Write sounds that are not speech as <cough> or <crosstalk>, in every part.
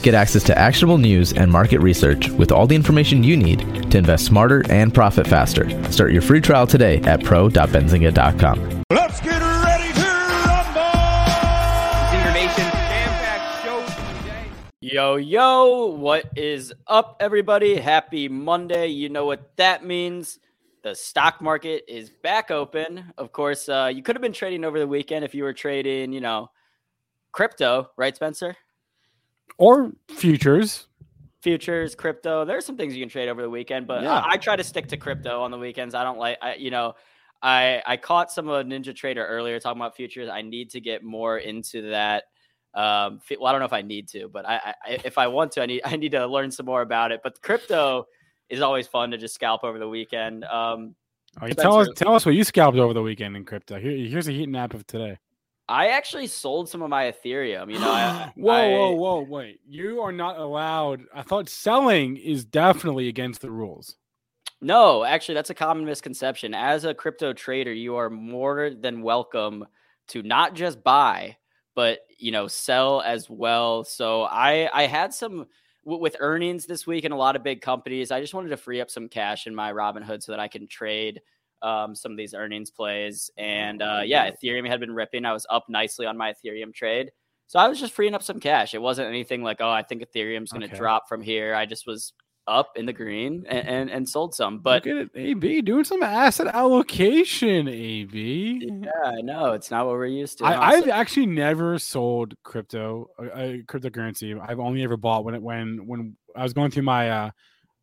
Get access to actionable news and market research with all the information you need to invest smarter and profit faster. Start your free trial today at pro.benzinga.com. Let's get ready to rumble! Zinger Nation jam-packed show today. Yo, yo, what is up, everybody? Happy Monday. You know what that means. The stock market is back open. Of course, uh, you could have been trading over the weekend if you were trading, you know, crypto, right, Spencer? Or futures. Futures, crypto. There's some things you can trade over the weekend, but Yeah. I, I try to stick to crypto on the weekends. I don't like, I, you know, I I caught some of a Ninja Trader earlier talking about futures. I need to get more into that. Um, well, I don't know if I need to, but I, I if I want to, I need <laughs> I need to learn some more about it. But crypto is always fun to just scalp over the weekend. Um, Oh, you tell us, tell us what you scalped over the weekend in crypto. Here, here's a heat map of today. I actually sold some of my Ethereum. You know, I, <gasps> whoa, I- whoa, whoa, wait! You are not allowed. I thought selling is definitely against the rules. No, actually, that's a common misconception. As a crypto trader, you are more than welcome to not just buy, but you know, sell as well. So I I had some with earnings this week in a lot of big companies. I just wanted to free up some cash in my Robinhood so that I can trade um, some of these earnings plays. And uh, yeah, Ethereum had been ripping. I was up nicely on my Ethereum trade. So I was just freeing up some cash. It wasn't anything like, oh, I think Ethereum's going to Okay. drop from here. I just was up in the green and, and, and sold some. But Look at it, AB doing some asset allocation. AB. yeah, I know it's not what we're used to. I, I've actually never sold crypto, uh, uh, cryptocurrency. I've only ever bought when it when when I was going through my uh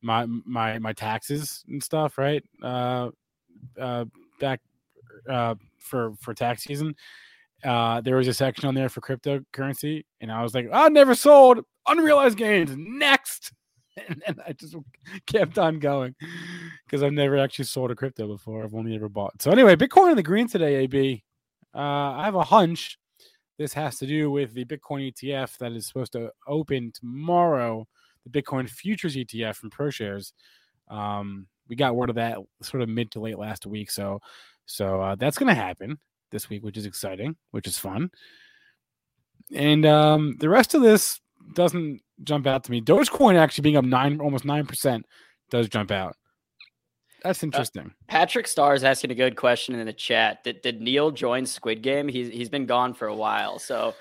my my my taxes and stuff, right? Uh, uh, back uh for for tax season, uh, there was a section on there for cryptocurrency, and I was like, I never sold unrealized gains. Next. <laughs> And I just kept on going because I've never actually sold a crypto before. I've only ever bought. So anyway, Bitcoin in the green today, AB. Uh, I have a hunch this has to do with the Bitcoin ETF that is supposed to open tomorrow, the Bitcoin futures ETF from ProShares. Um, we got word of that sort of mid to late last week, so so uh, that's going to happen this week, which is exciting, which is fun. And um, the rest of this doesn't jump out to me. Dogecoin actually being up nine, almost nine percent, does jump out. That's interesting. Patrick Starr is asking a good question in the chat. Did, did Neil join Squid Game? He's he's been gone for a while. So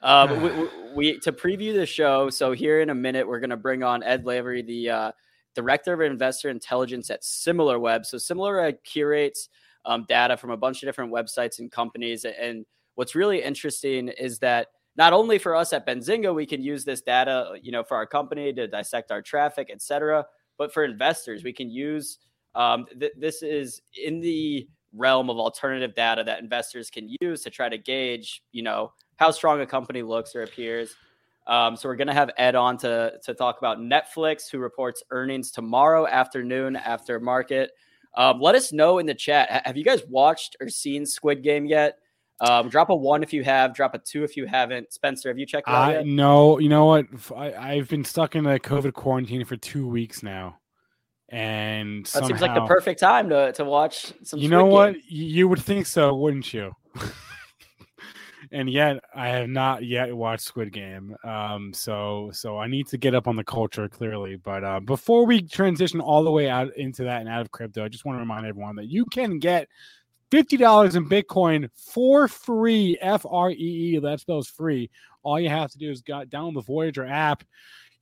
um, we, <sighs> we, we to preview the show. So here in a minute, we're going to bring on Ed Lavery, the uh, director of investor intelligence at SimilarWeb. So SimilarWeb curates um, data from a bunch of different websites and companies. And what's really interesting is that not only for us at Benzinga, we can use this data, you know, for our company to dissect our traffic, et cetera. But for investors, we can use um, th- this is in the realm of alternative data that investors can use to try to gauge, you know, how strong a company looks or appears. Um, so we're going to have Ed on to to talk about Netflix, who reports earnings tomorrow afternoon after market. Um, let us know in the chat. Have you guys watched or seen Squid Game yet? Um, drop a one if you have. Drop a two if you haven't. Spencer, have you checked it out I yet? no, you know what? I, have been stuck in a COVID quarantine for two weeks now, and That seems like the perfect time to to watch some. You Squid know what? Y- You would think so, wouldn't you? <laughs> and yet, I have not yet watched Squid Game. Um, so so I need to get up on the culture clearly. But uh, before we transition all the way out into that and out of crypto, I just want to remind everyone that you can get fifty dollars in Bitcoin for free. F R E E. That spells free. All you have to do is got download the Voyager app.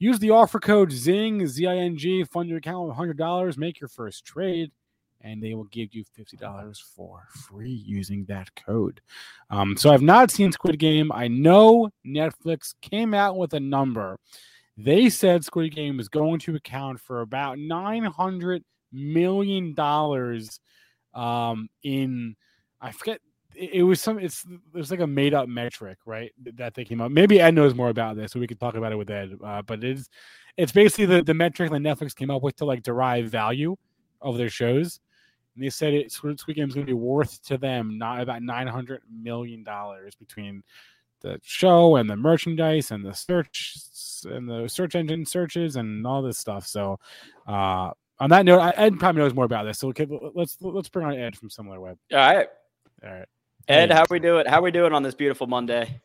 Use the offer code ZING, Z I N G, fund your account with $100, make your first trade, and they will give you $50 for free using that code. Um, so I've not seen Squid Game. I know Netflix came out with a number. They said Squid Game is going to account for about $900 million um, in, I forget it, it was some. It's there's like a made up metric, right? That they came up. Maybe Ed knows more about this, so we could talk about it with Ed. Uh, but it's it's basically the the metric that Netflix came up with to like derive value of their shows. And they said it Squid Game is going to be worth to them not about nine hundred million dollars between the show and the merchandise and the search and the search engine searches and all this stuff. So, uh, on that note, Ed probably knows more about this. So okay, let's let's bring on Ed from SimilarWeb. All right, all right. Ed, how we doing? How we doing on this beautiful Monday?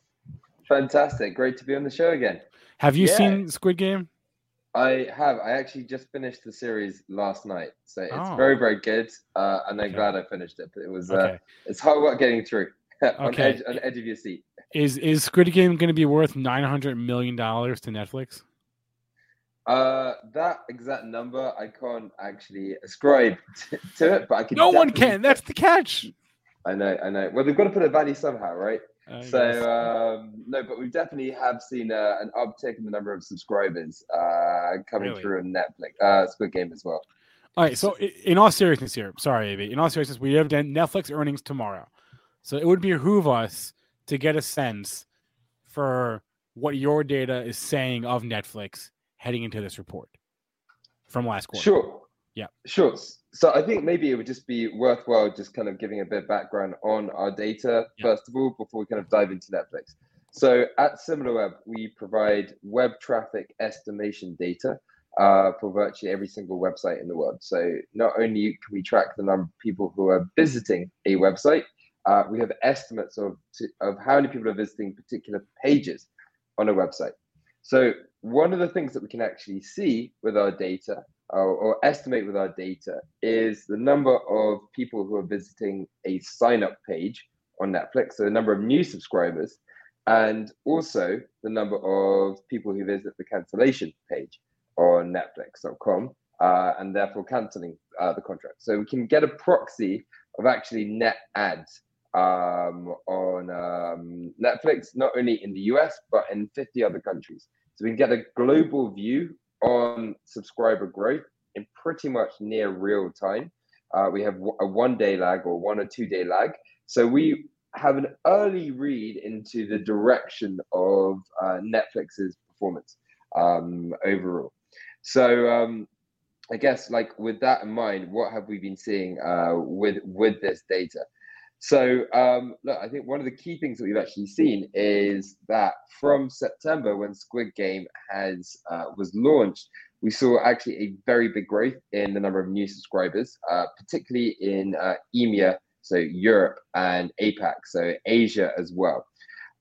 Fantastic, great to be on the show again. Have you yeah. seen Squid Game? I have. I actually just finished the series last night, so it's oh. very, very good. Uh, and I'm okay. glad I finished it. But it was uh, okay. uh, it's hard work getting through <laughs> on okay. edge on edge of your seat. Is is Squid Game going to be worth nine hundred million dollars to Netflix? Uh, that exact number I can't actually ascribe <laughs> to, to it, but I can. No one can. That's the catch. I know, I know. Well, they've got to put a value somehow, right? so um, no, but we definitely have seen uh, an uptick in the number of subscribers uh, coming really? through on Netflix, uh, Squid Game as well. All right. So in all seriousness, here, sorry, AB. In all seriousness, we have Netflix earnings tomorrow, so it would behoove us to get a sense for what your data is saying of Netflix heading into this report from last quarter. Sure. Yeah. Sure. So I think maybe it would just be worthwhile just kind of giving a bit of background on our data, yeah. first of all, before we kind of dive into Netflix. So at SimilarWeb, we provide web traffic estimation data uh, for virtually every single website in the world. So not only can we track the number of people who are visiting a website, uh, we have estimates of, of how many people are visiting particular pages on a website. So one of the things that we can actually see with our data or, or, estimate with our data is the number of people who are visiting a sign up page on Netflix, so the number of new subscribers, and also the number of people who visit the cancellation page on Netflix.com uh, and therefore canceling uh, the contract. So we can get a proxy of actually net adds um, on um, Netflix, not only in the US, but in 50 other countries. So we can get a global view on subscriber growth in pretty much near real time. Uh, we have a one day lag or one or two day lag. So we have an early read into the direction of uh, Netflix's performance um, overall. So um, I guess like with that in mind, what have we been seeing uh, with with this data? So um, look, I think one of the key things that we've actually seen is that from September, when Squid Game has uh, was launched, we saw actually a very big growth in the number of new subscribers, uh, particularly in uh, EMEA, so Europe and APAC, so Asia as well.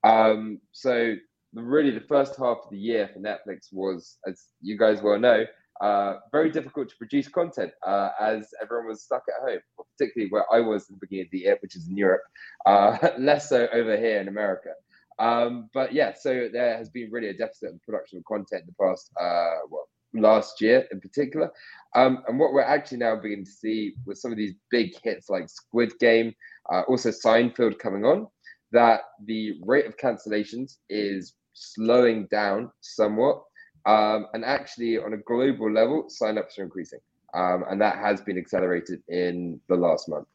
Um, so really, the first half of the year for Netflix was, as you guys well know, uh, very difficult to produce content uh, as everyone was stuck at home, particularly where I was in the beginning of the year, which is in Europe, uh, <laughs> less so over here in America. Um, but yeah, so there has been really a deficit in production of content in the past, uh, well, last year in particular. Um, and what we're actually now beginning to see with some of these big hits like Squid Game, uh, also Seinfeld coming on, that the rate of cancellations is slowing down somewhat. Um, and actually, on a global level, signups are increasing, um, and that has been accelerated in the last month.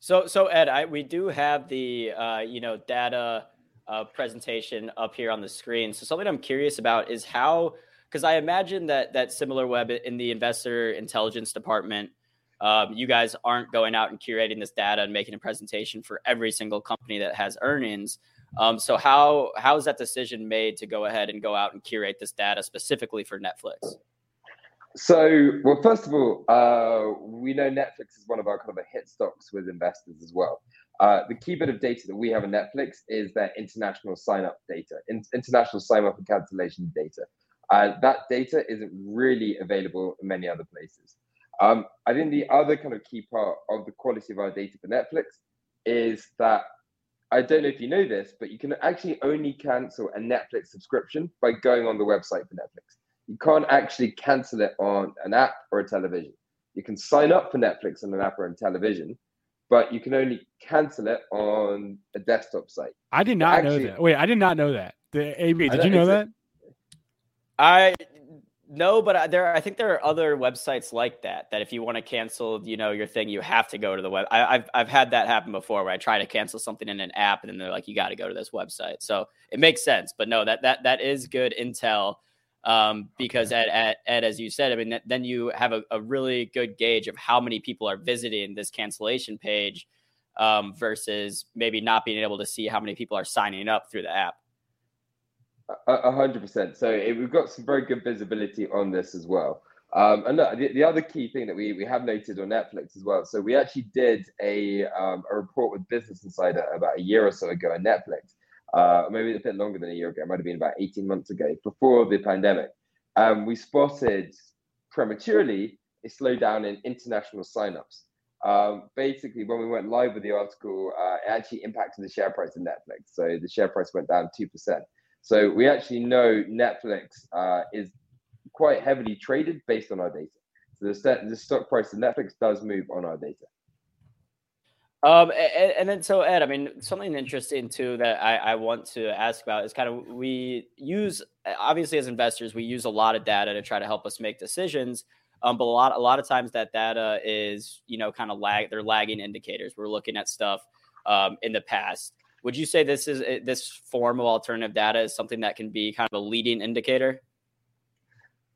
So, so Ed, I, we do have the uh, you know data uh, presentation up here on the screen. So, something I'm curious about is how, because I imagine that that SimilarWeb in the investor intelligence department. Um, you guys aren't going out and curating this data and making a presentation for every single company that has earnings. Um, so how how is that decision made to go ahead and go out and curate this data specifically for Netflix? So, well, first of all, uh, we know Netflix is one of our kind of a hit stocks with investors as well. Uh, the key bit of data that we have in Netflix is their international sign up data, in, international sign up and cancellation data. Uh, that data isn't really available in many other places. Um, I think the other kind of key part of the quality of our data for Netflix is that I don't know if you know this, but you can actually only cancel a Netflix subscription by going on the website for Netflix. You can't actually cancel it on an app or a television. You can sign up for Netflix on an app or a television, but you can only cancel it on a desktop site. I did not actually, know that. Wait, I did not know that. The AB, did you know that? I No, but uh, there, I think there are other websites like that. That if you want to cancel, you know, your thing, you have to go to the web. I, have I've had that happen before, where I try to cancel something in an app, and then they're like, "You got to go to this website." So it makes sense. But no, that that that is good intel, um, because okay. Ed, Ed, Ed, as you said, I mean, then you have a, a really good gauge of how many people are visiting this cancellation page, um, versus maybe not being able to see how many people are signing up through the app. A hundred percent. So it, we've got some very good visibility on this as well. Um, and the, the, other key thing that we, we have noted on Netflix as well. So we actually did a um, a report with Business Insider about a year or so ago on Netflix, uh, maybe a bit longer than a year ago. It might have been about eighteen months ago, before the pandemic. Um, we spotted prematurely a slowdown in international signups. Um, basically, when we went live with the article, uh, it actually impacted the share price of Netflix. So the share price went down two percent. So we actually know Netflix uh, is quite heavily traded based on our data. So the, the stock price of Netflix does move on our data. Um, and, and, then so Ed, I mean, something interesting too that I, I want to ask about is kind of we use obviously as investors we use a lot of data to try to help us make decisions. Um, but a lot a lot of times that data is you know kind of lag they're lagging indicators. We're looking at stuff um, in the past. Would you say this is eh, this form of alternative data is something that can be kind of a leading indicator?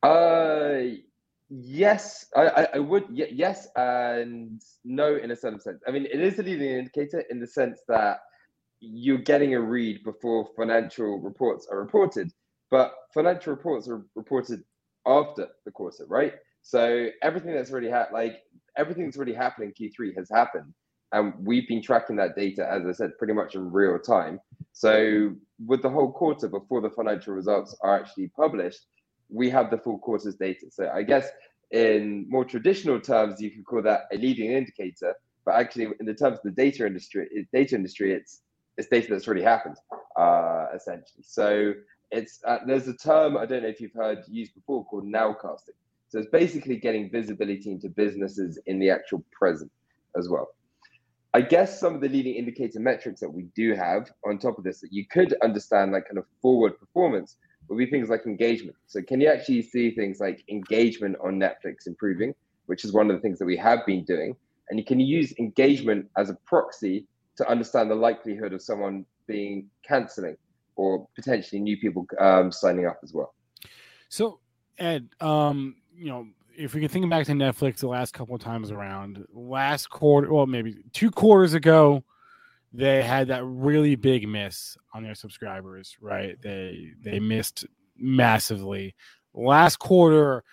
Uh, yes, I, I, would. yes and no in a certain sense. I mean, it is a leading indicator in the sense that you're getting a read before financial reports are reported, but financial reports are reported after the quarter, right? So everything that's already happened, like everything that's already happened in Q3 has happened and we've been tracking that data, as I said, pretty much in real time. So with the whole quarter before the financial results are actually published, we have the full quarter's data. So I guess in more traditional terms, you could call that a leading indicator, but actually in the terms of the data industry, data industry, it's it's data that's already happened, uh, essentially. So it's uh, there's a term I don't know if you've heard used before called nowcasting. So it's basically getting visibility into businesses in the actual present as well. I guess some of the leading indicator metrics that we do have on top of this that you could understand like kind of forward performance would be things like engagement. So can you actually see things like engagement on Netflix improving, which is one of the things that we have been doing, and you can use engagement as a proxy to understand the likelihood of someone being canceling or potentially new people um, signing up as well. So Ed, um, you know, if we can think back to Netflix the last couple of times around, last quarter, well, maybe two quarters ago, they had that really big miss on their subscribers, right? They they missed massively. Last quarter,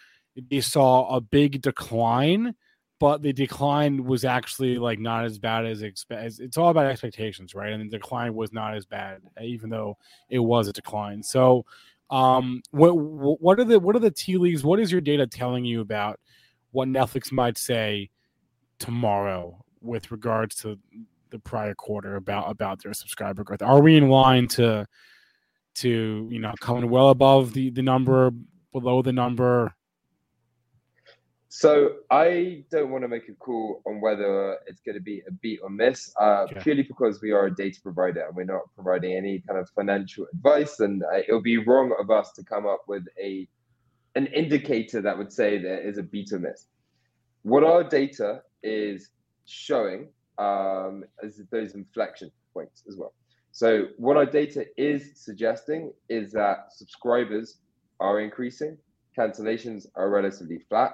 they saw a big decline, but the decline was actually like not as bad as expect. It's all about expectations, right? And the decline was not as bad, even though it was a decline. So um, what what are the what are the tea leaves? What is your data telling you about what Netflix might say tomorrow with regards to the prior quarter about about their subscriber growth? Are we in line to to you know coming well above the the number, below the number? So I don't want to make a call on whether it's going to be a beat or miss, uh, okay. purely because we are a data provider and we're not providing any kind of financial advice, and uh, it would be wrong of us to come up with a an indicator that would say there is a beat or miss. What our data is showing um, is those inflection points as well. So what our data is suggesting is that subscribers are increasing, cancellations are relatively flat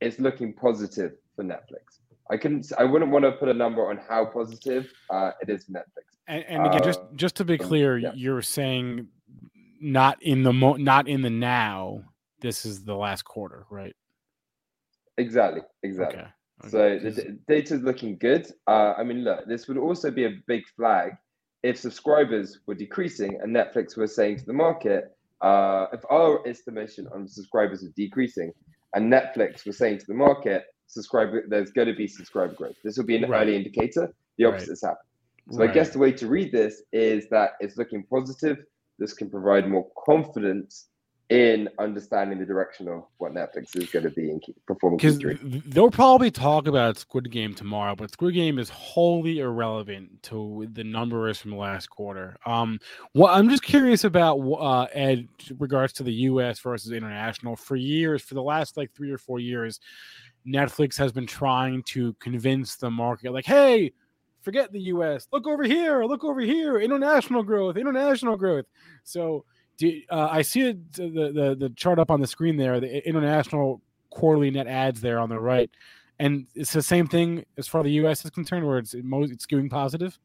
it's looking positive for Netflix. I couldn't. I wouldn't want to put a number on how positive uh, it is for Netflix. And, and again, uh, just just to be clear, yeah. you're saying not in the mo- not in the now. This is the last quarter, right? Exactly. Exactly. Okay. Okay. So the data is looking good. Uh, I mean, look, this would also be a big flag if subscribers were decreasing and Netflix was saying to the market, uh, if our estimation on subscribers is decreasing, and Netflix was saying to the market, subscriber, there's going to be subscriber growth. This will be an right. early indicator. The opposite has happened. So right. I guess the way to read this is that it's looking positive. This can provide more confidence in understanding the direction of what Netflix is going to be in performing. Because they'll probably talk about Squid Game tomorrow, but Squid Game is wholly irrelevant to the numbers from last quarter. Um, I'm just curious about uh, Ed, regards to the U.S. versus international. For years, for the last like three or four years, Netflix has been trying to convince the market, like, hey, forget the U.S. Look over here. Look over here. International growth. International growth. So do, uh, I see it, the, the the chart up on the screen there, the international quarterly net adds there on the right, and it's the same thing as far as the U.S. is concerned, where it's it's skewing positive.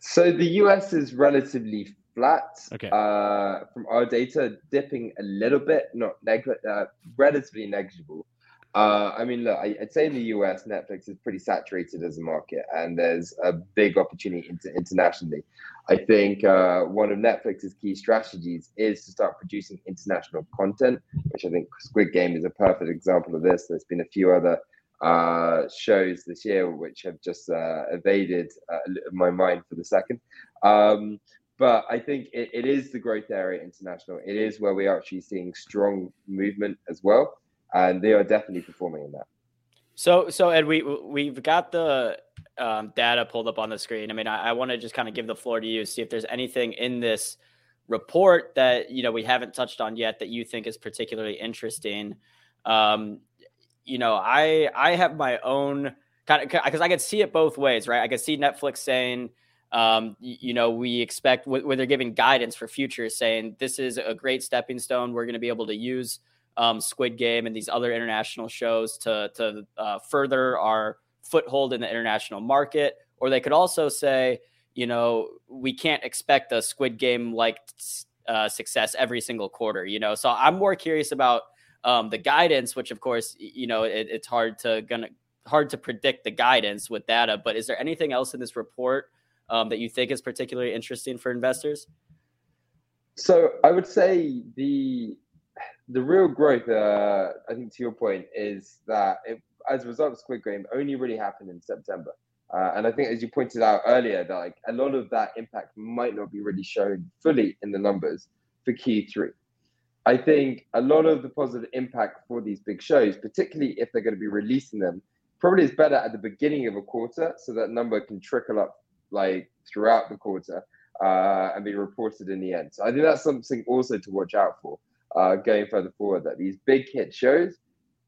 So the U.S. is relatively flat. Okay. Uh, from our data, dipping a little bit, not neg- uh, relatively negligible. Uh, I mean, look, I, would say in the US, Netflix is pretty saturated as a market, and there's a big opportunity inter- internationally. I think uh, one of Netflix's key strategies is to start producing international content, which I think Squid Game is a perfect example of this. There's been a few other uh, shows this year which have just uh, evaded uh, my mind for the second. Um, but I think it, it is the growth area international. It is where we are actually seeing strong movement as well and they are definitely performing in that. So, so Ed, we we've got the um, data pulled up on the screen. I mean, I, I want to just kind of give the floor to you, see if there's anything in this report that you know we haven't touched on yet that you think is particularly interesting. Um, you know, I I have my own kind of because I could see it both ways, right? I could see Netflix saying. Um, you, know, we expect when they're giving guidance for futures, saying this is a great stepping stone. We're going to be able to use um, Squid Game and these other international shows to to uh, further our foothold in the international market. Or they could also say, you know, we can't expect a Squid Game like uh, success every single quarter. You know, so I'm more curious about um, the guidance, which of course, you know, it, it's hard to gonna hard to predict the guidance with data. But is there anything else in this report um, that you think is particularly interesting for investors? So I would say the the real growth, uh, I think, to your point, is that it, as a result of Squid Game, only really happened in September. Uh, and I think, as you pointed out earlier, that like a lot of that impact might not be really shown fully in the numbers for Q3. I think a lot of the positive impact for these big shows, particularly if they're going to be releasing them, probably is better at the beginning of a quarter, so that number can trickle up like throughout the quarter uh, and be reported in the end. So I think that's something also to watch out for uh, going further forward that these big hit shows,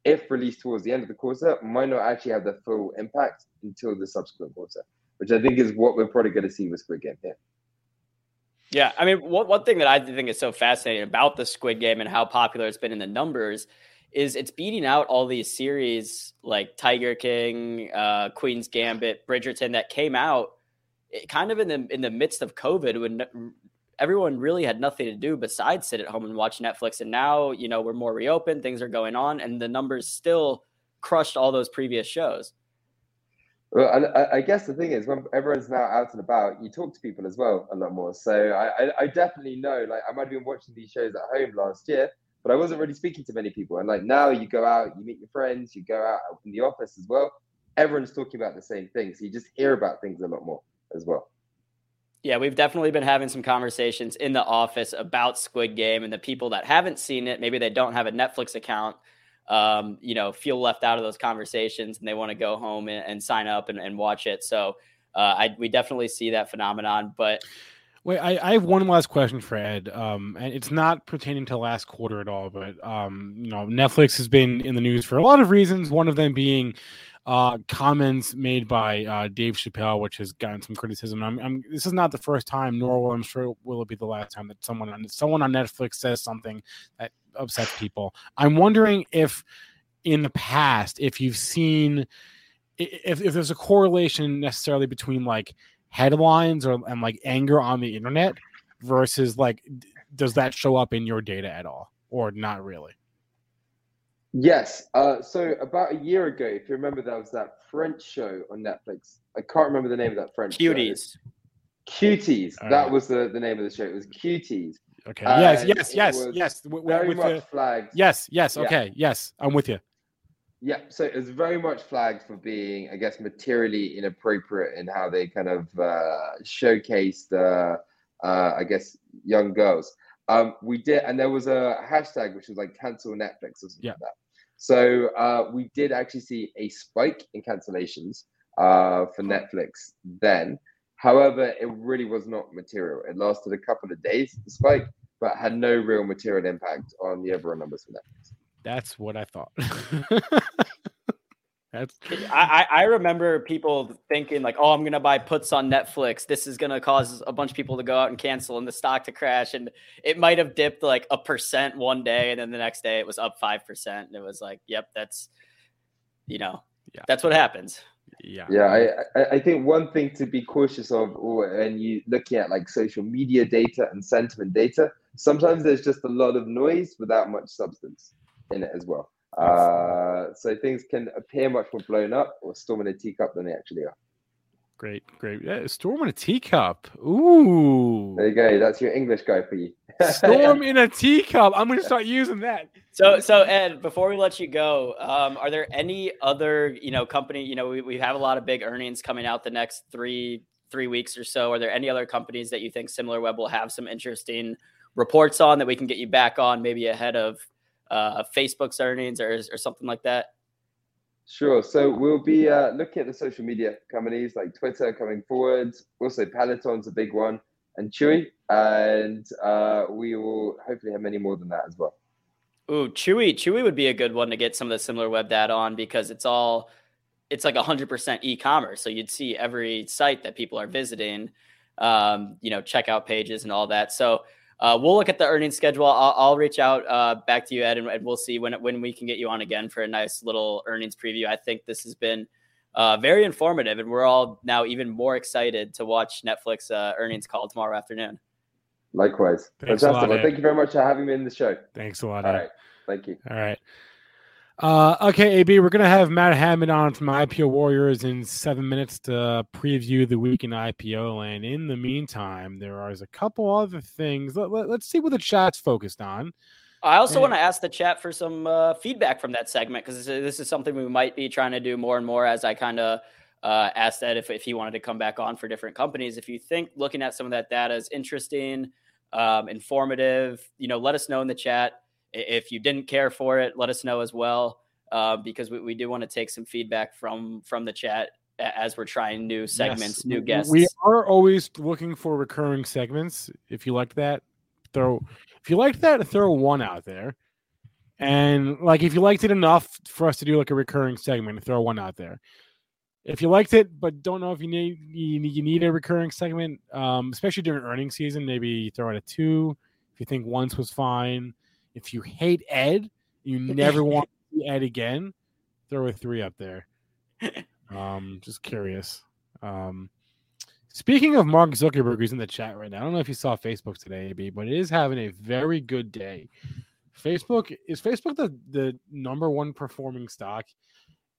if released towards the end of the quarter, might not actually have the full impact until the subsequent quarter, which I think is what we're probably going to see with Squid Game here. Yeah, I mean, one, one thing that I think is so fascinating about the Squid Game and how popular it's been in the numbers is it's beating out all these series like Tiger King, uh, Queen's Gambit, Bridgerton that came out eh, kind of in the in the midst of COVID when everyone really had nothing to do besides sit at home and watch Netflix. And now, you know, we're more reopened, things are going on, and the numbers still crushed all those previous shows. Well, I, I, guess the thing is, when everyone's now out and about, you talk to people as well a lot more. So I, I, I definitely know, like, I might have been watching these shows at home last year, but I wasn't really speaking to many people. And like now, you go out, you meet your friends, you go out in the office as well. Everyone's talking about the same thing, so you just hear about things a lot more as well. Yeah, we've definitely been having some conversations in the office about Squid Game, and the people that haven't seen it, maybe they don't have a Netflix account, um, you know, feel left out of those conversations, and they want to go home and, and sign up and, and, watch it. So, uh, I, we definitely see that phenomenon. But wait, I, I have one last question for Ed, um, and it's not pertaining to last quarter at all, but um, you know, Netflix has been in the news for a lot of reasons. One of them being uh, comments made by uh, Dave Chappelle, which has gotten some criticism. I'm, I'm, this is not the first time, nor will I'm sure will it be the last time that someone on someone on Netflix says something that upsets people. I'm wondering if, in the past, if you've seen, if, if there's a correlation necessarily between like headlines or and like anger on the internet versus like, does that show up in your data at all, or not really? Yes. Uh, so about a year ago, if you remember, there was that French show on Netflix. I can't remember the name of that French Cuties. Show. Cuties. All that was the, the name of the show. It was Cuties. Okay. yes. Yes. Yes. Yes. Very with much the, flagged. Yes. Yes. Okay. Yeah. Yes. I'm with you. Yeah. So it was very much flagged for being, I guess, materially inappropriate in how they kind of uh, showcased, uh, uh, I guess, young girls. Um, we did, and there was a hashtag which was like cancel Netflix or something Yeah. like that. So uh, we did actually see a spike in cancellations uh, for Netflix then. However, it really was not material. It lasted a couple of days, the spike, but had no real material impact on the overall numbers for Netflix. That's what I thought. <laughs> That's I, I I remember people thinking like, "Oh, I'm gonna buy puts on Netflix. This is gonna cause a bunch of people to go out and cancel and the stock to crash." And it might have dipped like a percent one day, and then the next day it was up five percent. And it was like, "Yep, that's you know, Yeah. that's what happens." yeah. Yeah, I, I- I think one thing to be cautious of when you looking at like social media data and sentiment data, sometimes there's just a lot of noise without much substance in it as well. Uh, so things can appear much more blown up or storm in a teacup than they actually are. Great, great. Yeah, storm in a teacup. Ooh. There you go. That's your English guy for you. <laughs> Storm in a teacup. I'm gonna start using that. So, so Ed, before we let you go, um, are there any other, you know, company? You know, we, we have a lot of big earnings coming out the next three three weeks or so. Are there any other companies that you think SimilarWeb will have some interesting reports on that we can get you back on, maybe ahead of uh, Facebook's earnings or or something like that? Sure. So we'll be uh, looking at the social media companies like Twitter coming forward. Also, Peloton's a big one, and Chewy, and uh, we will hopefully have many more than that as well. Ooh, Chewy, Chewy would be a good one to get some of the SimilarWeb data on because it's all it's like 100% e-commerce. So you'd see every site that people are visiting, um, you know, checkout pages and all that. So uh, we'll look at the earnings schedule. I'll, I'll reach out uh, back to you, Ed, and, and we'll see when when we can get you on again for a nice little earnings preview. I think this has been uh, very informative, and we're all now even more excited to watch Netflix uh, earnings call tomorrow afternoon. Likewise. Thanks a Fantastic. lot, well, thank you very much for having me in the show. Thanks a lot. All Ed. right. Thank you. All right. Uh, okay, AB, we're gonna have Matt Hammond on from IPO Warriors in seven minutes to preview the week in IPO land. In the meantime, there are a couple other things. Let, let, us see what the chat's focused on. I also Yeah. want to ask the chat for some uh, feedback from that segment because this, this is something we might be trying to do more and more as I kind of uh, asked Ed if, if he wanted to come back on for different companies. If you think looking at some of that data is interesting, um, informative, you know, let us know in the chat. If you didn't care for it, let us know as well uh, because we, we do want to take some feedback from from the chat as we're trying new segments, Yes, new guests. We are always looking for recurring segments. If you like that, throw. If you liked that, throw one out there. And like, if you liked it enough for us to do like a recurring segment, throw one out there. If you liked it but don't know if you need you need, you need a recurring segment, um, especially during earnings season, maybe throw out a two. If you think once was fine, if you hate Ed, you <laughs> never want to see Ed again, throw a three up there. <laughs> Um, just curious. Um, speaking of Mark Zuckerberg, who's in the chat right now, I don't know if you saw Facebook today, AB, but it is having a very good day. Facebook is Facebook the the number one performing stock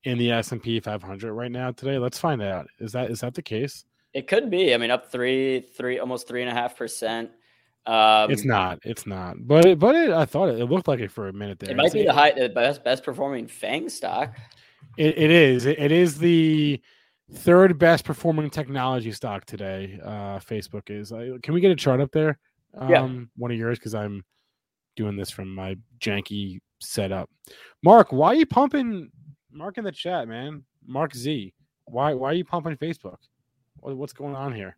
in the S and P 500 right now today. Let's find out. Is that is that the case? it could be. I mean, up three, three, almost three and a half percent. Um, it's not. It's not. But it, but it, I thought it, it looked like it for a minute there. It might It's- be the high, the best best performing Fang stock. It, it is. It, it is the third best performing technology stock today. Uh, Facebook is. Uh, can we get a chart up there? Um, Yeah. One of yours because I'm doing this from my janky setup. Mark, why are you pumping? Mark in the chat, man. Mark Z. Why why are you pumping Facebook? What, what's going on here?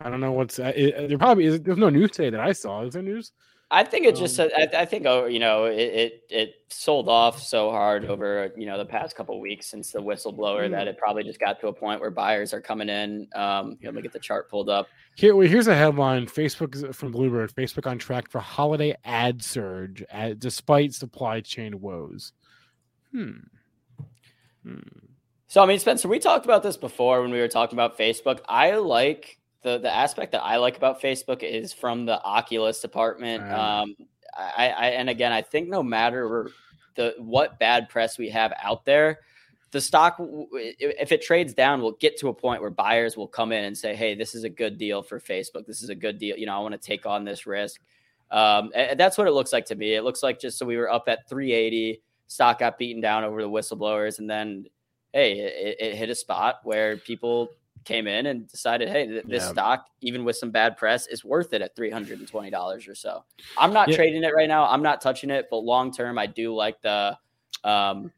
I don't know what's. Uh, it, there probably is. There's no news today that I saw. Is there news? I think it just. Um, I, I think oh, you know, it, it it sold off so hard over you know the past couple weeks since the whistleblower Hmm. that it probably just got to a point where buyers are coming in. Um, let me get the chart pulled up. Here, well, here's a headline: Facebook is- from Bloomberg. Facebook on track for holiday ad surge, at, despite supply chain woes. Hmm. Hmm. So I mean, Spencer, we talked about this before when we were talking about Facebook. I like the the aspect that I like about Facebook is from the Oculus department. Ah. Um, I, I and again, I think no matter the what bad press we have out there, the stock if it trades down, will get to a point where buyers will come in and say, "Hey, this is a good deal for Facebook. This is a good deal. You know, I want to take on this risk." Um, and that's what it looks like to me. It looks like just so we were up at 380, stock got beaten down over the whistleblowers, and then hey, it, it hit a spot where people came in and decided, hey, th- this Yeah. stock, even with some bad press, is worth it at three hundred and twenty dollars or so. I'm not Yeah. trading it right now. I'm not touching it, but long term, I do like the um,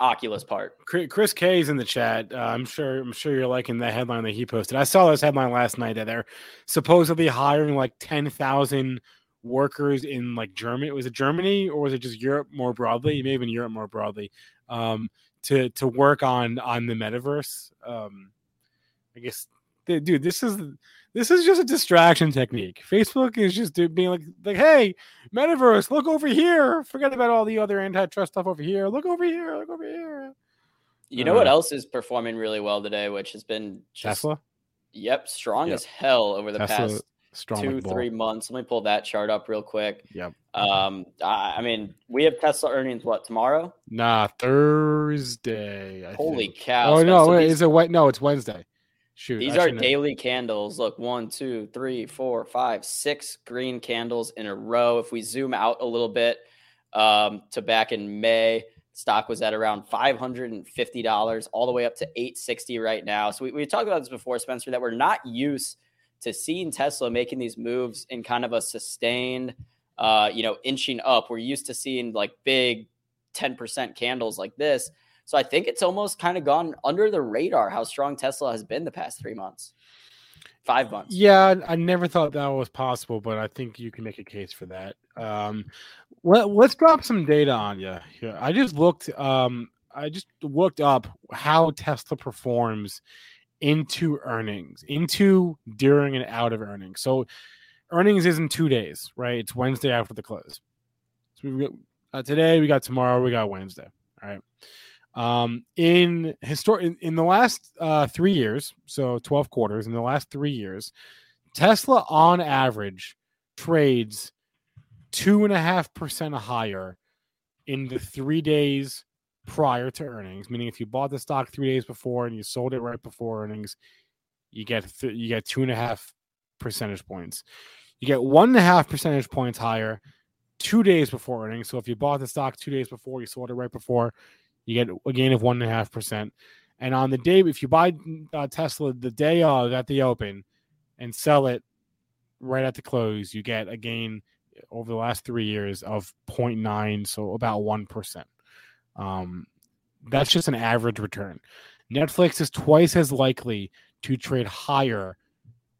Oculus part. Chris K is in the chat. Uh, I'm sure. I'm sure you're liking that headline that he posted. I saw this headline last night that they're supposedly hiring like ten thousand workers in like Germany. Was it Germany or was it just Europe more broadly? Maybe in Europe more broadly. Um, to to work on on the metaverse. Um, I guess, dude, this is this is just a distraction technique. Facebook is just being like like, hey, metaverse, look over here. Forget about all the other antitrust stuff over here. Look over here. Look over here. You know what Uh, else is performing really well today, which has been just Tesla. yep strong Yep. as hell over the Tesla past strong two three months. Let me pull that chart up real quick. Yep. Um, I, I mean, we have Tesla earnings what tomorrow? Nah, Thursday. I Holy think. cow! Oh Spencer, no, wait, is it what? No, it's Wednesday. Shoot, These I are shouldn't have- daily candles. Look, one, two, three, four, five, six green candles in a row. If we zoom out a little bit um, to back in May, stock was at around five hundred and fifty dollars, all the way up to eight sixty right now. So we, we talked about this before, Spencer, that we're not used to seeing Tesla making these moves in kind of a sustained, uh, you know, inching up. We're used to seeing like big ten percent candles like this. So I think it's almost kind of gone under the radar how strong Tesla has been the past three months, five months. Yeah, I never thought that was possible, but I think you can make a case for that. Um, let, let's drop some data on you here. I just looked. Um, I just looked up how Tesla performs into earnings, into during and out of earnings. So, earnings is in two days, right? It's Wednesday after the close. So we got uh, today, we got tomorrow, we got Wednesday. All right. Um, in histor- in, in the last uh, three years, so 12 quarters, in the last three years, Tesla on average trades two and a half percent higher in the three days prior to earnings. Meaning, if you bought the stock three days before and you sold it right before earnings, you get th- you get two and a half percentage points. You get one and a half percentage points higher two days before earnings. So if you bought the stock two days before, you sold it right before, you get a gain of one and a half percent. And on the day, if you buy uh, Tesla the day of at the open and sell it right at the close, you get a gain over the last three years of 0.9, so about 1%. Um, that's just an average return. Netflix is twice as likely to trade higher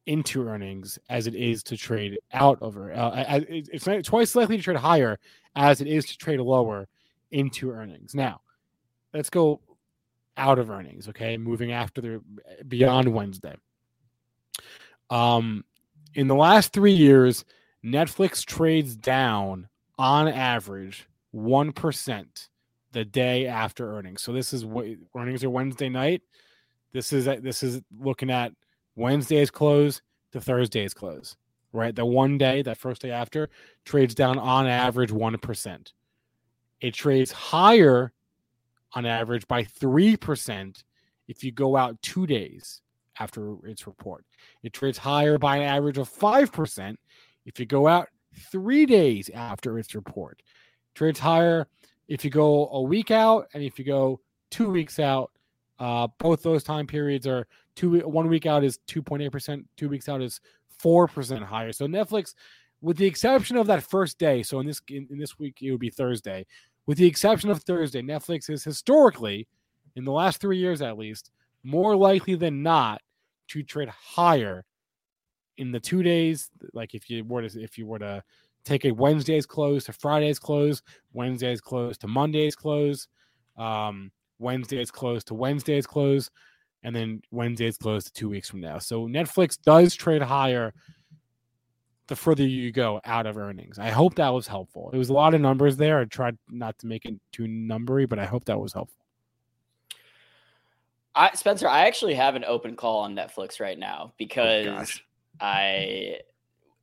into earnings as it is to trade out of uh, uh, it's twice likely to trade higher as it is to trade lower into earnings. Now, let's go out of earnings, okay? Moving after the beyond Wednesday. Um in the last 3 years, Netflix trades down on average 1% the day after earnings. So this is what earnings are Wednesday night. This is this is looking at Wednesday's close to Thursday's close, right? The one day, that first day after, trades down on average 1%. It trades higher on average by 3% if you go out two days after its report. It trades higher by an average of 5% if you go out three days after its report. It Trades higher if you go a week out and if you go two weeks out. Uh, both those time periods are two. One week out is two point eight percent. Two weeks out is four percent higher. So Netflix, with the exception of that first day, so in this in, in this week it would be Thursday. With the exception of Thursday, Netflix is historically, in the last three years at least, more likely than not to trade higher in the two days. Like if you were to if you were to take a Wednesday's close to Friday's close, Wednesday's close to Monday's close. Um, Wednesday's close to Wednesday's close, and then Wednesday's close to two weeks from now. So Netflix does trade higher the further you go out of earnings. I hope that was helpful. It was a lot of numbers there. I tried not to make it too numbery, but I hope that was helpful. I Spencer, I actually have an open call on Netflix right now oh, because gosh. I,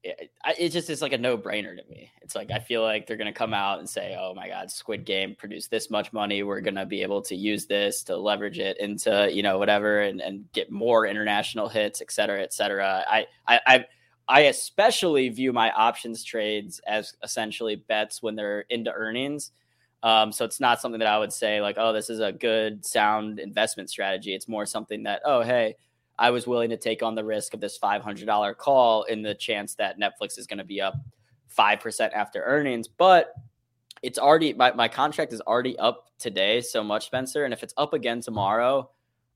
it, I it just is like a no brainer to me. It's like I feel like they're gonna come out and say, "Oh my God, Squid Game produced this much money. We're gonna be able to use this to leverage it into you know whatever and and get more international hits, et cetera, et cetera." I I I, especially view my options trades as essentially bets when they're into earnings. Um, so it's not something that I would say like, oh, this is a good sound investment strategy. It's more something that, oh, hey, I was willing to take on the risk of this $500 call in the chance that Netflix is going to be up 5% after earnings. But it's already, my, my contract is already up today so much, Spencer. And if it's up again tomorrow,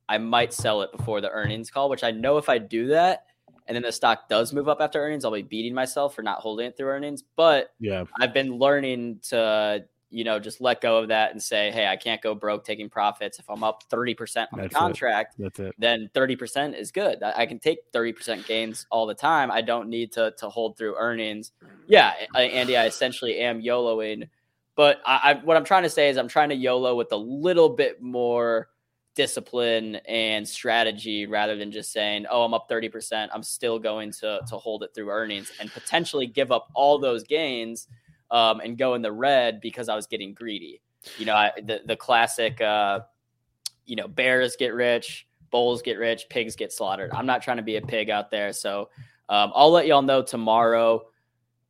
I might sell it before the earnings call, which I know if I do that and then the stock does move up after earnings, I'll be beating myself for not holding it through earnings. But yeah, I've been learning to you know, just let go of that and say, hey, I can't go broke taking profits. If I'm up 30% on That's the contract, it. That's it. then 30% is good. I can take 30% gains all the time. I don't need to, to hold through earnings. Yeah, Andy, I essentially am YOLOing. But I, I, what I'm trying to say is I'm trying to YOLO with a little bit more discipline and strategy rather than just saying, oh, I'm up 30%. I'm still going to, to hold it through earnings and potentially give up all those gains – um, and go in the red because I was getting greedy. You know, I, the the classic, uh, you know, bears get rich, bulls get rich, pigs get slaughtered. I'm not trying to be a pig out there, so um, I'll let y'all know tomorrow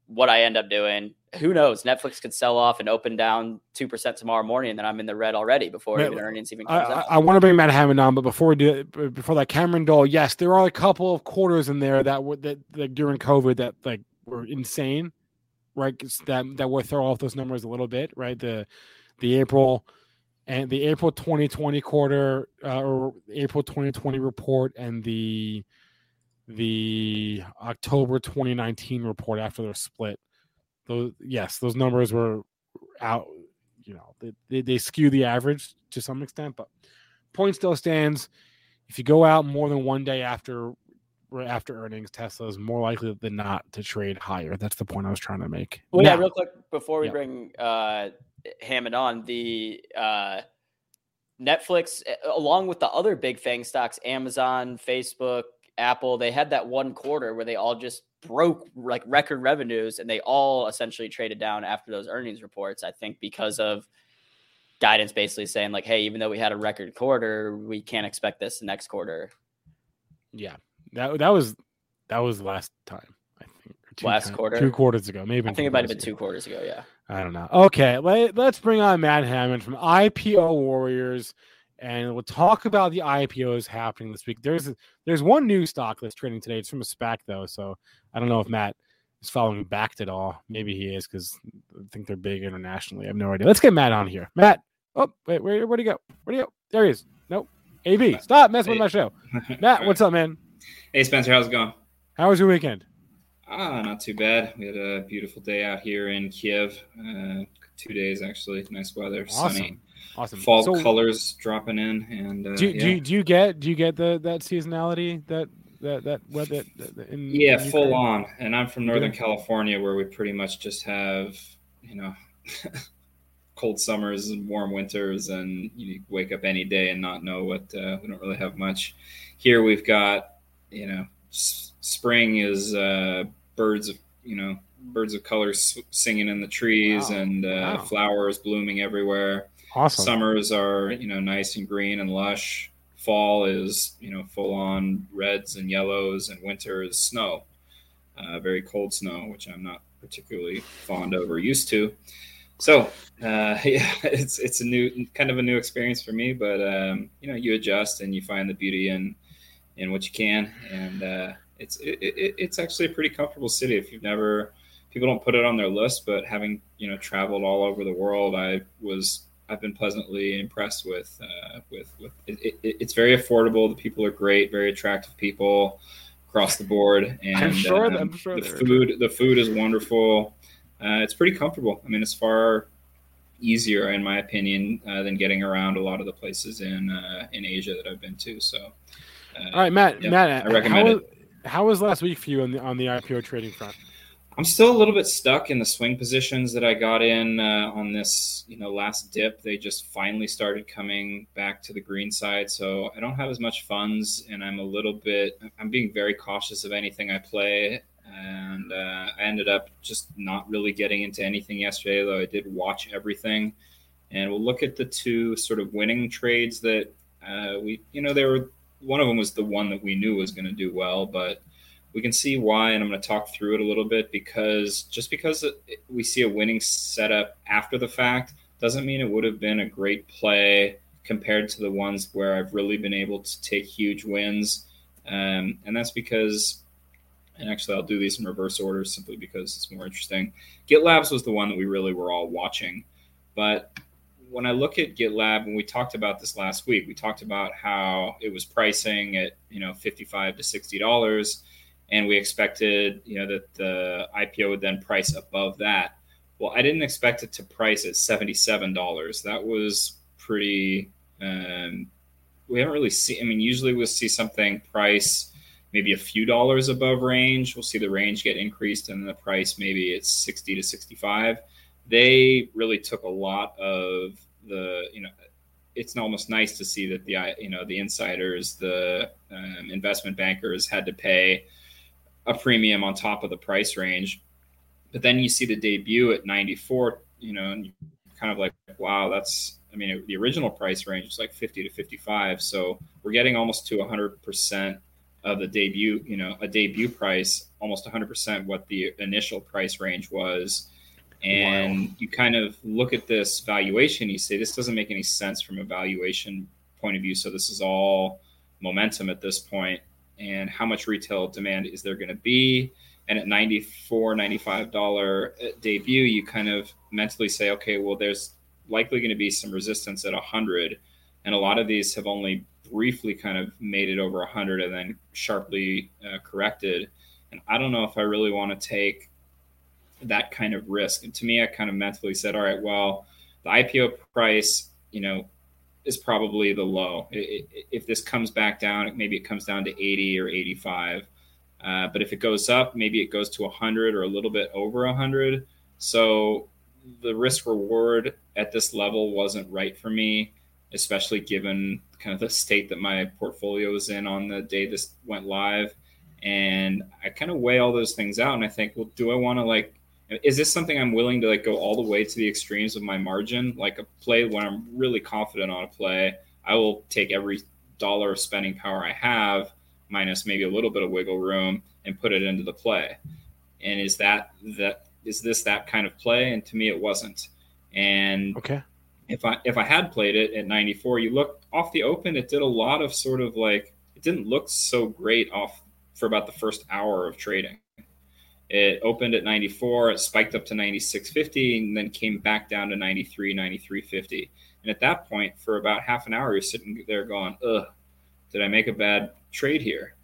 what I end up doing. Who knows? Netflix could sell off and open down two percent tomorrow morning, and then I'm in the red already before even earnings even comes I, out. I, I want to bring Matt Hammond on, but before we do before that, Cameron Dole, yes, there are a couple of quarters in there that were that, during COVID that like were insane right? That that will throw off those numbers a little bit, right? The the April and the April 2020 quarter uh, or April 2020 report and the the October 2019 report after their split. Those yes, those numbers were out. You know, they, they, they skew the average to some extent, but point still stands. If you go out more than one day after after earnings, Tesla is more likely than not to trade higher. That's the point I was trying to make. Well, now, yeah, real quick before we yeah. bring uh, Hammond on, the uh, Netflix, along with the other big FANG stocks, Amazon, Facebook, Apple, they had that one quarter where they all just broke like record revenues and they all essentially traded down after those earnings reports. I think because of guidance basically saying like, hey, even though we had a record quarter, we can't expect this next quarter. Yeah, that that was that was last time. I think last quarter, two quarters ago, maybe. I think it might have been two quarters ago. Yeah. I don't know. Okay, let, let's bring on Matt Hammond from IPO Warriors, and we'll talk about the IPOs happening this week. There's there's one new stock that's trading today. It's from a SPAC though, so I don't know if Matt is following Bakkt at all. Maybe he is because I think they're big internationally. I have no idea. Let's get Matt on here. Matt. Oh wait, where where'd he go? Where'd he go? There he is. Nope. AB, stop messing with my show. <laughs> Matt, what's up, man? Hey Spencer, how's it going? How was your weekend? Ah, not too bad. We had a beautiful day out here in Kiev. Uh, two days actually, nice weather, awesome. sunny. Awesome. Fall so, colors dropping in, and uh, do, yeah. do, you, do you get do you get the that seasonality that that that weather? In, yeah, in full on. And I'm from Northern yeah. California, where we pretty much just have you know <laughs> cold summers and warm winters, and you wake up any day and not know what. Uh, we don't really have much. Here we've got you know, s- spring is uh, birds of you know birds of colors singing in the trees wow. and uh, wow. flowers blooming everywhere. Awesome. Summers are you know nice and green and lush. Fall is you know full on reds and yellows, and winter is snow, uh, very cold snow, which I'm not particularly fond of or used to. So uh, <laughs> yeah, it's it's a new kind of a new experience for me, but um, you know you adjust and you find the beauty in in what you can, and uh, it's it, it, it's actually a pretty comfortable city. If you've never, people don't put it on their list, but having you know traveled all over the world, I was I've been pleasantly impressed with uh, with with it, it, it's very affordable. The people are great, very attractive people across the board, <laughs> and I'm sure, um, I'm sure the food the food is wonderful. Uh, it's pretty comfortable. I mean, it's far easier, in my opinion, uh, than getting around a lot of the places in uh, in Asia that I've been to. So uh, All right, Matt. Yeah, Matt, I recommend how, it. How was last week for you on the on the IPO trading front? I'm still a little bit stuck in the swing positions that I got in uh, on this, you know, last dip. They just finally started coming back to the green side, so I don't have as much funds, and I'm a little bit. I'm being very cautious of anything I play, and uh, I ended up just not really getting into anything yesterday, though I did watch everything. And we'll look at the two sort of winning trades that uh, we, you know, they were one of them was the one that we knew was going to do well, but we can see why, and I'm going to talk through it a little bit because just because we see a winning setup after the fact doesn't mean it would have been a great play compared to the ones where I've really been able to take huge wins. Um, and that's because, and actually, I'll do these in reverse order simply because it's more interesting. GitLabs was the one that we really were all watching. But when I look at GitLab, and we talked about this last week, we talked about how it was pricing at you know 55 to 60 dollars, and we expected you know that the IPO would then price above that. Well, I didn't expect it to price at 77 dollars. That was pretty. Um, we haven't really seen. I mean, usually we'll see something price maybe a few dollars above range. We'll see the range get increased, and the price maybe it's 60 to 65 they really took a lot of the you know it's almost nice to see that the you know the insiders the um, investment bankers had to pay a premium on top of the price range but then you see the debut at 94 you know and kind of like wow that's i mean the original price range was like 50 to 55 so we're getting almost to 100% of the debut you know a debut price almost 100% what the initial price range was and wow. you kind of look at this valuation, you say, this doesn't make any sense from a valuation point of view. So this is all momentum at this point. And how much retail demand is there going to be? And at 94 $95 uh, debut, you kind of mentally say, okay, well, there's likely going to be some resistance at 100. And a lot of these have only briefly kind of made it over 100 and then sharply uh, corrected. And I don't know if I really want to take that kind of risk. And to me, I kind of mentally said, all right, well, the IPO price, you know, is probably the low. if this comes back down, maybe it comes down to 80 or 85. Uh, but if it goes up, maybe it goes to 100 or a little bit over 100. So the risk reward at this level wasn't right for me, especially given kind of the state that my portfolio was in on the day this went live. And I kind of weigh all those things out and I think, well, do I want to like is this something I'm willing to like go all the way to the extremes of my margin? Like a play when I'm really confident on a play, I will take every dollar of spending power I have minus maybe a little bit of wiggle room and put it into the play. And is that that is this that kind of play? And to me, it wasn't. And okay, if I if I had played it at 94, you look off the open, it did a lot of sort of like it didn't look so great off for about the first hour of trading. It opened at 94, it spiked up to 96.50, and then came back down to 93, 93.50. And at that point, for about half an hour, you're sitting there going, ugh, did I make a bad trade here?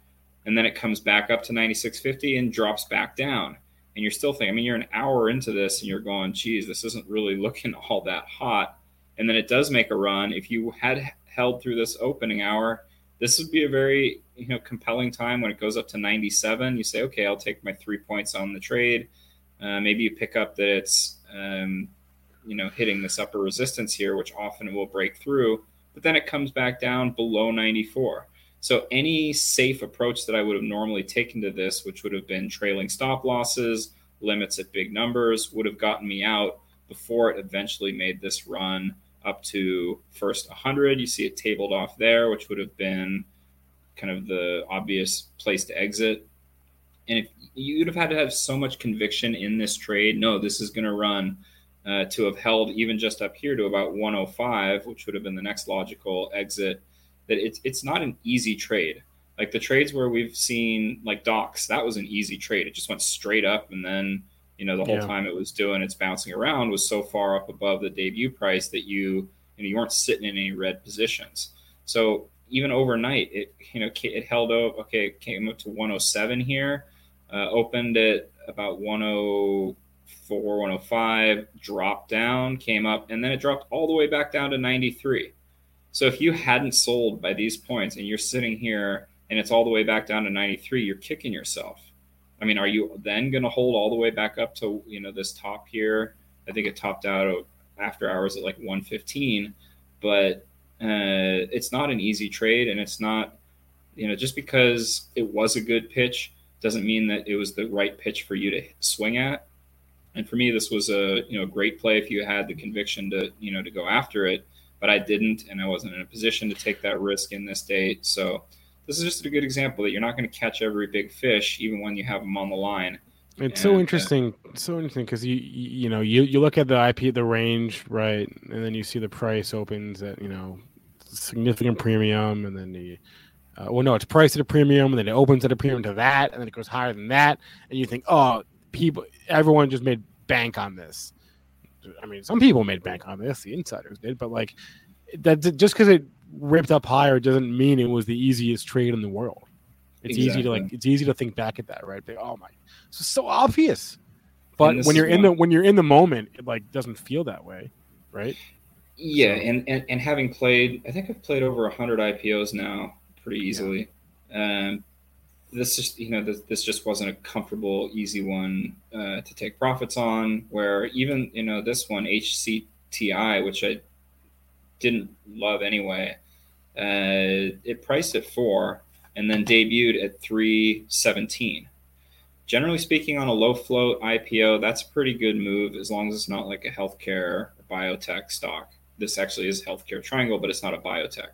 And then it comes back up to 96.50 and drops back down. And you're still thinking, I mean, you're an hour into this and you're going, geez, this isn't really <laughs> looking all that hot. And then it does make a run. If you had held through this opening hour, this would be a very you know compelling time when it goes up to 97 you say okay i'll take my three points on the trade. Uh, maybe you pick up that it's um, you know hitting this upper resistance here which often will break through but then it comes back down below 94 so any safe approach that i would have normally taken to this which would have been trailing stop losses limits at big numbers would have gotten me out before it eventually made this run up to first 100. You see it tabled off there, which would have been kind of the obvious place to exit. And if you'd have had to have so much conviction in this trade, no, this is going to run uh, to have held even just up here to about 105, which would have been the next logical exit. That it's it's not an easy trade. Like the trades where we've seen like Docs, that was an easy trade. It just went straight up and then you know the whole yeah. time it was doing its bouncing around was so far up above the debut price that you you, know, you weren't sitting in any red positions. So even overnight it you know it held up okay it came up to 107 here uh, opened at about 104 105 dropped down came up and then it dropped all the way back down to 93 so if you hadn't sold by these points and you're sitting here and it's all the way back down to 93 you're kicking yourself I mean, are you then going to hold all the way back up to you know this top here? I think it topped out after hours at like 115, but uh, it's not an easy trade, and it's not you know just because it was a good pitch doesn't mean that it was the right pitch for you to swing at. And for me, this was a you know great play if you had the conviction to you know to go after it, but I didn't, and I wasn't in a position to take that risk in this date. So this is just a good example that you're not going to catch every big fish, even when you have them on the line. It's and, so uh, interesting, uh, so interesting because you, you you know you you look at the IP the range right, and then you see the price opens at you know significant premium, and then the uh, well, no, it's priced at a premium, and then it opens at a premium to that, and then it goes higher than that, and you think, oh, people, everyone just made bank on this. I mean, some people made bank on this, the insiders did, but like that just because it ripped up higher doesn't mean it was the easiest trade in the world. It's exactly. easy to like, it's easy to think back at that, right? Like, oh my, this is so obvious. But when you're in the when you're in the moment, it like doesn't feel that way, right? Yeah, and, and and having played, I think I've played over hundred IPOs now, pretty easily. Yeah. Um, this just you know this, this just wasn't a comfortable, easy one uh, to take profits on. Where even you know this one HCTI, which I didn't love anyway, uh, it priced at four and then debuted at three seventeen generally speaking, on a low float IPO, that's a pretty good move as long as it's not like a healthcare or biotech stock. This actually is healthcare triangle, but it's not a biotech.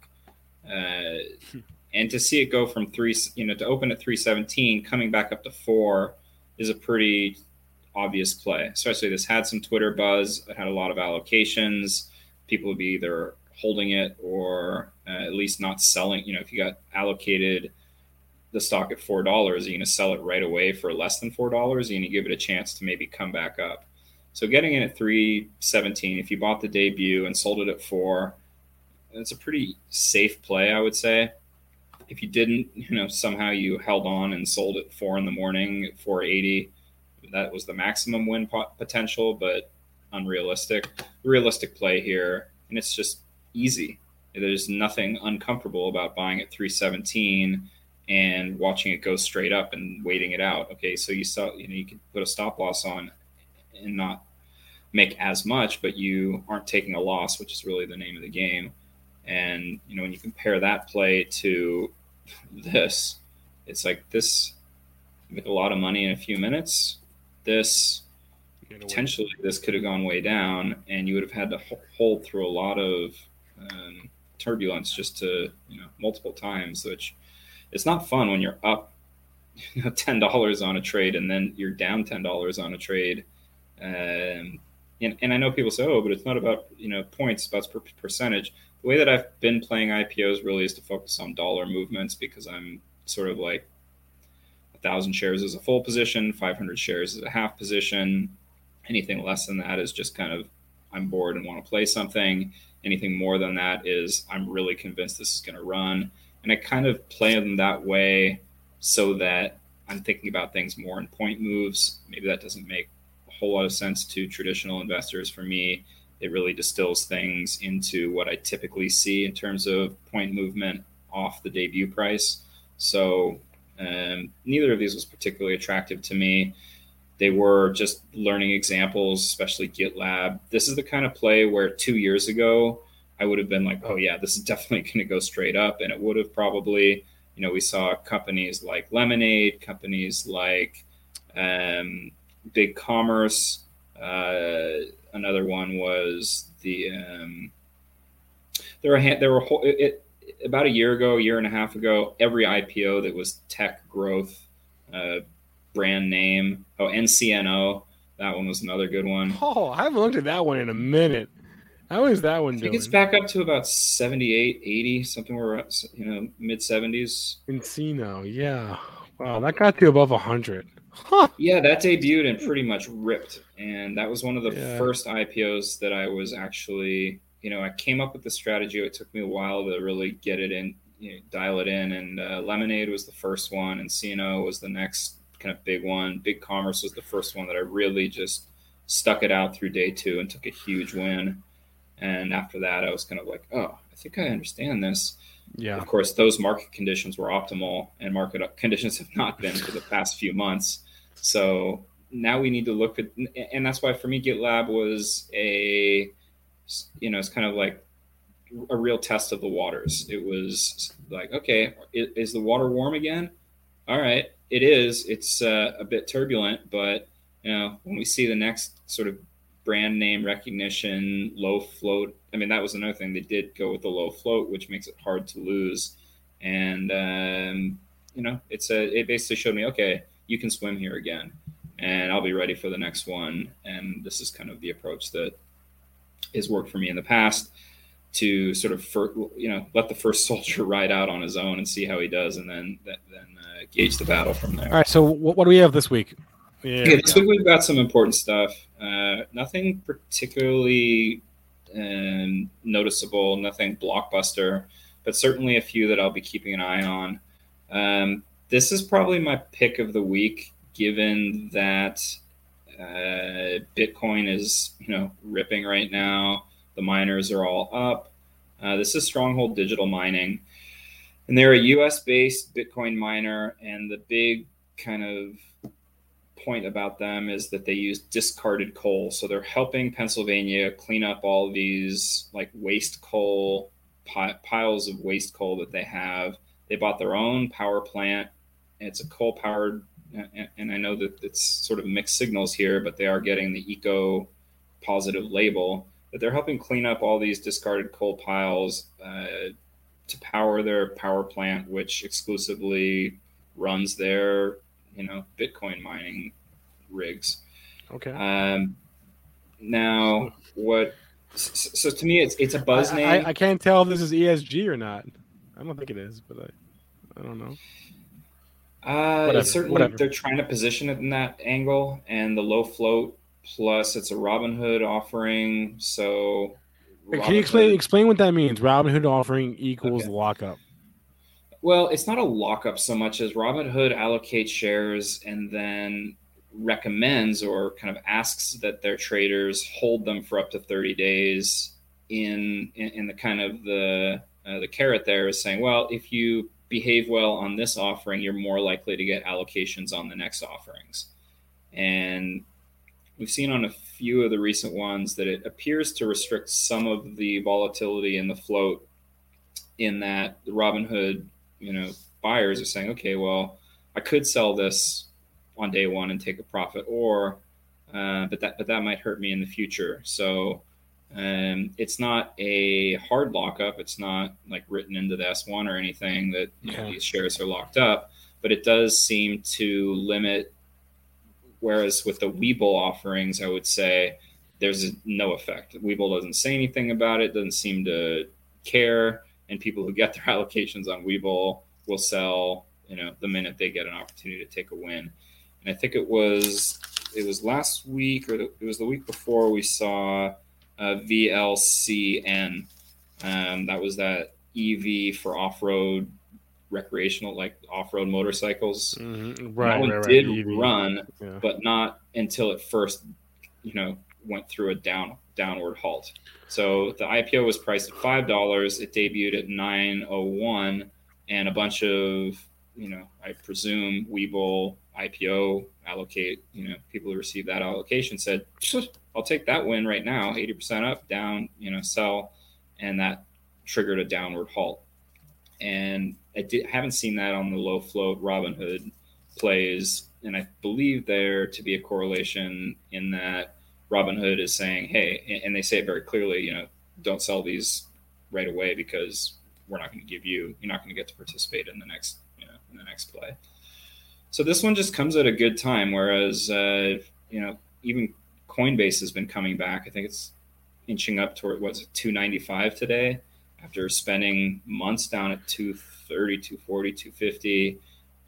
Uh, and to see it go from three, you know, to open at 317, coming back up to four is a pretty obvious play. Especially this had some Twitter buzz, it had a lot of allocations. People would be either holding it or uh, at least not selling. You know, if you got allocated the stock at four dollars, are you going to sell it right away for less than four dollars? You going to give it a chance to maybe come back up? So getting in at three seventeen, if you bought the debut and sold it at four, it's a pretty safe play, I would say. If you didn't, <laughs> you know, somehow you held on and sold at four in the morning at four eighty, that was the maximum win potential, but unrealistic. Realistic play here, and it's just easy. There's nothing uncomfortable about buying at 317 and watching it go straight up and waiting it out. Okay, so you saw you know you can put a stop loss on and not make as much, but you aren't taking a loss, which is really the name of the game. And you know when you compare that play to this, it's like this make a lot of money in a few minutes. This potentially this could have gone way down, and you would have had to hold through a lot of um, turbulence just to you know multiple times, which it's not fun when you're up <laughs> you know, ten dollars on a trade and then you're down ten dollars on a trade. Um, and, and I know people say, oh, but it's not about you know points, it's about percentage. The way that I've been playing IPOs really is to focus on dollar movements because I'm sort of like thousand shares is a full position, 500 shares is a half position. Anything less than that is just kind of I'm bored and want to play something. Anything more than that is I'm really convinced this is going to run and I kind of play them that way so that I'm thinking about things more in point moves. Maybe that doesn't make a whole lot of sense to traditional investors. For me, it really distills things into what I typically see in terms of point movement off the debut price. So um, neither of these was particularly attractive to me. They were just learning examples, especially GitLab. This is the kind of play where two years ago, I would have been like, oh yeah, this is <laughs> definitely going to go straight up, and it would have probably, you know, we saw companies like Lemonade, companies like um, Big Commerce. Uh, another one was the um, there were there were it, it, about a year ago, a year and a half ago, every IPO that was tech growth, uh, brand name. Oh, NCNO, that one was another good one. Oh, I haven't looked at that one in a minute. How is that one I think doing? it's back up to about 78, 80, something where, you know, mid 70s. nCino, yeah. Wow, that got to above 100. Huh. Yeah, that debuted and pretty much ripped. And that was one of the yeah. first IPOs that I was actually, you know, I came up with the strategy. It took me a while to really get it in, you know, dial it in. And uh, Lemonade was the first one, and CNO was the next kind of big one. Big Commerce was the first one that I really just stuck it out through day two and took a huge win. And after that, I was kind of like, oh, I think I understand this. Yeah. Of course, those market conditions were optimal, and market <laughs> conditions have not been for the past few months. So now we need to look at, and that's why for me, GitLab was a, you know, it's kind of like a real test of the waters. It was like, okay, is the water warm again? All right, it is. It's uh, a bit turbulent, but you know, when we see the next sort of brand name recognition, low float. I mean, that was another thing. They did go with the low float, which makes it hard to lose. And um, you know, it's a it basically showed me, okay, you can swim here again, and I'll be ready for the next one. And this is kind of the approach that has worked for me in the past. To sort of fir- you know let the first <laughs> soldier ride out on his own and see how he does, and then then uh, gauge the battle from there. All right. So what, what do we have this week? Yeah, this week we've got some important stuff. Uh, nothing particularly um, noticeable, nothing blockbuster, but certainly a few that I'll be keeping an eye on. Um, this is probably my pick of the week, given that uh, Bitcoin is you know ripping right now. The miners are all up. Uh, this is Stronghold Digital Mining, and they're a U.S. based Bitcoin miner. And the big kind of point about them is that they use discarded coal. So they're helping Pennsylvania clean up all these like waste coal pi- piles of waste coal that they have. They bought their own power plant. It's a coal powered, and I know that it's sort of mixed signals here, but they are getting the eco positive label. That they're helping clean up all these discarded coal piles uh, to power their power plant, which exclusively runs their you know Bitcoin mining rigs. Okay. Um, now, what? So to me, it's it's a buzz I, name. I, I can't tell if this is ESG or not. I don't think it is, but I, I don't know. Uh, Whatever, certainly whatever. they're trying to position it in that angle, and the low float plus it's a Robinhood offering. So, Can you explain explain what that means? Robinhood offering equals Okay. lockup. Well, it's not a lockup so much as Robinhood allocates shares and then recommends or kind of asks that their traders hold them for up to 30 days in in, in the kind of the uh, the carrot there is saying, well, if you behave well on this offering, you're more likely to get allocations on the next offerings. And we've seen on a few of the recent ones that it appears to restrict some of the volatility in the float in that the Robinhood you know buyers are saying okay well i could sell this on day one and take a profit or uh, but that but that might hurt me in the future. So um, it's not a hard lockup. It's not like written into the s1 or anything that you know, these shares are locked up but it does seem to limit whereas with the webull offerings i would say there's no effect webull doesn't say anything about it doesn't seem to care and people who get their <laughs> allocations on Webull will sell, you know, the minute they get an opportunity to take a win. And I think it was it was last week or it was the week before we saw uh, VLCN. Um, that was that EV for off road recreational, like off road motorcycles. Mm-hmm. Right, one right, did run, Yeah. but not until it first, you know, went through a down downward halt. So the IPO was priced at five dollars. It debuted at nine oh one, and a bunch of you know, I presume Webull IPO allocate, you know, people who received that allocation said, I'll take that win right now, eighty percent up, down, you know, sell, and that triggered a downward halt. And I did, haven't seen that on the low float Robinhood plays, and I believe there to be a correlation in that Robinhood is saying, "Hey," and they say it very clearly, you know, don't sell these right away because we're not going to give you, you're not going to get to participate in the next, you know, in the next play. So this one just comes at a good time, whereas uh, you know even Coinbase has been coming back. I think it's inching up toward what's 295 today after spending months down at 230, 240, 250.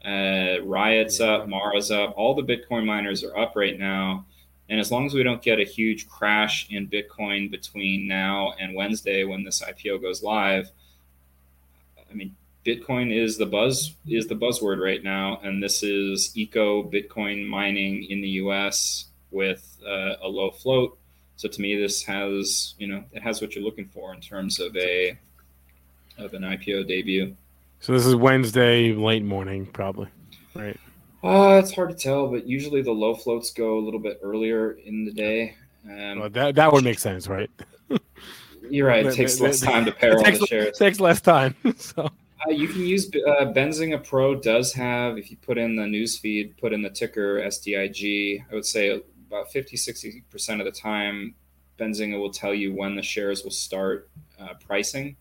Uh, Riot's up, Mara's up. All the Bitcoin miners are up right now. And as long as we don't get a huge crash in Bitcoin between now and Wednesday when this IPO goes live, I mean, Bitcoin is the buzz is the buzzword right now, and this is eco Bitcoin mining in the U.S. with uh, a low float. So to me, this has you know it has what you're looking for in terms of a of an IPO debut. So this is Wednesday late morning, probably. Right. Uh, it's hard to tell, but usually the low floats go a little bit earlier in the day. Um, Well, that that would make sense, right? <laughs> you're right; it takes less time to pair all takes, the shares. takes less time. so Uh, you can use uh, Benzinga Pro does have if you put in the news feed, put in the ticker SDIG. I would say about 50 60 percent of the time, Benzinga will tell you when the shares will start uh, pricing,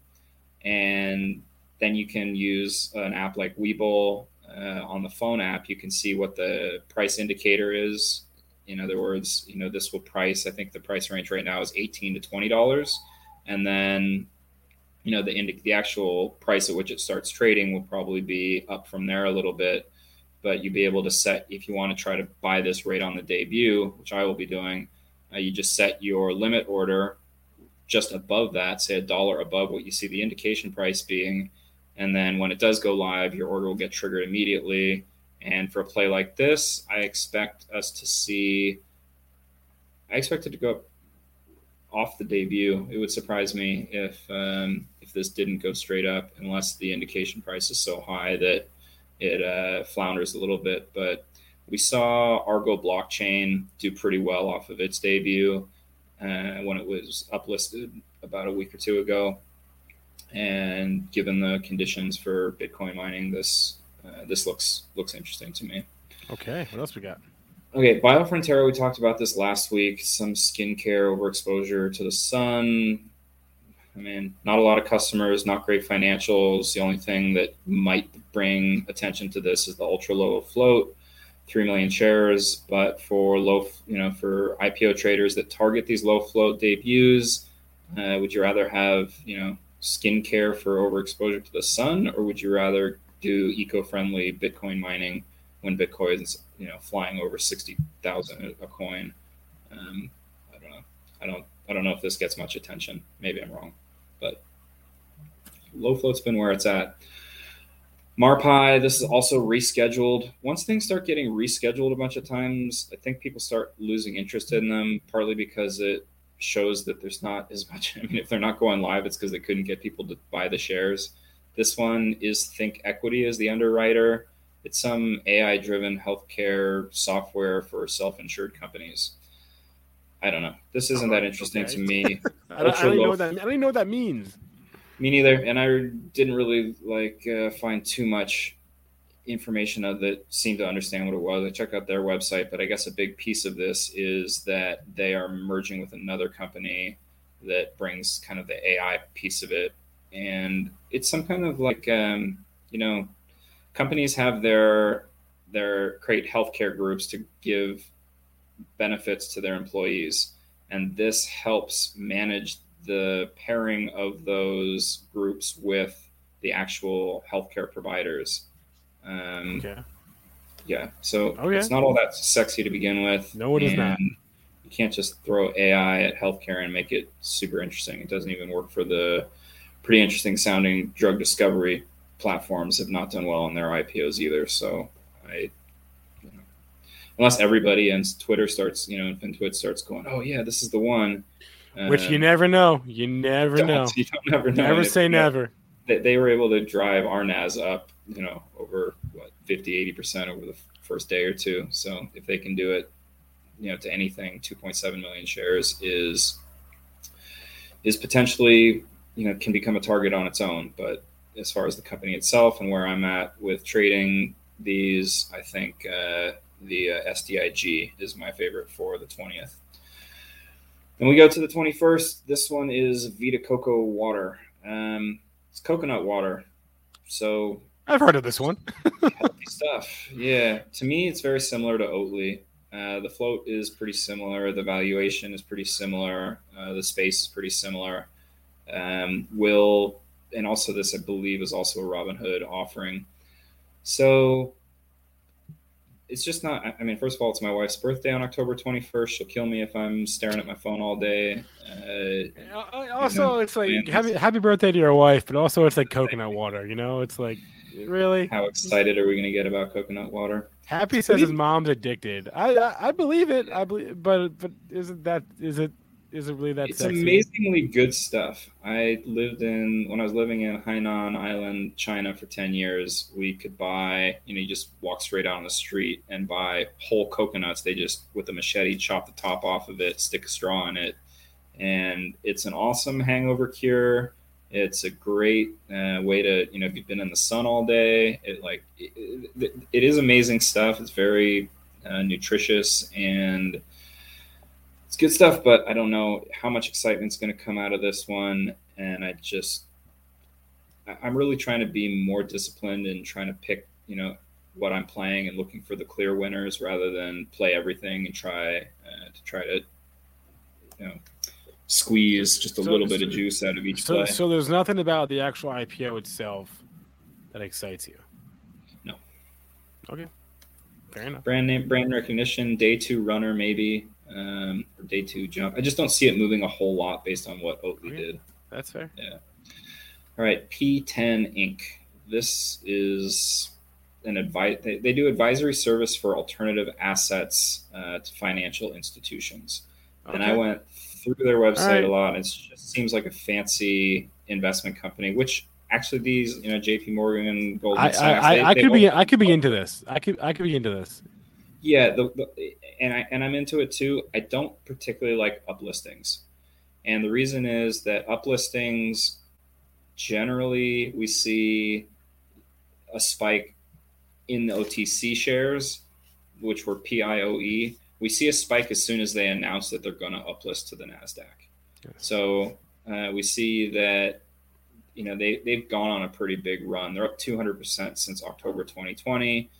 and then you can use an app like Webull uh, on the phone app. You can see what the price indicator is. In other words, you know this will price. I think the price range right now is 18 to 20 dollars, and then you know the the actual price at which it starts trading will probably be up from there a little bit but you'd be able to set if you want to try to buy this right on the debut which i will be doing uh, you just set your limit order just above that say a dollar above what you see the indication price being and then when it does go live your order will get triggered immediately and for a play like this i expect us to see i expect it to go up off the debut. It would surprise me if um, if this didn't go straight up, unless the indication price is so high that it uh, flounders a little bit. But we saw Argo blockchain do pretty well off of its debut uh, when it was uplisted about a week or two ago. And given the conditions for Bitcoin mining, this uh, this looks looks interesting to me. Okay, what else we got? Okay, Biofrontera, we talked about this last week. Some skincare overexposure to the sun. I mean, not a lot of customers, not great financials. The only thing that might bring attention to this is the ultra low float, three million shares. But for low, you know, for IPO traders that target these low float debuts, uh, would you rather have, you know, skincare for overexposure to the sun, or would you rather do eco-friendly Bitcoin mining when Bitcoin is you know flying over sixty thousand a coin. Um, I don't know. I don't. I don't know if this gets much attention. Maybe I'm wrong, but low float's been where it's at. Marpai, this is also rescheduled. Once things start getting rescheduled a bunch of times, I think people start losing interest in them, partly because it shows that there's not as much. <laughs> I mean, if they're not going live, it's because they couldn't get people to buy the shares. This one is Think Equity as the underwriter. It's some AI driven healthcare software for self insured companies. I don't know. This isn't that interesting Okay. to me. <laughs> I don't, <laughs> I don't know what that. I don't even know what that means. Me neither. And I didn't really like uh, find too much information of that seemed to understand what it was. I checked out their website, but I guess a big piece of this is that they are merging with another company that brings kind of the AI piece of it. And it's some kind of like, um, you know, companies have their their create healthcare groups to give benefits to their employees, and this helps manage the pairing of those groups with the actual healthcare providers. Um, Okay. Yeah, so Okay. it's not all that sexy to begin with. No, it is not. You can't just throw AI at healthcare and make it super interesting. It doesn't even work for the pretty interesting sounding drug discovery platforms. Have not done well on their IPOs either. So I, unless everybody and Twitter starts, you know, and FinTwit starts going, oh yeah, this is the one. Which you Um, never know. You never don't- know. <laughs> You don't never know. Never And say never. They, they were able to drive our NAS up, you know, over what 50, 80% over the first day or two. So if they can do it, you know, to anything, 2.7 million shares is is potentially, you know, can become a target on its own. But as far as the company itself and where I'm at with trading these, I think uh, the uh, SDIG is my favorite for the 20th. Then we go to the 21st. This one is Vita Coco Water. Um, it's coconut water. So I've heard of this one. <laughs> healthy stuff. Yeah. To me, it's very similar to Oatly. Uh, the float is pretty similar. The valuation is pretty similar. Uh, the space is pretty similar. Um, will and also this, I believe, is also a Robinhood offering. So it's just not. I- mean, first of all, it's my wife's birthday on October 21st. She'll kill me if I'm staring at my phone all day. Uh, Also, it's like happy, happy birthday to your wife, but also it's like coconut water. You know, it's like really how excited are we going to get about coconut water? happy says his mom's addicted. I I, I believe it. I believe, but but isn't that is it is it really that it's sexy? amazingly good stuff. I lived in when I was living in Hainan Island, China for 10 years. We could buy, you know, you just walk straight out on the street and buy whole coconuts. They just with a machete chop the top off of it, stick a straw in it, and it's an awesome hangover cure. It's a great uh, way to, you know, if you've been in the sun all day, it like it, it, it is amazing stuff. It's very uh, nutritious and it's good stuff, but I don't know how much excitement's going to come out of this one. And I just, I'm really trying to be more disciplined and trying to pick, you know, what I'm playing and looking for the clear winners rather than play everything and try uh, to try to, you know, squeeze just a So- little bit of juice out of each So, play. so there's nothing about the actual IPO itself that excites you. No. Okay. Fair enough. brand name, brand recognition, day two runner maybe, um, or day two jump. I just don't see it moving a whole lot based on what Oatly Okay. did. That's fair. Yeah. All right, P10 Inc. This is an advice. They, they do advisory service for alternative assets uh, to financial institutions. And I went through their website right. a lot. And it just seems like a fancy investment company, which actually these, you know, J.P. Morgan, Goldman I, Sachs. I, they- I, I could be I could be into this. I could I could be into this. Yeah, the, the, and I and I'm into it too. I don't particularly like uplistings, and the reason is that uplistings generally we see a spike in the OTC shares, which were PIOE. We see a spike as soon as they announce that they're going to uplist to the Nasdaq. Yes. So uh, we see that you know they they've gone on a pretty big run. They're up 200 percent since October 2020.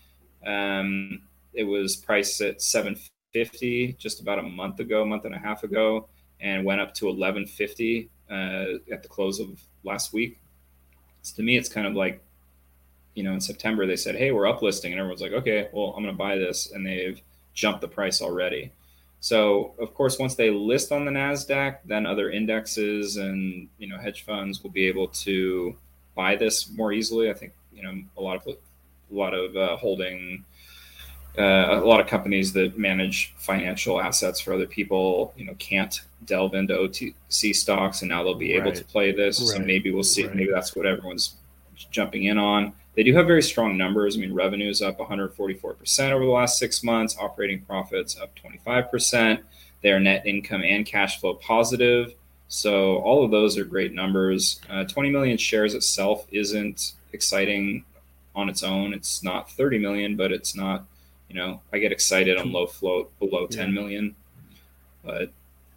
Um, it was priced at 750 just about a month ago, month and a half ago, and went up to 1150 uh, at the close of last week. So to me, it's kind of like, you know, in September they said, "Hey, we're uplisting," and everyone's like, "Okay, well, I'm going to buy this," and they've jumped the price already. So of course, once they list on the Nasdaq, then other indexes and you know hedge funds will be able to buy this more easily. I think you know a lot of a lot of uh, holding uh, a lot of companies that manage financial assets for other people, you know, can't delve into OTC stocks, and now they'll be able Right. to play this. So maybe we'll see. Right. Maybe that's what everyone's jumping in on. They do have very strong numbers. I mean, revenue is up 144% over the last six months. Operating profits up 25%. Their net income and cash flow positive. So all of those are great numbers. Uh, 20 million shares itself isn't exciting on its own. It's not 30 million, but it's not. You know, I get excited on low float below 10 Yeah. million. But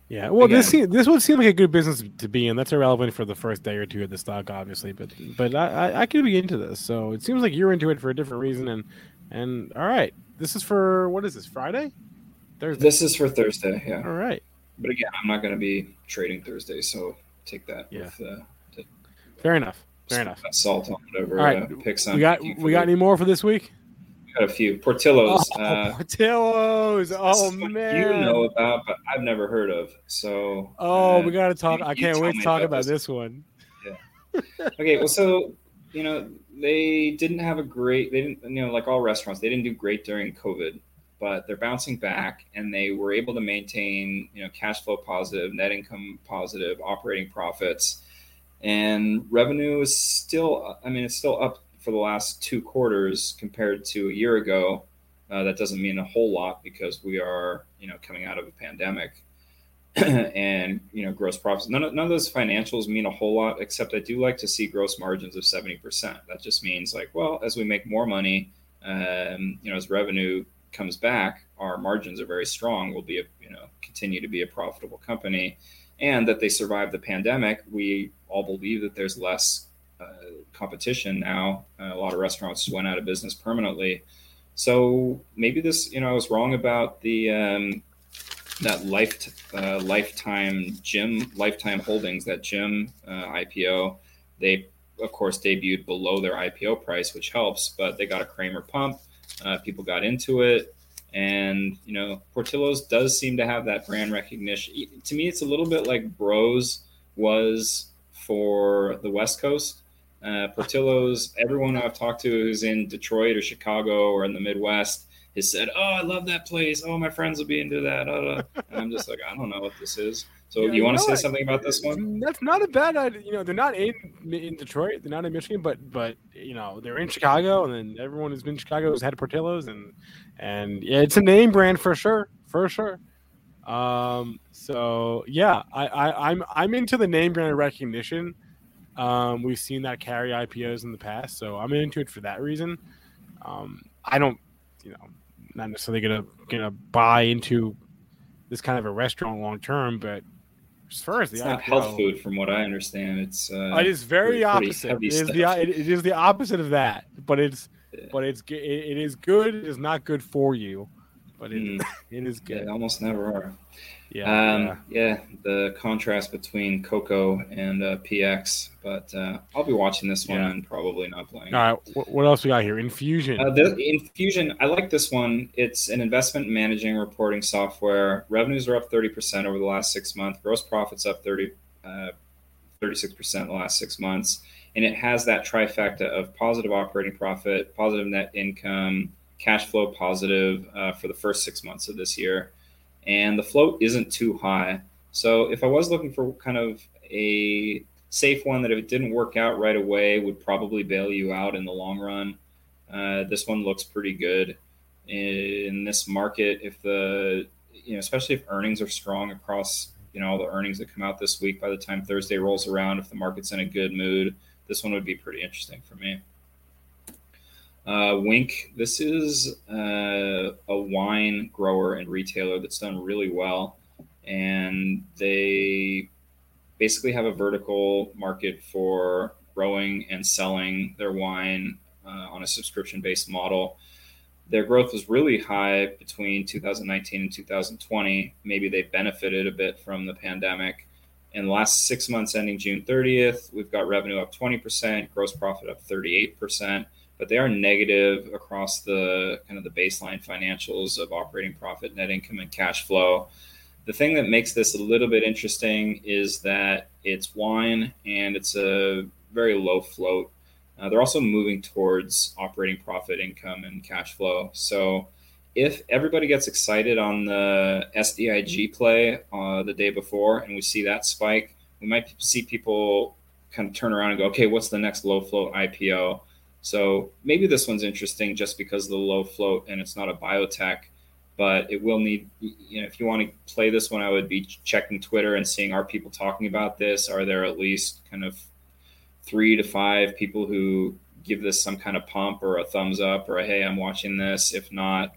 Yeah. Well, this Again. this would seem like a good business to be in. That's irrelevant for the first day or two of the stock, obviously. But but I, I, could be into this. So it seems like you're into it for a different reason. And and all right, this is for what is this Friday? Thursday. this is for Thursday. Yeah. all right. But again, I'm not going to be trading Thursday, so take that Yeah. with uh, Fair enough. Fair enough. salt on whatever All right, uh, picks I'm We got we got any more for this week? Got a few Portillo's. <laughs> oh, uh, Portillo's. Oh man. you know about, but I've never heard of. So Oh, uh, we got to talk. you- I can't wait to talk about this. this one. okay well so you know they didn't have a great they didn't you know like all restaurants they didn't do great during covid but they're bouncing back and they were able to maintain you know cash flow positive net income positive operating profits and revenue is still i mean it's still up for the last two quarters compared to a year ago uh, that doesn't mean a whole lot because we are you know coming out of a pandemic. <clears throat> And you know gross profits none of, none of those financials mean a whole lot except i do like to see gross margins of 70% that just means like well as we make more money um, you know as revenue comes back our margins are very strong we'll be a you know continue to be a profitable company. And that they survived the pandemic we all believe that there's less uh, competition now. Uh, a lot of restaurants went out of business permanently. So maybe this you know i was wrong about the um, that life uh, lifetime gym lifetime holdings that gym uh, ipo they of course debuted below their ipo price which helps but they got a Cramer pump. Uh, people got into it. And you know portillo's does seem to have that brand recognition. To me it's a little bit like bros was for the west coast uh, portillo's everyone i've talked to who's in detroit or chicago or in the midwest has said, "Oh, I love that place. Oh, my friends will be into that." Uh, and I'm just like, I don't know what this is. So, Yeah, you want to say something about this one? That's not a bad idea. You know, they're not in in Detroit. They're not in Michigan, but but you know, they're in Chicago, and then everyone who's been in Chicago has had Portillo's, and and yeah, it's a name brand for sure, for sure. Um, so yeah, I, I I'm I'm into the name brand recognition. Um, we've seen that carry IPOs in the past, so I'm into it for that reason. Um, I don't, you know, not necessarily gonna gonna buy into this kind of a restaurant long term, but as far as the It's not health food, from what I understand. It's uh, it is very pretty- pretty opposite. heavy It is the it, it is the opposite of that, but it's Yeah. but it's it, it is good. It is not good for you, but it, Mm. <laughs> it is Yeah, good. they almost never are. Yeah, Um, yeah. yeah. the contrast between Coco and uh, PX, but uh, I'll be watching this one Yeah. and probably not playing. All right, what, what else we got here? Enfusion. Uh, the Enfusion, I like this one. It's an investment managing reporting software. Revenues are up 30% over the last six months. Gross profits up 30, uh, 36% in the last six months. And it has that trifecta of positive operating profit, positive net income, cash flow positive uh, for the first six months of this year. And the float isn't too high. So if I was looking for kind of a safe one that if it didn't work out right away would probably bail you out in the long run, uh, this one looks pretty good in this market. If the you know, especially if earnings are strong across you know all the earnings that come out this week, by the time Thursday rolls around, if the market's in a good mood, this one would be pretty interesting for me. Uh, Winc, this is uh, a wine grower and retailer that's done really well, and they basically have a vertical market for growing and selling their wine uh, on a subscription based model. Their growth was really high between 2019 and 2020. Maybe they benefited a bit from the pandemic. In the last six months ending June 30th, we've got revenue up 20%, gross profit up 38%, but they are negative across the kind of the baseline financials of operating profit, net income, and cash flow the thing that makes this a little bit interesting is that it's wine and it's a very low float. Uh, they're also moving towards operating profit, income, and cash flow. So, if everybody gets excited on the SDIG play uh, the day before and we see that spike, we might see people kind of turn around and go, okay, what's the next low float IPO? So, maybe this one's interesting just because of the low float and it's not a biotech but it will need you know if you want to play this one i would be checking twitter and seeing are people talking about this? Are there at least kind of three to five people who give this some kind of pump or a thumbs up or a hey i'm watching this. If not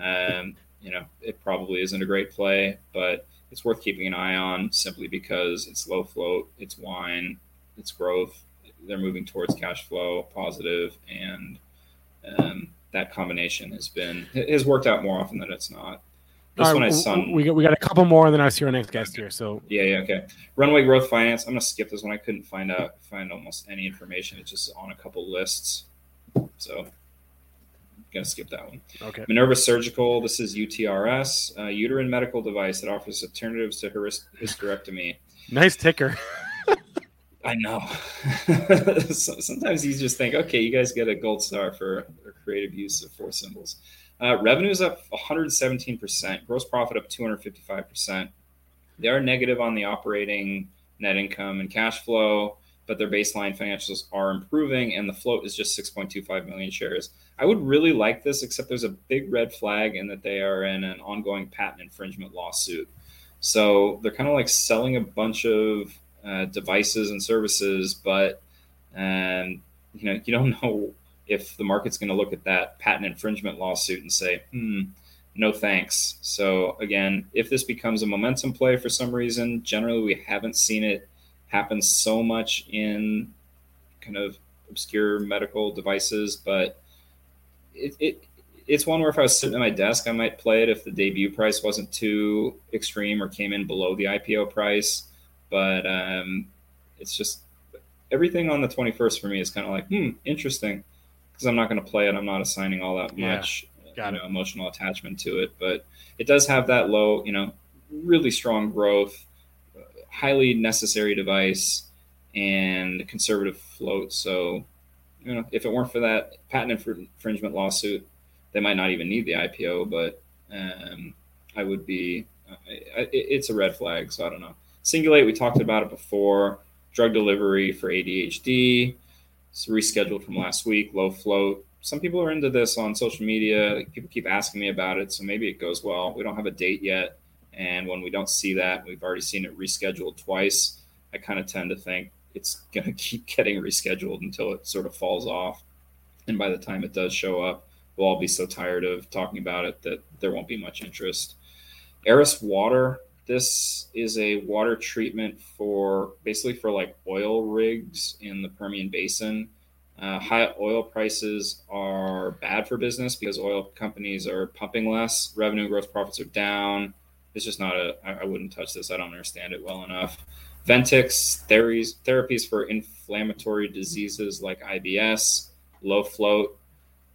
um, you know it probably isn't a great play but it's worth keeping an eye on simply because it's low float it's wine it's growth they're moving towards cash flow positive and um, that combination has been has worked out more often than it's not. This one right, w- we got we got a couple more, and then I see our next guest here. So Yeah, yeah, okay. Runway Growth Finance. I'm gonna skip this one. I couldn't find out find almost any information. It's just on a couple lists, so gonna skip that one. okay, Minerva Surgical. This is UTRS, a uterine medical device that offers alternatives to hysterectomy. nice ticker. <laughs> I know. <laughs> So- Sometimes you just think, okay, you guys get a gold star for creative use of four symbols. Uh, revenues up 117%, gross profit up 255%. They are negative on the operating net income and cash flow, but their baseline financials are improving, and the float is just 6.25 million shares. I would really like this, except there's a big red flag in that they are in an ongoing patent infringement lawsuit. So they're kind of like selling a bunch of uh, devices and services, but um, you know you don't <laughs> know if the market's going to look at that patent infringement lawsuit and say, "Hmm, no thanks." So again, if this becomes a momentum play for some reason, generally we haven't seen it happen so much in kind of obscure medical devices, but it, it it's one where if I was sitting at my desk, I might play it if the debut price wasn't too extreme or came in below the IPO price. But um, it's just everything on the 21st for me is kind of like, hmm, interesting. Because I'm not going to play it. I'm not assigning all that Yeah, much got you know, emotional attachment to it. But it does have that low, you know, really strong growth, highly necessary device, and conservative float. So, you know, if it weren't for that patent infringement lawsuit, they might not even need the IPO. But um, I would be, I, I, it's a red flag. So I don't know. Cingulate, we talked about it before. Drug delivery for ADHD. It's rescheduled from last week. Low float. Some people are into this on social media. Like, people keep asking me about it, so maybe it goes well. We don't have a date yet, and when we don't see that, we've already seen it rescheduled twice. I kind of tend to think it's going <laughs> to keep getting rescheduled until it sort of falls off. And by the time it does show up, we'll all be so tired of talking about it that there won't be much interest. Aris Water. This is a water treatment for basically for like oil rigs in the Permian Basin. Uh, high oil prices are bad for business because oil companies are pumping less. Revenue gross profits are down. it's just not a. I, I wouldn't touch this. I don't understand it well enough. Ventyx therapies therapies for inflammatory diseases like IBS, low float.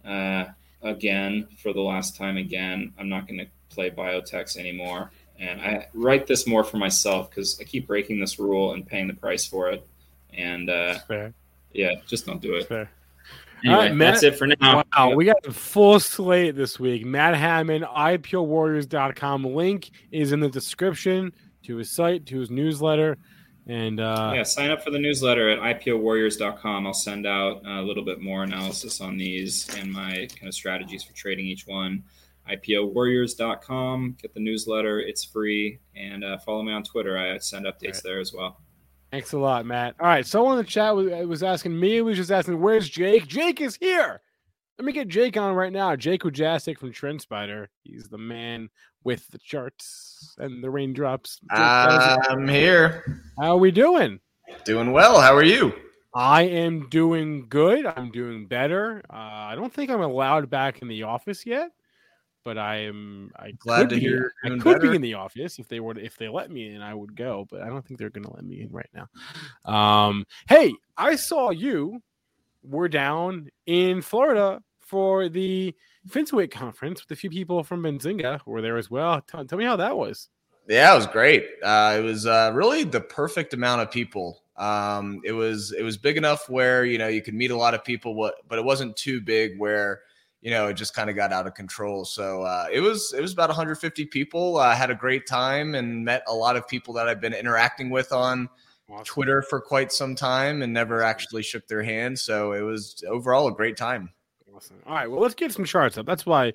Uh, again, for the last time again, I'm not going to play biotechs anymore. And I write this more for myself because I keep breaking this rule and paying the price for it. And uh, yeah, just don't do it. Fair. Anyway, All right, Matt- that's it for now. Wow, we got a full slate this week. Matt Hammond, IPOWarriors.com. Link is in the description to his site, to his newsletter. And uh, yeah, sign up for the newsletter at ipowarriors.com. I'll send out a little bit more analysis on these and my kind of strategies for trading each one. ipowarriors.com. Get the newsletter. It's free. And uh, follow me on Twitter. I send updates Right. there as well. thanks a lot, Matt. All right, someone in the chat was, was asking me, was just asking, where's Jake? Jake is here. Let me get Jake on right now. Jake Wujastyk from TrendSpider. He's the man with the charts and the raindrops. Jake, I'm here. how are we doing? Doing well. How are you? I am doing good. I'm doing better. Uh, I don't think I'm allowed back in the office yet, but I am. I Glad could to be, hear I could better. be in the office if they were. If they let me in, I would go. But I don't think they're going to let me in right now. Um, hey, I saw you were down in Florida for the FinTwit conference with a few people from Benzinga who were there as well. Tell, tell me how that was. Yeah, it was great. Uh, it was uh, really the perfect amount of people. Um, it was it was big enough where you know you could meet a lot of people, what, but it wasn't too big where you know it just kind of got out of control. So uh, it was it was about 150 people. I had a great time and met a lot of people that I've been interacting with on Twitter for quite some time and never actually shook their hand. So it was overall a great time. Awesome. All right, well, let's get some charts up. That's why,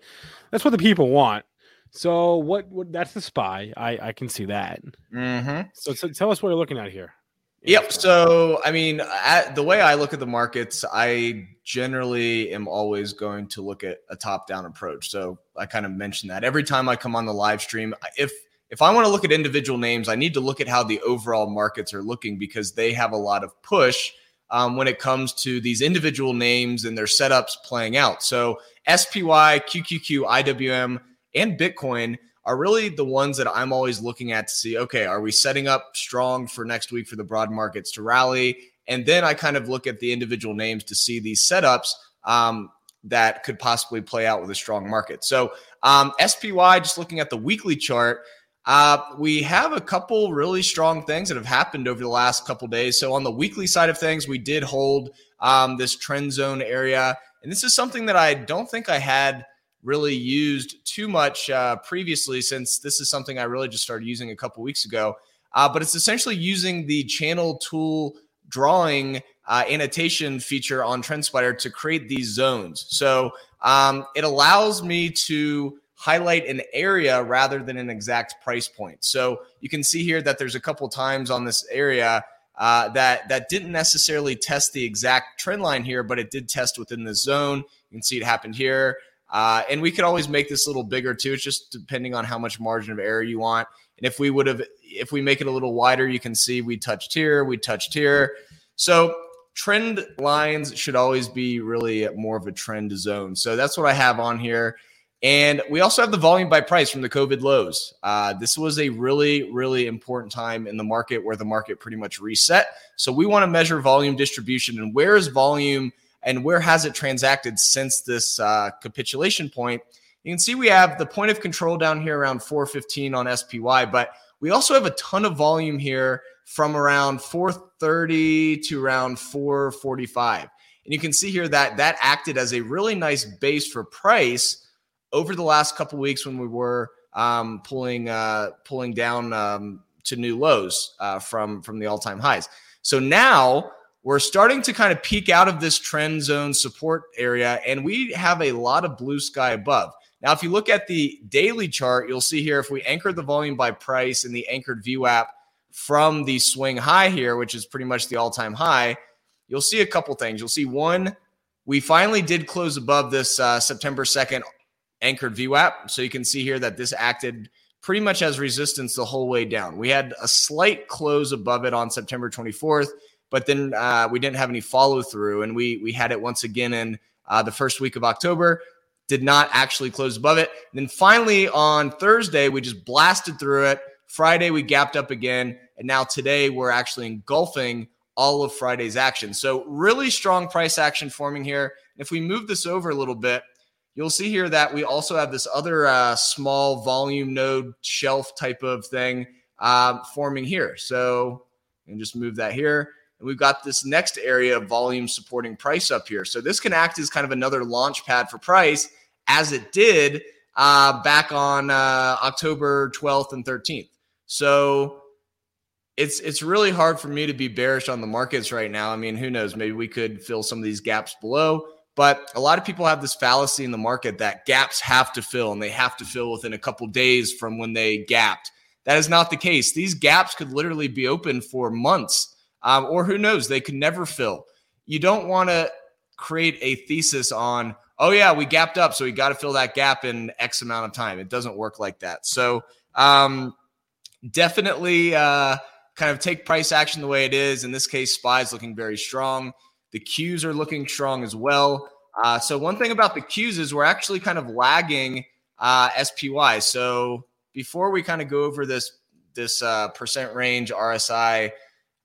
that's what the people want. So, what? What? That's the spy. I I can see that. Mm-hmm. So, so tell us what you're looking at here. Yep. So, I mean, at, the way I look at the markets, I generally am always going to look at a top-down approach. So, I kind of mentioned that every time I come on the live stream. If if I want to look at individual names, I need to look at how the overall markets are looking because they have a lot of push um, when it comes to these individual names and their setups playing out. So, SPY, QQQ, IWM, and Bitcoin are really the ones that I'm always looking at to see okay, are we setting up strong for next week for the broad markets to rally? And then I kind of look at the individual names to see these setups um, that could possibly play out with a strong market. So, um, SPY, just looking at the weekly chart, uh, we have a couple really strong things that have happened over the last couple days. So, on the weekly side of things, we did hold um, this trend zone area. And this is something that I don't think I had really used too much uh, previously, since this is something I really just started using a couple weeks ago. Uh, but it's essentially using the channel tool drawing uh, annotation feature on TrendSpider to create these zones. So um, it allows me to highlight an area rather than an exact price point. So you can see here that there's a couple times on this area uh, that that didn't necessarily test the exact trend line here, but it did test within the zone. You can see it happened here. Uh, and we could always make this a little bigger too. It's just depending on how much margin of error you want. And if we would have, if we make it a little wider, you can see we touched here, we touched here. So trend lines should always be really more of a trend zone. So that's what I have on here. And we also have the volume by price from the COVID lows. Uh, this was a really, really important time in the market where the market pretty much reset. So we want to measure volume distribution and where is volume and where has it transacted since this uh, capitulation point. You can see we have the point of control down here around 415 on SPY, but we also have a ton of volume here from around 430 to around 445. And you can see here that that acted as a really nice base for price over the last couple weeks when we were um, pulling uh, pulling down um, to new lows uh, from from the all time highs. So now we're starting to kind of peak out of this trend zone support area, and we have a lot of blue sky above. Now, if you look at the daily chart, you'll see here if we anchor the volume by price in the anchored VWAP from the swing high here, which is pretty much the all time high, you'll see a couple things. You'll see one, we finally did close above this uh, September 2nd anchored VWAP. So you can see here that this acted pretty much as resistance the whole way down. We had a slight close above it on September 24th, but then uh, we didn't have any follow through, and we we had it once again in uh, the first week of October. Did not actually close above it. And then finally on Thursday, we just blasted through it. Friday, we gapped up again. And now today, we're actually engulfing all of Friday's action. So, really strong price action forming here. If we move this over a little bit, you'll see here that we also have this other uh, small volume node shelf type of thing um, forming here. So, and just move that here. And we've got this next area of volume supporting price up here. So this can act as kind of another launch pad for price as it did uh, back on uh, October 12th and 13th. So it's it's really hard for me to be bearish on the markets right now. I mean, who knows? Maybe we could fill some of these gaps below. But a lot of people have this fallacy in the market that gaps have to fill and they have to fill within a couple days from when they gapped. That is not the case. These gaps could literally be open for months, um, or who knows, they could never fill. You don't want to create a thesis on, oh, yeah, we gapped up, so we got to fill that gap in X amount of time. It doesn't work like that. So, um, definitely uh, kind of take price action the way it is. In this case, SPY is looking very strong. The Qs are looking strong as well. Uh, so, one thing about the Qs is we're actually kind of lagging uh, SPY. So, before we kind of go over this this uh, percent range RSI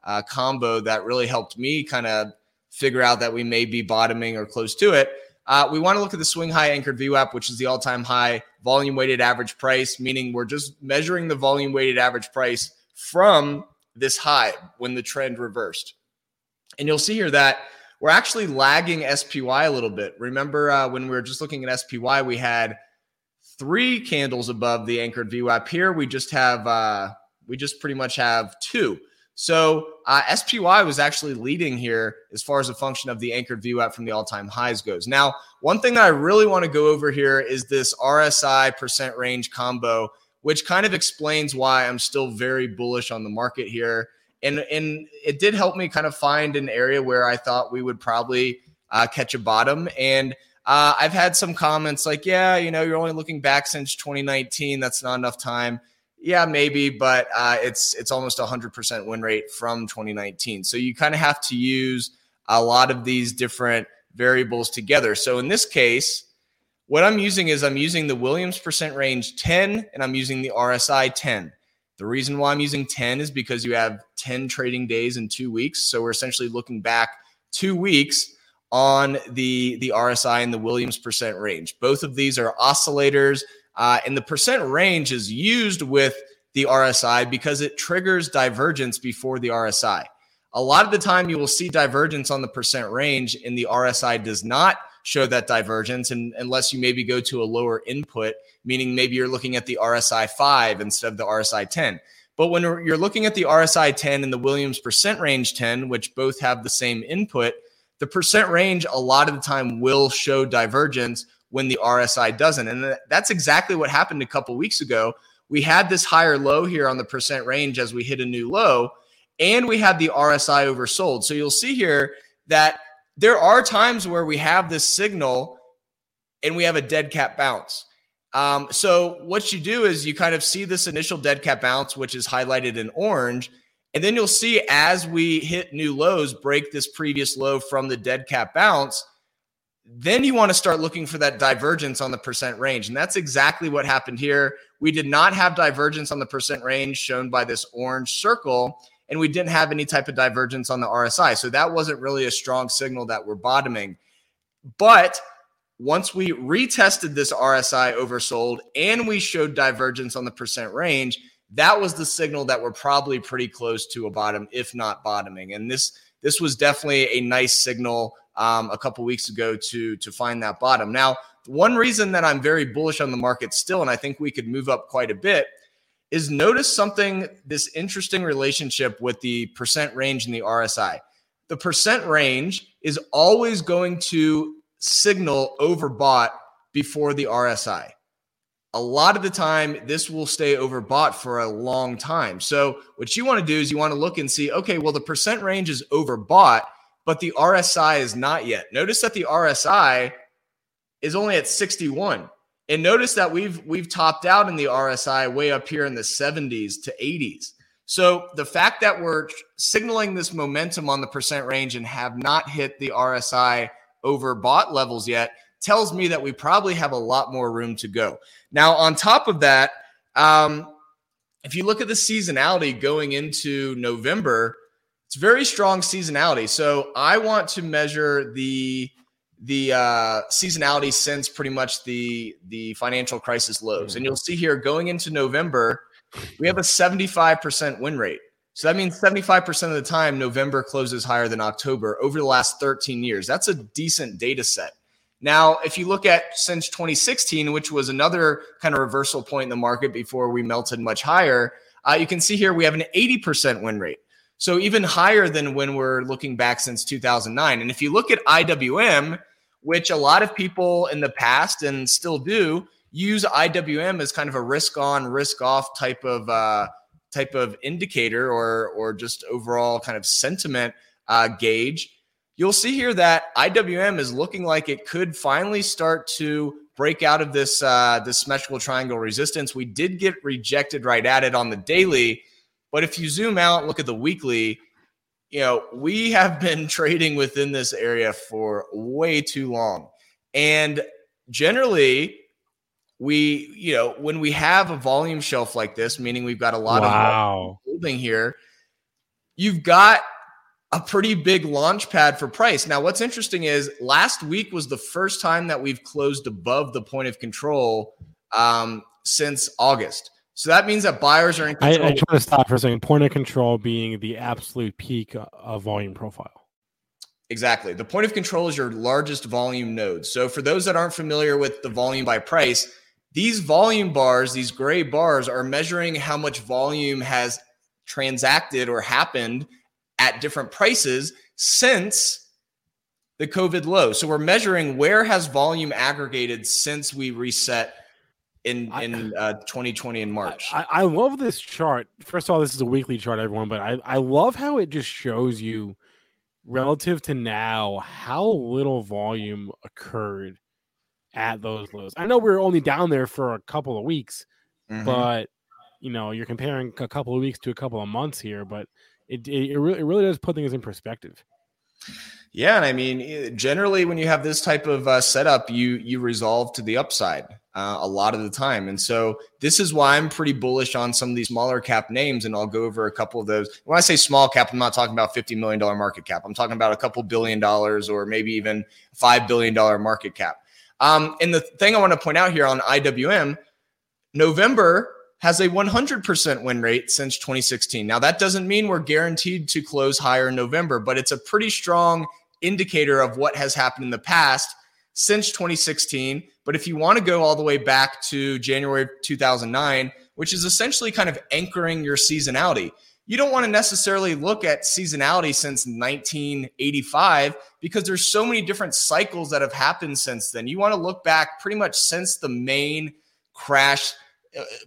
uh, combo that really helped me kind of figure out that we may be bottoming or close to it. Uh, we want to look at the swing high anchored VWAP, which is the all time high volume weighted average price, meaning we're just measuring the volume weighted average price from this high when the trend reversed. And you'll see here that we're actually lagging SPY a little bit. Remember uh, when we were just looking at SPY, we had three candles above the anchored VWAP. Here we just have uh, we just pretty much have two. So uh, SPY was actually leading here as far as a function of the anchored VWAP from the all-time highs goes. Now, one thing that I really want to go over here is this RSI percent range combo, which kind of explains why I'm still very bullish on the market here. And and it did help me kind of find an area where I thought we would probably uh, catch a bottom and. Uh, I've had some comments like, yeah, you know, you're only looking back since 2019. That's not enough time. Yeah, maybe, but uh, it's it's almost 100% win rate from 2019. So you kind of have to use a lot of these different variables together. So in this case, what I'm using is I'm using the Williams percent range 10 and I'm using the RSI 10. The reason why I'm using 10 is because you have 10 trading days in two weeks. So we're essentially looking back two weeks on the the RSI and the Williams percent range. Both of these are oscillators, uh, and the percent range is used with the RSI because it triggers divergence before the RSI. A lot of the time, you will see divergence on the percent range, and the RSI does not show that divergence, and unless you maybe go to a lower input, meaning maybe you're looking at the RSI 5 instead of the RSI 10. But when you're looking at the RSI 10 and the Williams percent range 10, which both have the same input, the percent range a lot of the time will show divergence when the RSI doesn't. And that's exactly what happened a couple weeks ago. We had this higher low here on the percent range as we hit a new low, and we had the RSI oversold. So you'll see here that there are times where we have this signal and we have a dead cat bounce. Um, so what you do is you kind of see this initial dead cat bounce, which is highlighted in orange, and then you'll see as we hit new lows, break this previous low from the dead cat bounce, then you want to start looking for that divergence on the percent range. And that's exactly what happened here. We did not have divergence on the percent range shown by this orange circle, and we didn't have any type of divergence on the RSI. So that wasn't really a strong signal that we're bottoming. But once we retested this RSI oversold and we showed divergence on the percent range, that was the signal that we're probably pretty close to a bottom, if not bottoming. And this this was definitely a nice signal um, a couple weeks ago to to find that bottom. Now, one reason that I'm very bullish on the market still, and I think we could move up quite a bit, is notice something this interesting relationship with the percent range and the RSI. The percent range is always going to signal overbought before the RSI a lot of the time this will stay overbought for a long time. So what you want to do is you want to look and see, okay, well the percent range is overbought, but the RSI is not yet. Notice that the RSI is only at 61. And notice that we've we've topped out in the RSI way up here in the 70s to 80s. So the fact that we're signaling this momentum on the percent range and have not hit the RSI overbought levels yet tells me that we probably have a lot more room to go. Now, on top of that, um, if you look at the seasonality going into November, it's very strong seasonality. So I want to measure the the uh, seasonality since pretty much the the financial crisis lows, and you'll see here going into November, we have a 75% win rate. So that means 75% of the time November closes higher than October over the last 13 years. That's a decent data set. Now, if you look at since 2016, which was another kind of reversal point in the market before we melted much higher, uh, you can see here we have an 80% win rate. So even higher than when we're looking back since 2009. And if you look at IWM, which a lot of people in the past and still do use IWM as kind of a risk on, risk off type of uh, type of indicator or or just overall kind of sentiment uh, gauge you'll see here that IWM is looking like it could finally start to break out of this uh, this symmetrical triangle resistance. We did get rejected right at it on the daily, but if you zoom out, look at the weekly. You know, we have been <laughs> trading within this area for way too long, and generally, we you know when we have a volume shelf like this, meaning we've got a lot wow. of holding here, you've got a pretty big launch pad for price. Now, what's interesting is last week was the first time that we've closed above the point of control um, since August. So that means that buyers are in control. I, I just want to stop for a second. Point of control being the absolute peak of volume profile. Exactly. The point of control is your largest volume node. So for those that aren't familiar with the volume by price, these volume bars, these gray bars, are measuring how much volume has transacted or happened at different prices since the COVID low. So we're measuring where has volume aggregated since we reset in in uh, 2020 in March. I, I, love this chart. First of all, this is a weekly chart, everyone, but I, I love how it just shows you relative to now how little volume occurred at those lows. I know we are only down there for a couple of weeks, mm-hmm. but you know, you're comparing a couple of weeks to a couple of months here, but it it, it really, it really does put things in perspective. Yeah, and I mean, eh, generally, when you have this type of uh, setup, you you resolve to the upside uh, a lot of the time, and so this is why I'm pretty bullish on some of these smaller cap names, and I'll go over a couple of those. When I say small cap, I'm not talking about fifty million dollar market cap. I'm talking about a couple billion dollars, or maybe even five billion dollar market cap. Um, and the thing I want to point out here on IWM, November has a 100% win rate since 2016. Now, that doesn't mean we're guaranteed to close higher in November, but it's a pretty strong indicator of what has happened in the past since 2016. But if you want to go all the way back to January 2009, which is essentially kind of anchoring your seasonality, you don't want to necessarily look at seasonality since 1985 because there's so many different cycles that have happened since then. You want to look back pretty much since the main crash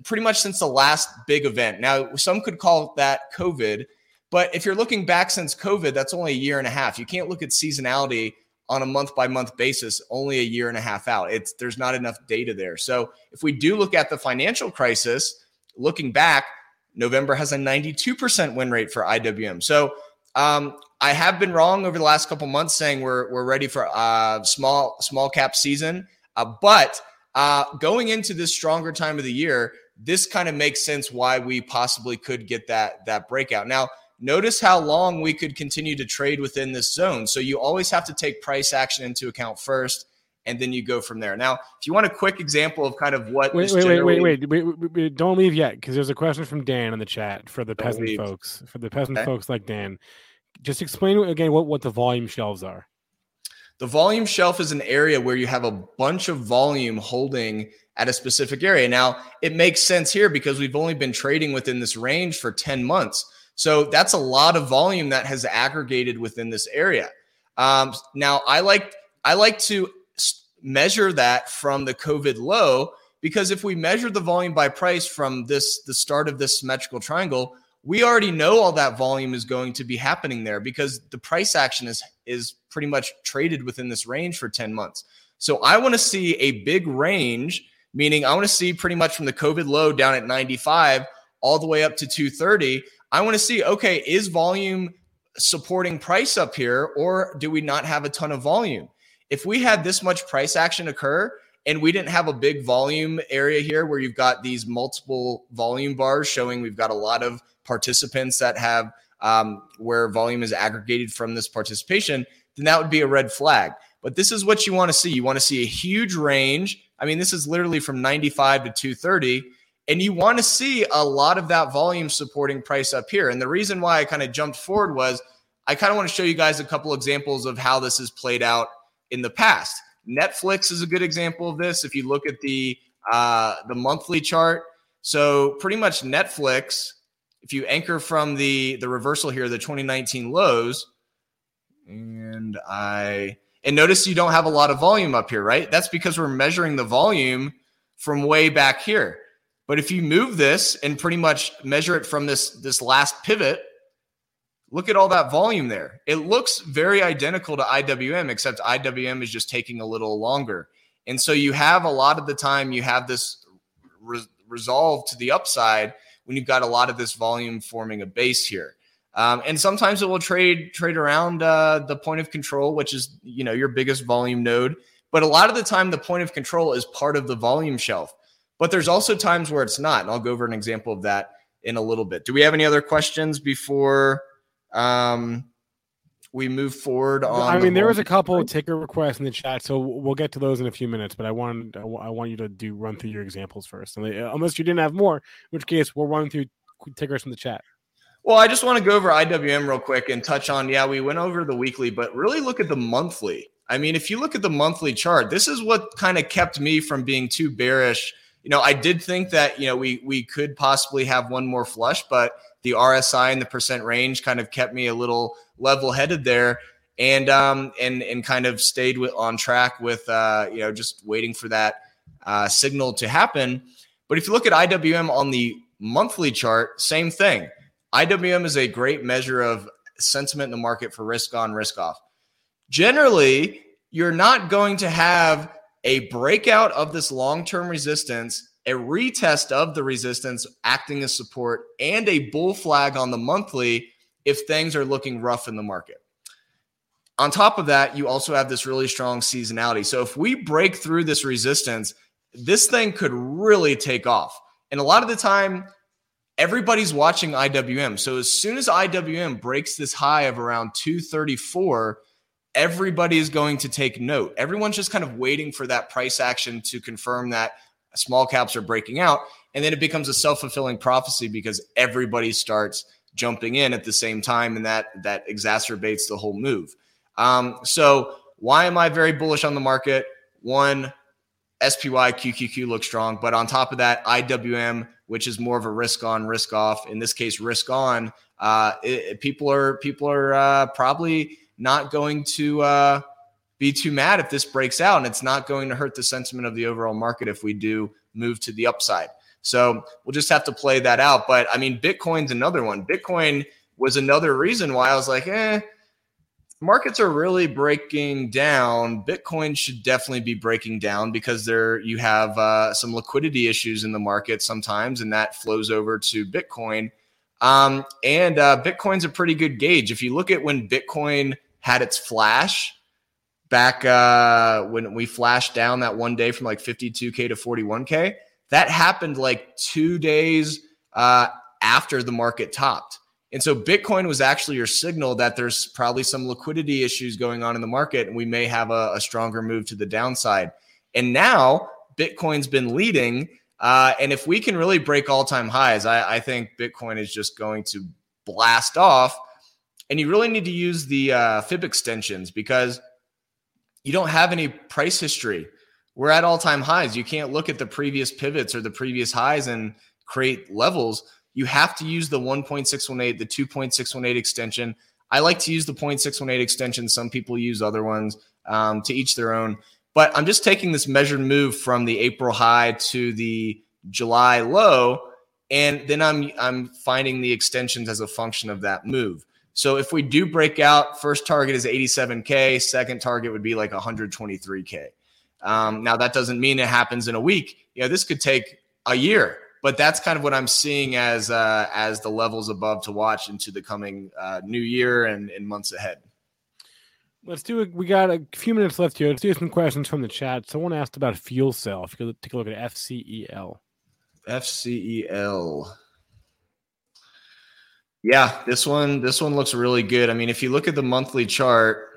pretty much since the last big event. Now, some could call that COVID, but if you're looking back since COVID, that's only a year and a half. You can't look at seasonality on a month by month basis only a year and a half out. It's there's not enough data there. So, if we do look at the financial crisis, looking back, November has a 92% win rate for IWM. So, um, I have been wrong over the last couple months saying we're we're ready for a small small cap season, uh, but uh, going into this stronger time of the year, this kind of makes sense why we possibly could get that that breakout. Now, notice how long we could continue to trade within this zone. So you always have to take price action into account first, and then you go from there. Now, if you want a quick example of kind of what wait wait, generally... wait wait wait wait wait don't leave yet because there's a question from Dan in the chat for the don't peasant leave. folks for the peasant okay. folks like Dan. Just explain again what what the volume shelves are. The volume shelf is an area where you have a bunch of volume holding at a specific area. Now, it makes sense here because we've only been trading within this range for 10 months. So that's a lot of volume that has aggregated within this area. Um, now, I like I like to measure that from the COVID low because if we measure the volume by price from this the start of this symmetrical triangle, we already know all that volume is going to be happening there because the price action is is pretty much traded within this range for 10 months. So I want to see a big range, meaning I want to see pretty much from the COVID low down at 95 all the way up to 230. I want to see okay, is volume supporting price up here or do we not have a ton of volume? if we had this much price action occur and we didn't have a big volume area here where you've got these multiple volume bars showing we've got a lot of participants that have um, where volume is aggregated from this participation, then that would be a red flag. But this is what you want to see. You want to see a huge range. I mean, this is literally from 95 to 230. And you want to see a lot of that volume supporting price up here. And the reason why I kind of jumped forward was I kind of want to show you guys a couple examples of how this has played out in the past. Netflix is a good example of this. If you look at the uh, the monthly chart, so pretty much Netflix, if you anchor from the the reversal here, the 2019 lows, and I and notice you don't have a lot of volume up here, right? That's because we're measuring the volume from way back here. But if you move this and pretty much measure it from this this last pivot, Look at all that volume there. It looks very identical to IWM, except IWM is just taking a little longer. And so you have a lot of the time, you have this re- resolve to the upside when you've got a lot of this volume forming a base here. Um, and sometimes it will trade trade around uh, the point of control, which is you know your biggest volume node. But a lot of the time, the point of control is part of the volume shelf. But there's also times where it's not, and I'll go over an example of that in a little bit. Do we have any other questions before um, we move forward on. I mean, the there was a couple of ticker requests in the chat, so we'll get to those in a few minutes. But I want I want you to do run through your examples first, unless you didn't have more, in which case we'll run through tickers from the chat. Well, I just want to go over IWM real quick and touch on. Yeah, we went over the weekly, but really look at the monthly. I mean, if you look at the monthly chart, this is what kind of kept me from being too bearish. You know, I did think that you know we we could possibly have one more flush, but the RSI and the percent range kind of kept me a little level headed there and um and and kind of stayed with on track with uh you know just waiting for that uh signal to happen but if you look at IWM on the monthly chart same thing IWM is a great measure of sentiment in the market for risk on risk off generally you're not going to have a breakout of this long-term resistance a retest of the resistance acting as support, and a bull flag on the monthly if things are looking rough in the market. On top of that, you also have this really strong seasonality. So if we break through this resistance, this thing could really take off. And a lot of the time, everybody's watching IWM. So as soon as IWM breaks this high of around 234, everybody is going to take note. Everyone's just kind of waiting for that price action to confirm that small caps are breaking out. And then it becomes a self fulfilling prophecy because everybody starts jumping in at the same time, and that that exacerbates the whole move. Um, so why am I very bullish on the market? One, SPY QQQ looks strong, but on top of that, IWM, which is more of a risk on, risk off. In this case, risk on. Uh, it, people are people are uh, probably not going to. Uh, be too mad if this breaks out and it's not going to hurt the sentiment of the overall market if we do move to the upside. So we'll just have to play that out. But I mean, Bitcoin's another one. Bitcoin was another reason why I was like, eh, markets are really breaking down. Bitcoin should definitely be breaking down because there you have uh, some liquidity issues in the market sometimes, and that flows over to Bitcoin. Um, and uh, Bitcoin's a pretty good gauge. If you look at when Bitcoin had its flash, back uh, when we flashed down that one day from like 52K to 41K. That happened like two days uh, after the market topped. And so Bitcoin was actually your signal that there's probably some liquidity issues going on in the market and we may have a, a stronger move to the downside. And now Bitcoin's been leading. Uh, and if we can really break all time highs, I, I, think Bitcoin is just going to blast off. And you really need to use the uh, fib extensions because – you don't have any price history. We're at all time highs. You can't look at the previous pivots or the previous highs and create levels. You have to use the 1.618, the 2.618 extension. I like to use the 0.618 extension. Some people use other ones um, to each their own. But I'm just taking this measured move from the April high to the July low, and then I'm I'm finding the extensions as a function of that move. So if we do break out, first target is 87K, second target would be like 123K. Um, now, that doesn't mean it happens in a week. You know, this could take a year, but that's kind of what I'm seeing as uh, as the levels above to watch into the coming uh, new year and, and months ahead. Let's do it. We got a few minutes left here. Let's do some questions from the chat. Someone asked about fuel cell. If you could take a look at FCEL. FCEL. Yeah, this one this one looks really good. I mean, if you look at the monthly chart,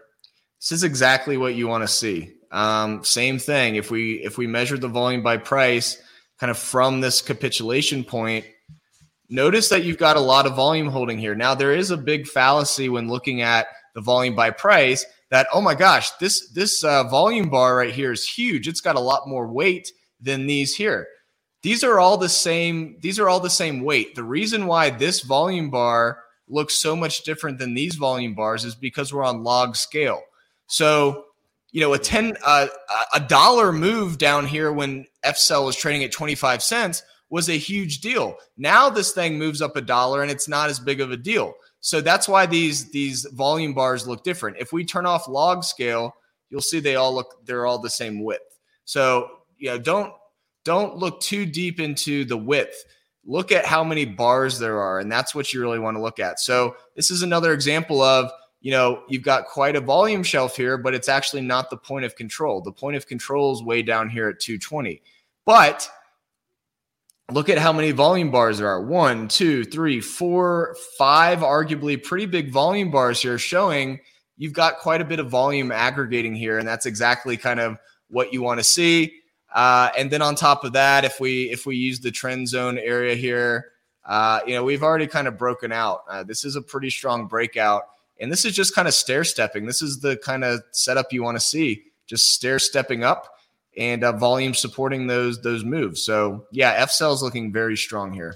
this is exactly what you want to see. Um, same thing. If we if we measure the volume by price, kind of from this capitulation point, notice that you've got a lot of volume holding here. Now there is a big fallacy when looking at the volume by price that oh my gosh, this this uh, volume bar right here is huge. It's got a lot more weight than these here. These are all the same. These are all the same weight. The reason why this volume bar looks so much different than these volume bars is because we're on log scale. So, you know, a ten uh, a dollar move down here when FCell was trading at twenty five cents was a huge deal. Now this thing moves up a dollar and it's not as big of a deal. So that's why these these volume bars look different. If we turn off log scale, you'll see they all look they're all the same width. So, you know, don't don't look too deep into the width. Look at how many bars there are, and that's what you really want to look at. So, this is another example of you know, you've got quite a volume shelf here, but it's actually not the point of control. The point of control is way down here at 220. But look at how many volume bars there are one, two, three, four, five, arguably pretty big volume bars here, showing you've got quite a bit of volume aggregating here. And that's exactly kind of what you want to see. Uh, and then on top of that, if we if we use the trend zone area here, uh, you know we've already kind of broken out. Uh, this is a pretty strong breakout, and this is just kind of stair stepping. This is the kind of setup you want to see, just stair stepping up and uh, volume supporting those those moves. So yeah, FCell is looking very strong here.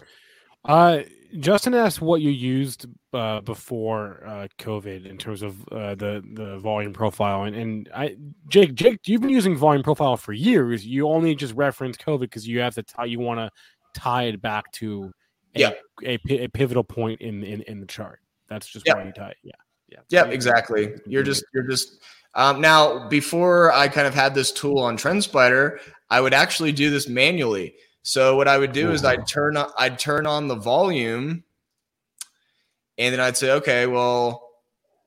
Uh, Justin asked what you used uh, before uh, COVID in terms of uh, the the volume profile, and and I Jake Jake, you've been using volume profile for years. You only just reference COVID because you have to tie you want to tie it back to a, yeah. a, a, pivotal point in, in in the chart. That's just yep. why you tie it. Yeah, yeah, yeah, exactly. You're just you're just um, now before I kind of had this tool on TrendSpider, I would actually do this manually. So what I would do is I'd turn on, I'd turn on the volume and then I'd say, okay, well,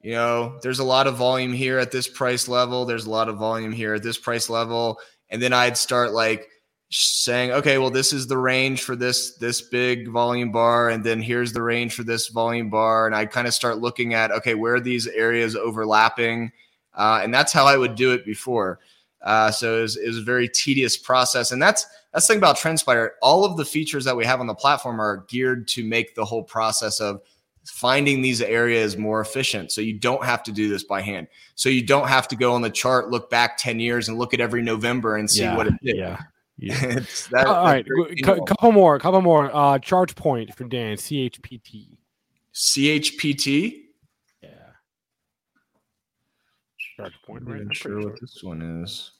you know, there's a lot of volume here at this price level. There's a lot of volume here at this price level. And then I'd start like saying, okay, well, this is the range for this this big volume bar, and then here's the range for this volume bar. And I kind of start looking at, okay, where are these areas overlapping? Uh, and that's how I would do it before. Uh, so it was, it was, a very tedious process. And that's that's the thing about TrendSpider. All of the features that we have on the platform are geared to make the whole process of finding these areas more efficient. So you don't have to do this by hand. So you don't have to go on the chart, look back 10 years and look at every November and see yeah, what it did. Yeah. Yeah. <laughs> that, All right. C- couple more, couple more. Uh, ChargePoint for Dan, CHPT. CHPT? Yeah. Charge point, right? I'm sure what this one is.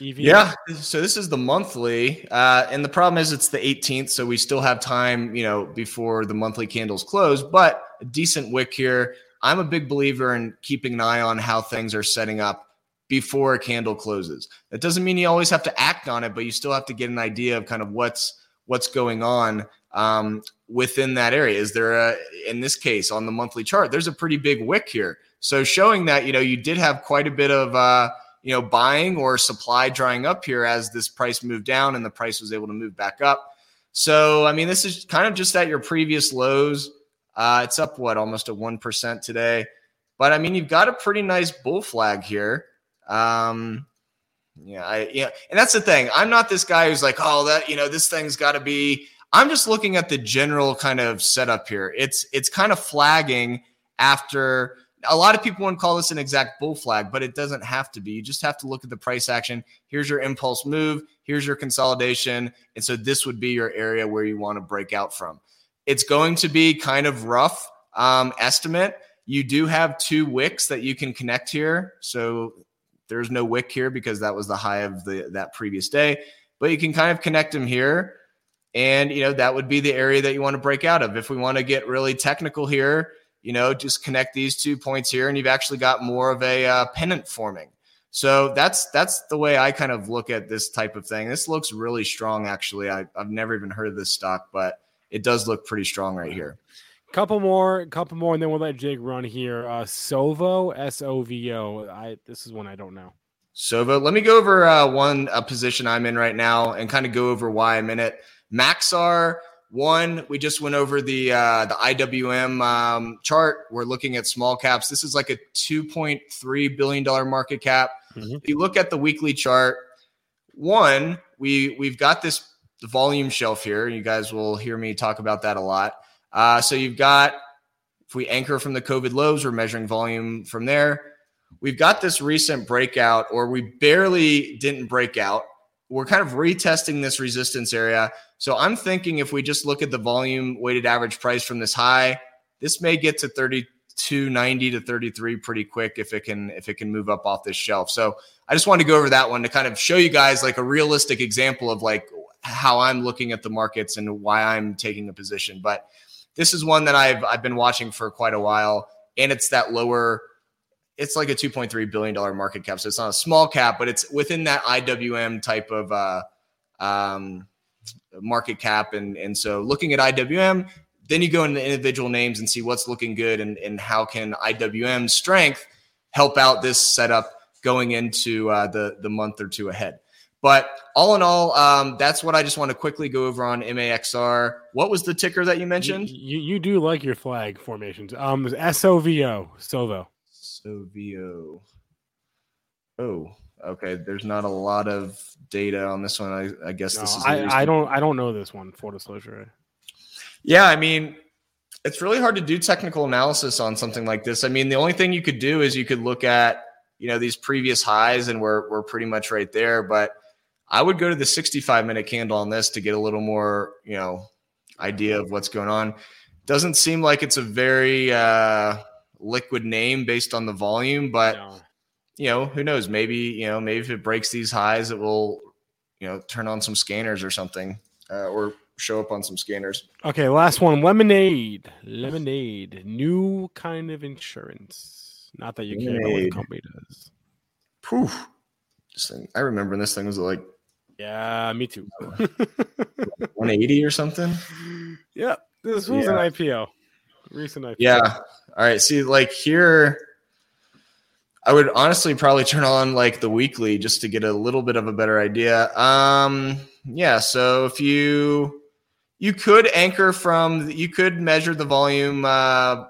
EV. Yeah, so this is the monthly, uh, and the problem is it's the 18th, so we still have time, you know, before the monthly candles close. But a decent wick here. I'm a big believer in keeping an eye on how things are setting up before a candle closes. That doesn't mean you always have to act on it, but you still have to get an idea of kind of what's what's going on um, within that area. Is there a, in this case, on the monthly chart, there's a pretty big wick here. So showing that, you know, you did have quite a bit of, uh, you know, buying or supply drying up here as this price moved down and the price was able to move back up. So, I mean, this is kind of just at your previous lows. Uh, it's up what almost a 1% today. But I mean, you've got a pretty nice bull flag here. Um, yeah, I, yeah, and that's the thing. I'm not this guy who's like, oh, that you know, this thing's got to be. I'm just looking at the general kind of setup here. It's it's kind of flagging after a lot of people wouldn't call this an exact bull flag, but it doesn't have to be. You just have to look at the price action. Here's your impulse move. Here's your consolidation. And so this would be your area where you want to break out from. It's going to be kind of rough um, estimate. You do have two wicks that you can connect here. So there's no wick here because that was the high of the that previous day. But you can kind of connect them here. And you know, that would be the area that you want to break out of. If we want to get really technical here, you know, just connect these two points here, and you've actually got more of a uh, pennant forming. So that's that's the way I kind of look at this type of thing. This looks really strong, actually. I, I've never even heard of this stock, but it does look pretty strong right here. Couple more, couple more, and then we'll let Jake run here. Uh, Sovo, S O V O. I this is one I don't know. Sovo. Let me go over uh, one a position I'm in right now and kind of go over why I'm in it. Maxar one, we just went over the uh, the IWM um, chart. We're looking at small caps. This is like a 2.3 billion dollar market cap. Mhm. If you look at the weekly chart, one we we've got this volume shelf here. You guys will hear me talk about that a lot. Uh, so you've got if we anchor from the COVID lows, we're measuring volume from there. We've got this recent breakout, or we barely didn't break out. We're kind of retesting this resistance area. So I'm thinking if we just look at the volume weighted average price from this high, this may get to 32.90 to 33 pretty quick if it can if it can move up off this shelf. So I just wanted to go over that one to kind of show you guys like a realistic example of like how I'm looking at the markets and why I'm taking a position. But this is one that I've I've been watching for quite a while, and it's that lower. It's like a 2.3 billion dollar market cap, so it's not a small cap, but it's within that IWM type of uh, um, market cap, and and so looking at IWM, then you go into individual names and see what's looking good, and and how can IWM strength help out this setup going into uh, the the month or two ahead. But all in all, um, that's what I just want to quickly go over on MAXR. What was the ticker that you You, mentioned? you, you do like your flag formations. Um, S O V O, Sovo. Sovio. Oh, okay. There's not a lot of data on this one. I, I guess No, this is. I, I don't I don't know this one. Full disclosure. Yeah, I mean, it's really hard to do technical analysis on something like this. I mean, the only thing you could do is you could look at you know these previous highs, and we're we're pretty much right there. But I would go to the 65 minute candle on this to get a little more you know idea of what's going on. Doesn't seem like it's a very uh, liquid name based on the volume, but No. you know who knows? Maybe you know maybe if it breaks these highs, it will you know turn on some scanners or something, uh, or show up on some scanners. Okay, last one. Lemonade. Lemonade. New kind of insurance. Not that you care about what the company does. Poof. This thing, I remember when this thing was like Yeah, me too. 180 <laughs> or something. yep. This was Yeah. an IPO. Recent IPO. Yeah. All right. See, like here, I would honestly probably turn on like the weekly just to get a little bit of a better idea. Um, yeah. So if you you could anchor from you could measure the volume uh,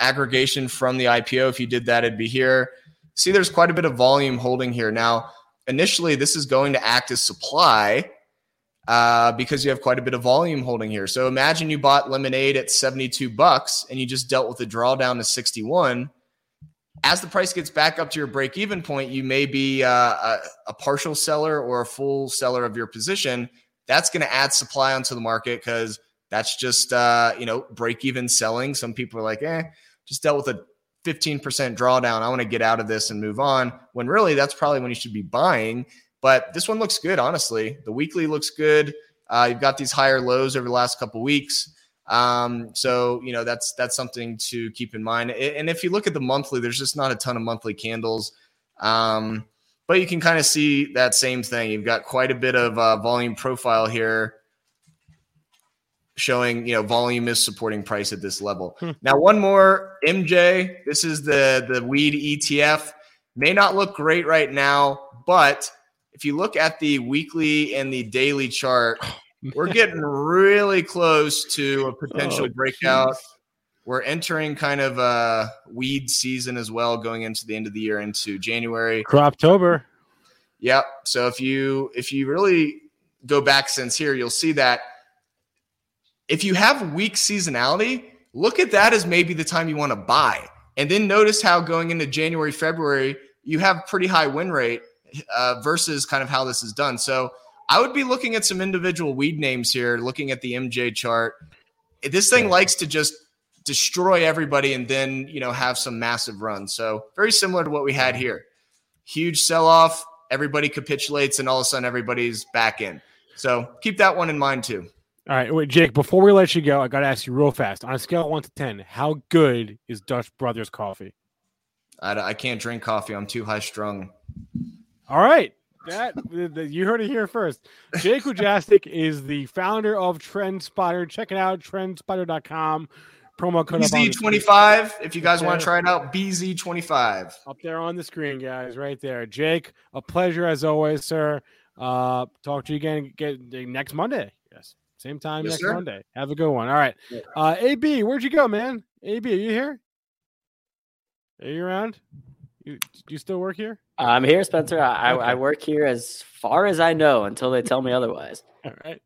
aggregation from the IPO. If you did that, it'd be here. See, there's quite a bit of volume holding here now. Initially, this is going to act as supply uh, because you have quite a bit of volume holding here. So imagine you bought lemonade at 72 bucks and you just dealt with a drawdown to 61. As the price gets back up to your break even point, you may be uh, a, a partial seller or a full seller of your position. That's going to add supply onto the market because that's just uh, you know break even selling. Some people are like, eh, just dealt with a 15% drawdown. I want to get out of this and move on. When really that's probably when you should be buying. But this one looks good, honestly. The weekly looks good. Uh, you've got these higher lows over the last couple weeks. Um, so you know that's that's something to keep in mind. And if you look at the monthly, there's just not a ton of monthly candles. Um, but you can kind of see that same thing. You've got quite a bit of uh, volume profile here showing you know volume is supporting price at this level. Hmm. Now one more MJ, this is the the weed ETF. May not look great right now, but if you look at the weekly and the daily chart, we're getting really close to a potential Oh, breakout. jeez. We're entering kind of a weed season as well, going into the end of the year into January. Croptober. Yep. So if you if you really go back since here, you'll see that if you have weak seasonality, look at that as maybe the time you want to buy. And then notice how going into January, February, you have pretty high win rate uh, versus kind of how this is done. So I would be looking at some individual weed names here, looking at the MJ chart. This thing likes to just destroy everybody and then, you know, have some massive runs. So very similar to what we had here. Huge sell off, everybody capitulates, and all of a sudden everybody's back in. So keep that one in mind too. All right, wait, Jake. Before we let you go, I got to ask you real fast. On a scale of one to ten, how good is Dutch Brothers coffee? I, I can't drink coffee. I'm too high strung. All right, that th- th- you heard it here first. Jake Wujastyk <laughs> is the founder of TrendSpider. Check it out, trendspider.com. promo code up on the screen. BZ25. If you guys want to try it out, BZ25. up there on the screen, guys, right there. Jake, a pleasure as always, sir. Uh, talk to you again get, next Monday. Yes, same time Yes, next sir. Monday. Have a good one. All right. Uh, AB, where'd you go, man? AB, are you here? Are you around? You do you still work here? I'm here, Spencer. I, Okay. I, I work here as far as I know until they tell me otherwise. <laughs> All right.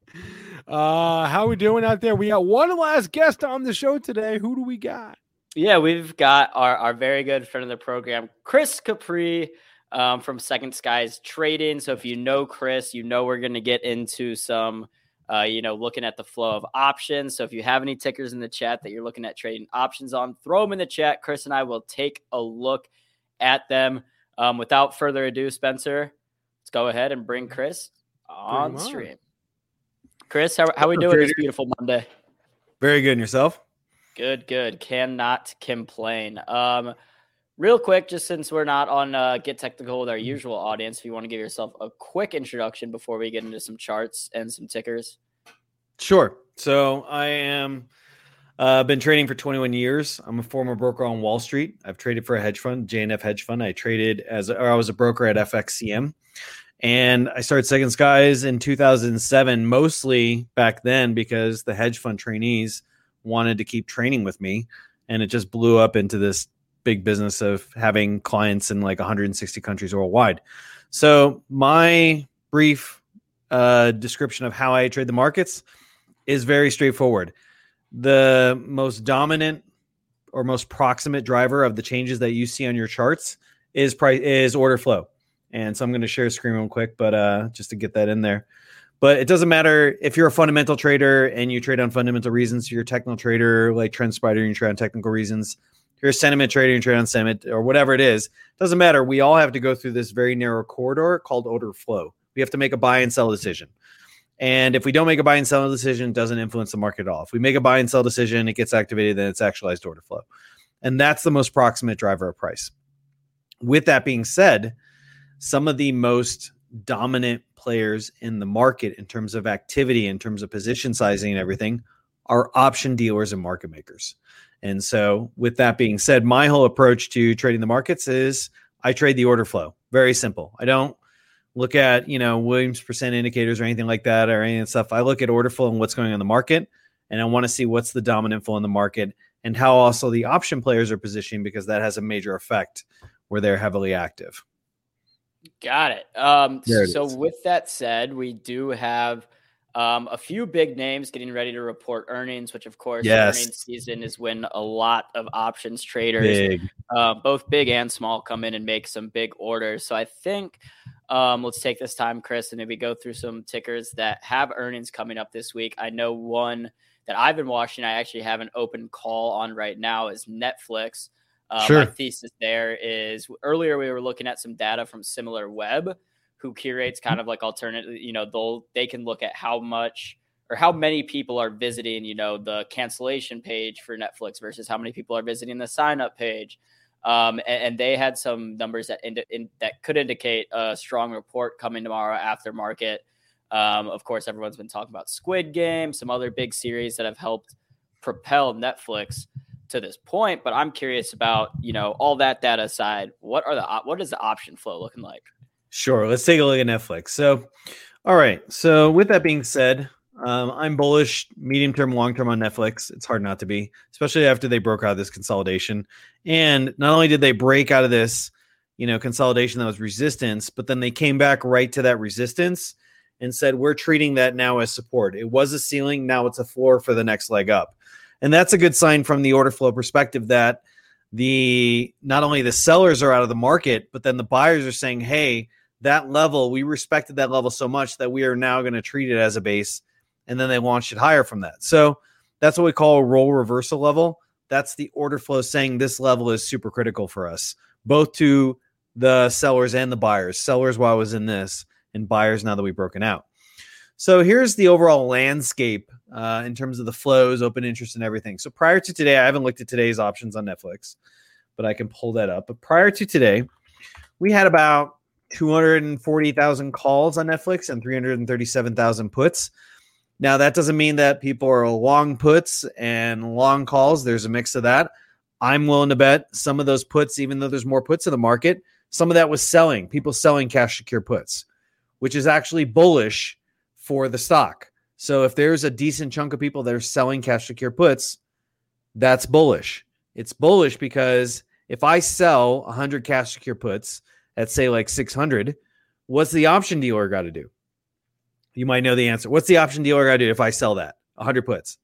Uh, how we doing out there? We got one last guest on the show today. Who do we got? Yeah, we've got our, our very good friend of the program, Chris Capre um, from Second Skies Trading. So if you know Chris, you know we're going to get into some, uh, you know, looking at the flow of options. So if you have any tickers in the chat that you're looking at trading options on, throw them in the chat. Chris and I will take a look at them. Um, without further ado, Spencer, let's go ahead and bring Chris on on. stream. Chris, how, how we doing this beautiful Monday? Very good. And yourself? Good, good. Cannot complain. Um, real quick, just since we're not on uh, Get Technical with our usual audience, if you want to give yourself a quick introduction before we get into some charts and some tickers. Sure. So I am uh, been trading for 21 years. I'm a former broker on Wall Street. I've traded for a hedge fund, JNF hedge fund. I traded as a, or I was a broker at FXCM. And I started Second Skies in 2007, mostly back then because the hedge fund trainees wanted to keep training with me. And it just blew up into this big business of having clients in like 160 countries worldwide. So, my brief uh, description of how I trade the markets is very straightforward. The most dominant or most proximate driver of the changes that you see on your charts is price is order flow. And so I'm going to share a screen real quick, but uh, just to get that in there. But it doesn't matter if you're a fundamental trader and you trade on fundamental reasons. You're a technical trader like TrendSpider, and you trade on technical reasons. You're a sentiment trader, and trade on sentiment or whatever it is. Doesn't matter. We all have to go through this very narrow corridor called order flow. We have to make a buy and sell decision. And if we don't make a buy and sell decision, it doesn't influence the market at all. If we make a buy and sell decision, it gets activated, then it's actualized order flow. And that's the most proximate driver of price. With that being said, some of the most dominant players in the market in terms of activity, in terms of position sizing and everything, are option dealers and market makers. And so, with that being said, my whole approach to trading the markets is I trade the order flow. Very simple. I don't look at, you know, Williams percent indicators or anything like that or any of that stuff. I look at order flow and what's going on in the market. And I want to see what's the dominant flow in the market and how also the option players are positioning because that has a major effect where they're heavily active. Got it. Um, it so is. with that said, we do have um, a few big names getting ready to report earnings, which of course Yes. earnings season is when a lot of options traders, uh, both big and small, come in and make some big orders. So I think um, let's take this time, Chris, and maybe go through some tickers that have earnings coming up this week. I know one that I've been watching. I actually have an open call on right now is Netflix. Uh, Sure. My thesis there is earlier we were looking at some data from SimilarWeb, who curates kind of like alternative. You know, they'll they can look at how much or how many people are visiting. You know, the cancellation page for Netflix versus how many people are visiting the sign up page. Um, and, and they had some numbers that in, that could indicate a strong report coming tomorrow after market. Um, of course, everyone's been talking about Squid Game, some other big series that have helped propel Netflix to this point. But I'm curious about you know all that data aside, what are the op- what is the option flow looking like? Sure. Let's take a look at Netflix. So, all right. So, with that being said, um, I'm bullish medium term, long term on Netflix. It's hard not to be, especially after they broke out of this consolidation. And not only did they break out of this, you know, consolidation that was resistance, but then they came back right to that resistance and said, we're treating that now as support. It was a ceiling. Now it's a floor for the next leg up. And that's a good sign from the order flow perspective that the not only the sellers are out of the market, but then the buyers are saying, hey, that level, we respected that level so much that we are now going to treat it as a base. And then they launched it higher from that. So that's what we call a role reversal level. That's the order flow saying this level is super critical for us, both to the sellers and the buyers. Sellers while I was in this, and buyers now that we've broken out. So here's the overall landscape uh, in terms of the flows, open interest, and everything. So prior to today, I haven't looked at today's options on Netflix, but I can pull that up. But prior to today, we had about 240,000 calls on Netflix and 337,000 puts. Now, that doesn't mean that people are long puts and long calls. There's a mix of that. I'm willing to bet some of those puts, even though there's more puts in the market, some of that was selling, people selling cash secure puts, which is actually bullish for the stock. So if there's a decent chunk of people that are selling cash secure puts, that's bullish. It's bullish because if I sell 100 cash secure puts at say like 600, what's the option dealer got to do? You might know the answer. What's the option dealer got to do if I sell that 100 puts?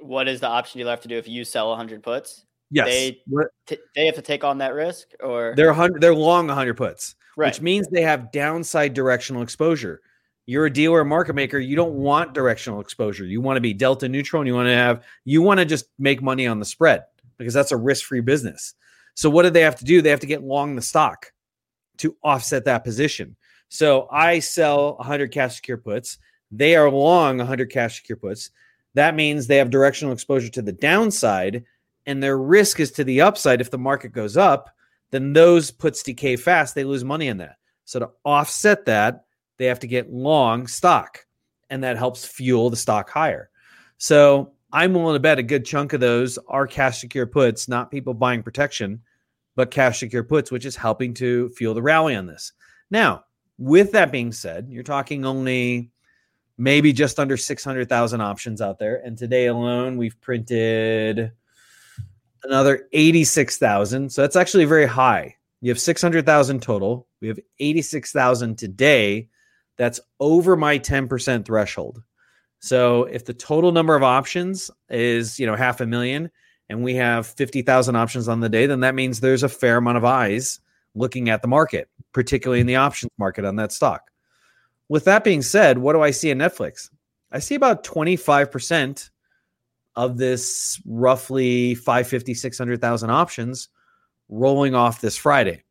What is the option dealer have to do if you sell 100 puts? Yes. They t- they have to take on that risk or they're 100 they're long 100 puts, right. which means they have downside directional exposure. You're a dealer, market maker, you don't want directional exposure. You want to be delta neutral and you want to have you want to just make money on the spread because that's a risk-free business. So what do they have to do? They have to get long the stock to offset that position. So I sell 100 cash secure puts. They are long 100 cash secure puts. That means they have directional exposure to the downside and their risk is to the upside. If the market goes up, then those puts decay fast. They lose money in that. So to offset that, they have to get long stock, and that helps fuel the stock higher. So I'm willing to bet a good chunk of those are cash secure puts, not people buying protection, but cash secure puts, which is helping to fuel the rally on this. Now, with that being said, you're talking only maybe just under 600,000 options out there. And today alone, we've printed another 86,000. So that's actually very high. You have 600,000 total. We have 86,000 today. That's over my 10% threshold. So if the total number of options is, you know, half a million and we have 50,000 options on the day, then that means there's a fair amount of eyes looking at the market, particularly in the options market on that stock. With that being said, what do I see in Netflix? I see about 25% of this roughly 550, 600,000 options rolling off this Friday.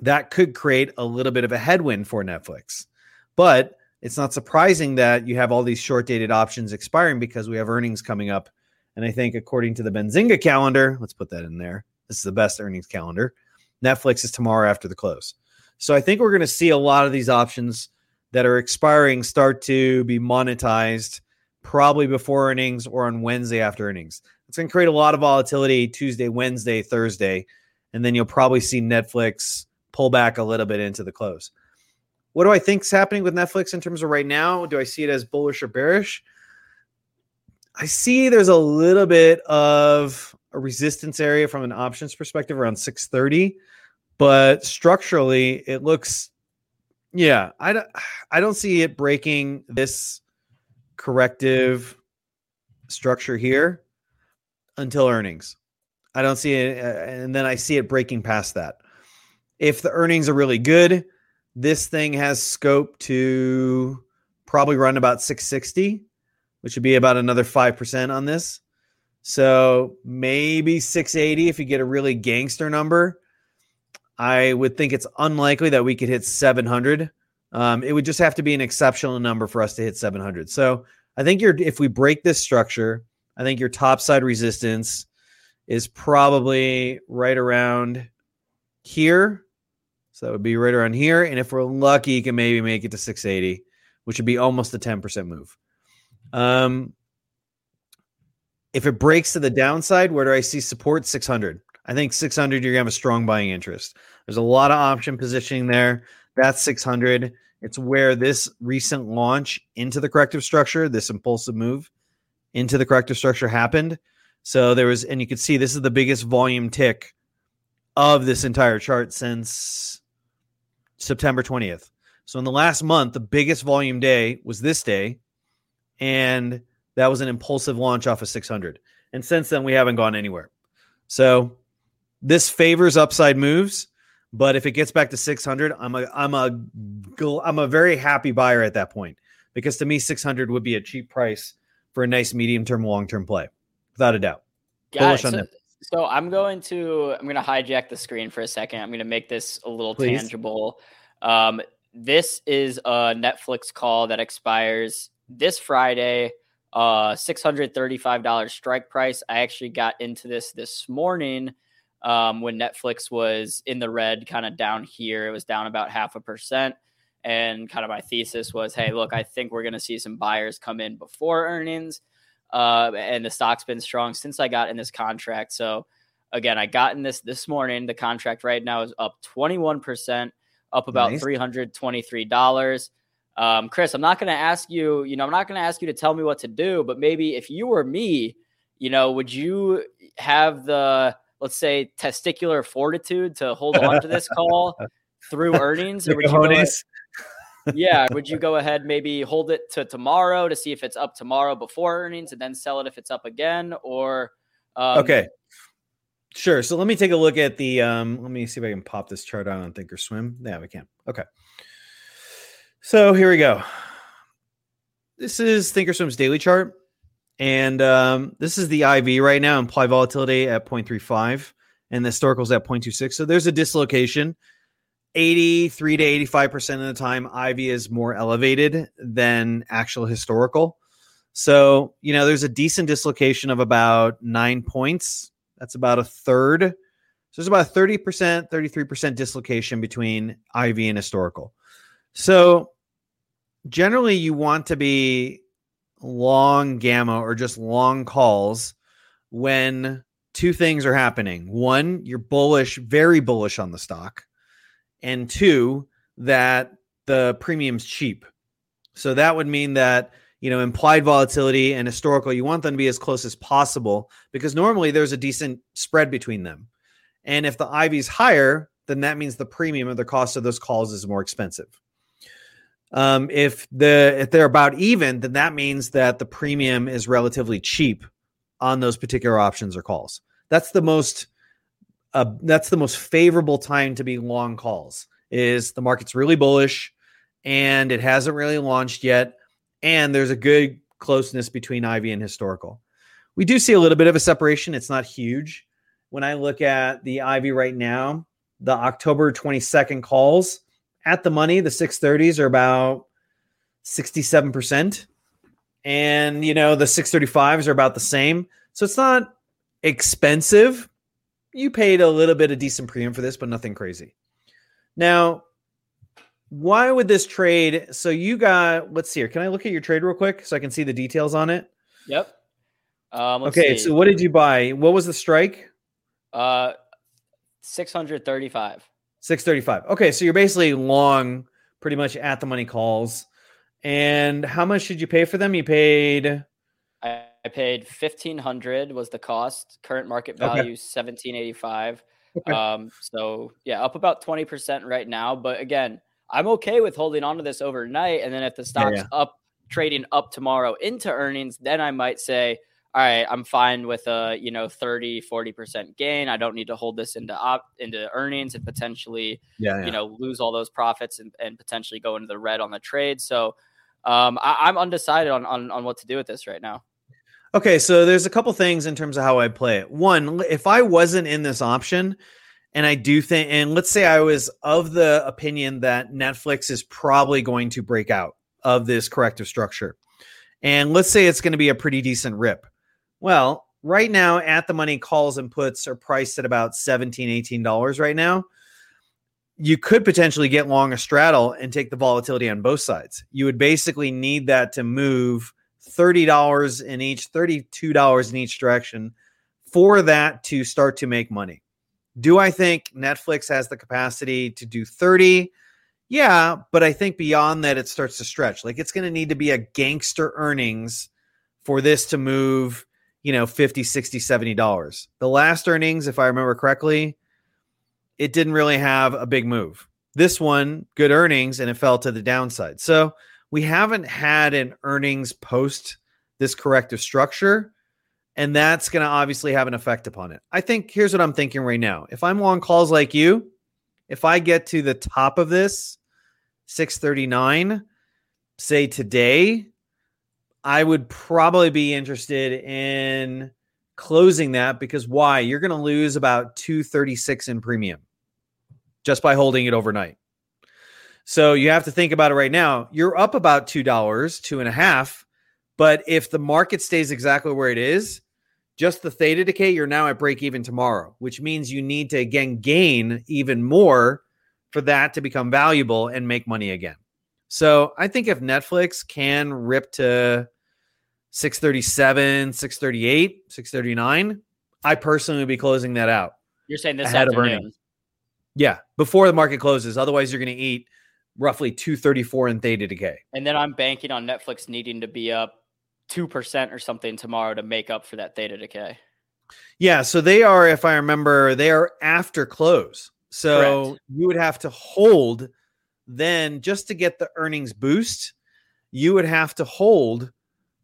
That could create a little bit of a headwind for Netflix. But it's not surprising that you have all these short dated options expiring because we have earnings coming up. And I think, according to the Benzinga calendar, let's put that in there. This is the best earnings calendar. Netflix is tomorrow after the close. So I think we're going to see a lot of these options that are expiring start to be monetized probably before earnings or on Wednesday after earnings. It's going to create a lot of volatility Tuesday, Wednesday, Thursday, and then you'll probably see Netflix pull back a little bit into the close. What do I think is happening with Netflix in terms of right now? Do I see it as bullish or bearish? I see there's a little bit of a resistance area from an options perspective around 630, but structurally it looks yeah, I don't I don't see it breaking this corrective structure here until earnings. I don't see it. Uh, and then I see it breaking past that. If the earnings are really good, this thing has scope to probably run about 660, which would be about another 5% on this. So maybe 680 if you get a really gangster number. I would think it's unlikely that we could hit 700 um, it would just have to be an exceptional number for us to hit 700. So I think you're if we break this structure, I think your top side resistance is probably right around here. So that would be right around here. And if we're lucky, you can maybe make it to 680, which would be almost a 10% move. Um, if it breaks to the downside, where do I see support? 600. I think 600, you're going to have a strong buying interest. There's a lot of option positioning there. That's 600. It's where this recent launch into the corrective structure, this impulsive move into the corrective structure happened. So there was, and you could see this is the biggest volume tick of this entire chart since September 20th. So in the last month, the biggest volume day was this day. And that was an impulsive launch off of 600. And since then, we haven't gone anywhere. So this favors upside moves. But if it gets back to 600, I'm a I'm a I'm a very happy buyer at that point because to me 600 would be a cheap price for a nice medium term long term play, without a doubt. Got so, so, I'm going to I'm going to hijack the screen for a second. I'm going to make this a little Please. tangible. Um, this is a Netflix call that expires this Friday. Uh, $635 strike price. I actually got into this this morning um, when Netflix was in the red, kind of down here. It was down about half a percent. And kind of my thesis was, hey, look, I think we're going to see some buyers come in before earnings. Uh, and the stock's been strong since I got in this contract. So again, I got in this this morning. The contract right now is up 21%, up about Nice. $323. Um, Chris, I'm not going to ask you, you know, I'm not going to ask you to tell me what to do, but maybe if you were me, you know, would you have the, let's say, testicular fortitude to hold on to this call through <laughs> earnings? Or would you go yeah, would you go ahead maybe hold it to tomorrow to see if it's up tomorrow before earnings and then sell it if it's up again? Or um, okay. Sure. So let me take a look at the um let me see if I can pop this chart out on Thinkorswim. Yeah, we can. Okay. So here we go. This is Thinkorswim's daily chart. And um, this is the IV right now, implied volatility at 0.35, and the historicals at 0.26. So there's a dislocation. 83 to 85% of the time, IV is more elevated than actual historical. So, you know, there's a decent dislocation of about nine points. That's about a third. So there's about a 30%, 33% dislocation between IV and historical. So generally, you want to be long gamma or just long calls when two things are happening. One, you're bullish, very bullish on the stock. And two, that the premium's cheap. So that would mean that, you know, implied volatility and historical, you want them to be as close as possible because normally there's a decent spread between them. And if the IV is higher, then that means the premium or the cost of those calls is more expensive. Um, if the if they're about even, then that means that the premium is relatively cheap on those particular options or calls. That's the most uh, that's the most favorable time to be long calls. Is the market's really bullish and it hasn't really launched yet, and there's a good closeness between IV and historical. We do see a little bit of a separation. It's not huge. When I look at the IV right now, the October 22nd calls at the money, the 630s are about 67%. And, you know, the 635s are about the same. So it's not expensive. You paid a little bit of decent premium for this, but nothing crazy. Now, why would this trade? So you got, let's see here. Can I look at your trade real quick so I can see the details on it? Yep. Um, Okay. see. So what did you buy? What was the strike? Uh, 635. 635. Okay, so you're basically long pretty much at the money calls. And how much did you pay for them? You paid I, I paid 1500 was the cost. Current market Okay. value 1785. Okay. Um, so yeah, up about 20% right now. But again, I'm okay with holding on to this overnight. And then if the stock's yeah. up trading up tomorrow into earnings, then I might say, all right, I'm fine with a, you know, 30, 40% gain. I don't need to hold this into op into earnings and potentially, yeah, you know, lose all those profits and, and potentially go into the red on the trade. So um, I, I'm undecided on, on on what to do with this right now. Okay, so there's a couple things in terms of how I play it. One, if I wasn't in this option, and I do think, and let's say I was of the opinion that Netflix is probably going to break out of this corrective structure, and let's say it's going to be a pretty decent rip. Well, right now, at the money calls and puts are priced at about 17 $18 right now. You could potentially get long a straddle and take the volatility on both sides. You would basically need that to move $30 in each, $32 in each direction for that to start to make money. Do I think Netflix has the capacity to do 30? Yeah, but I think beyond that, it starts to stretch. Like it's going to need to be a gangster earnings for this to move, you know, 50, 60, 70 dollars. The last earnings, if I remember correctly, it didn't really have a big move. This one, good earnings, and it fell to the downside. So we haven't had an earnings post this corrective structure. And that's going to obviously have an effect upon it. I think here's what I'm thinking right now. If I'm long calls like you, if I get to the top of this 639, say today, I would probably be interested in closing that because why? You're going to lose about 236 in premium just by holding it overnight. So you have to think about it right now. You're up about two dollars, two and a half. But if the market stays exactly where it is, just the theta decay, you're now at break even tomorrow, which means you need to again gain even more for that to become valuable and make money again. So I think if Netflix can rip to 637, 638, 639, I personally would be closing that out. You're saying this Ahead of afternoon. earnings. Yeah, before the market closes. Otherwise, you're going to eat roughly 234 in theta decay. And then I'm banking on Netflix needing to be up 2% or something tomorrow to make up for that theta decay. Yeah, so they are, if I remember, they are after close. So Correct. you would have to hold then just to get the earnings boost, you would have to hold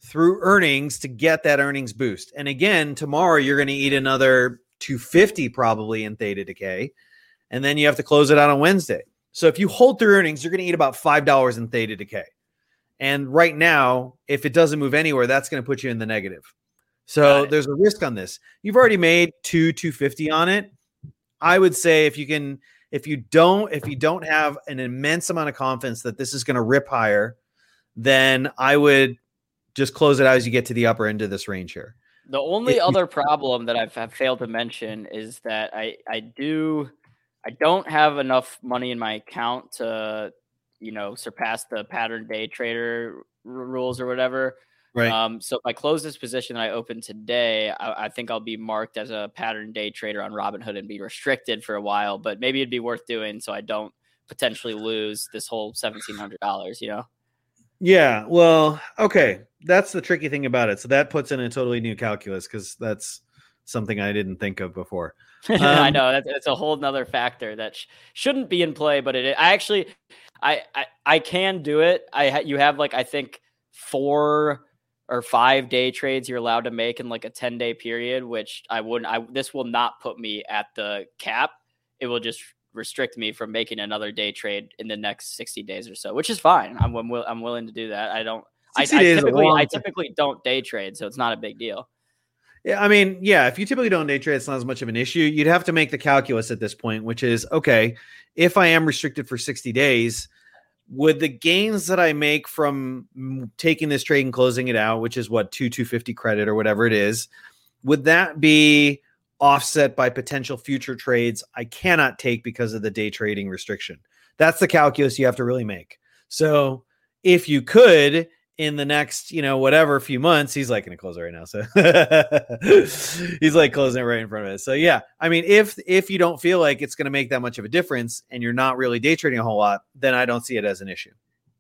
through earnings to get that earnings boost. And again, tomorrow you're going to eat another 250 probably in theta decay. And then you have to close it out on Wednesday. So if you hold through earnings, you're going to eat about $5 in theta decay. And right now, if it doesn't move anywhere, that's going to put you in the negative. So there's a risk on this. You've already made two 250 on it. I would say if you can, if you don't, if you don't have an immense amount of confidence that this is going to rip higher, then I would just close it out as you get to the upper end of this range here. The only other problem that I've, have failed to mention is that I I do I don't have enough money in my account to you know surpass the pattern day trader r- rules or whatever. Right. Um, so if I close this position that I opened today, I, I think I'll be marked as a pattern day trader on Robinhood and be restricted for a while. But maybe it'd be worth doing so I don't potentially lose this whole seventeen hundred dollars. You know. Yeah, well, okay. That's the tricky thing about it. So that puts in a totally new calculus because that's something I didn't think of before. <laughs> I Um, know that's, that's a whole nother factor that sh- shouldn't be in play, but it. I actually, I, I, I can do it. I you have like I think four or five day trades you're allowed to make in like a ten day period, which I wouldn't. I this will not put me at the cap. It will just restrict me from making another day trade in the next sixty days or so, which is fine. I'm I'm, will, I'm willing to do that. I don't. I, I 60 days is a typically I typically don't day trade, so it's not a big deal. Yeah, I mean, yeah, if you typically don't day trade, it's not as much of an issue. You'd have to make the calculus at this point, which is okay, if I am restricted for 60 days, would the gains that I make from taking this trade and closing it out, which is what, two 250 credit or whatever it is, would that be offset by potential future trades I cannot take because of the day trading restriction? That's the calculus you have to really make. So if you could, in the next, you know, whatever few months, he's like going to close it right now. So <laughs> he's like closing it right in front of us. So yeah, I mean, if if you don't feel like it's going to make that much of a difference and you're not really day trading a whole lot, then I don't see it as an issue.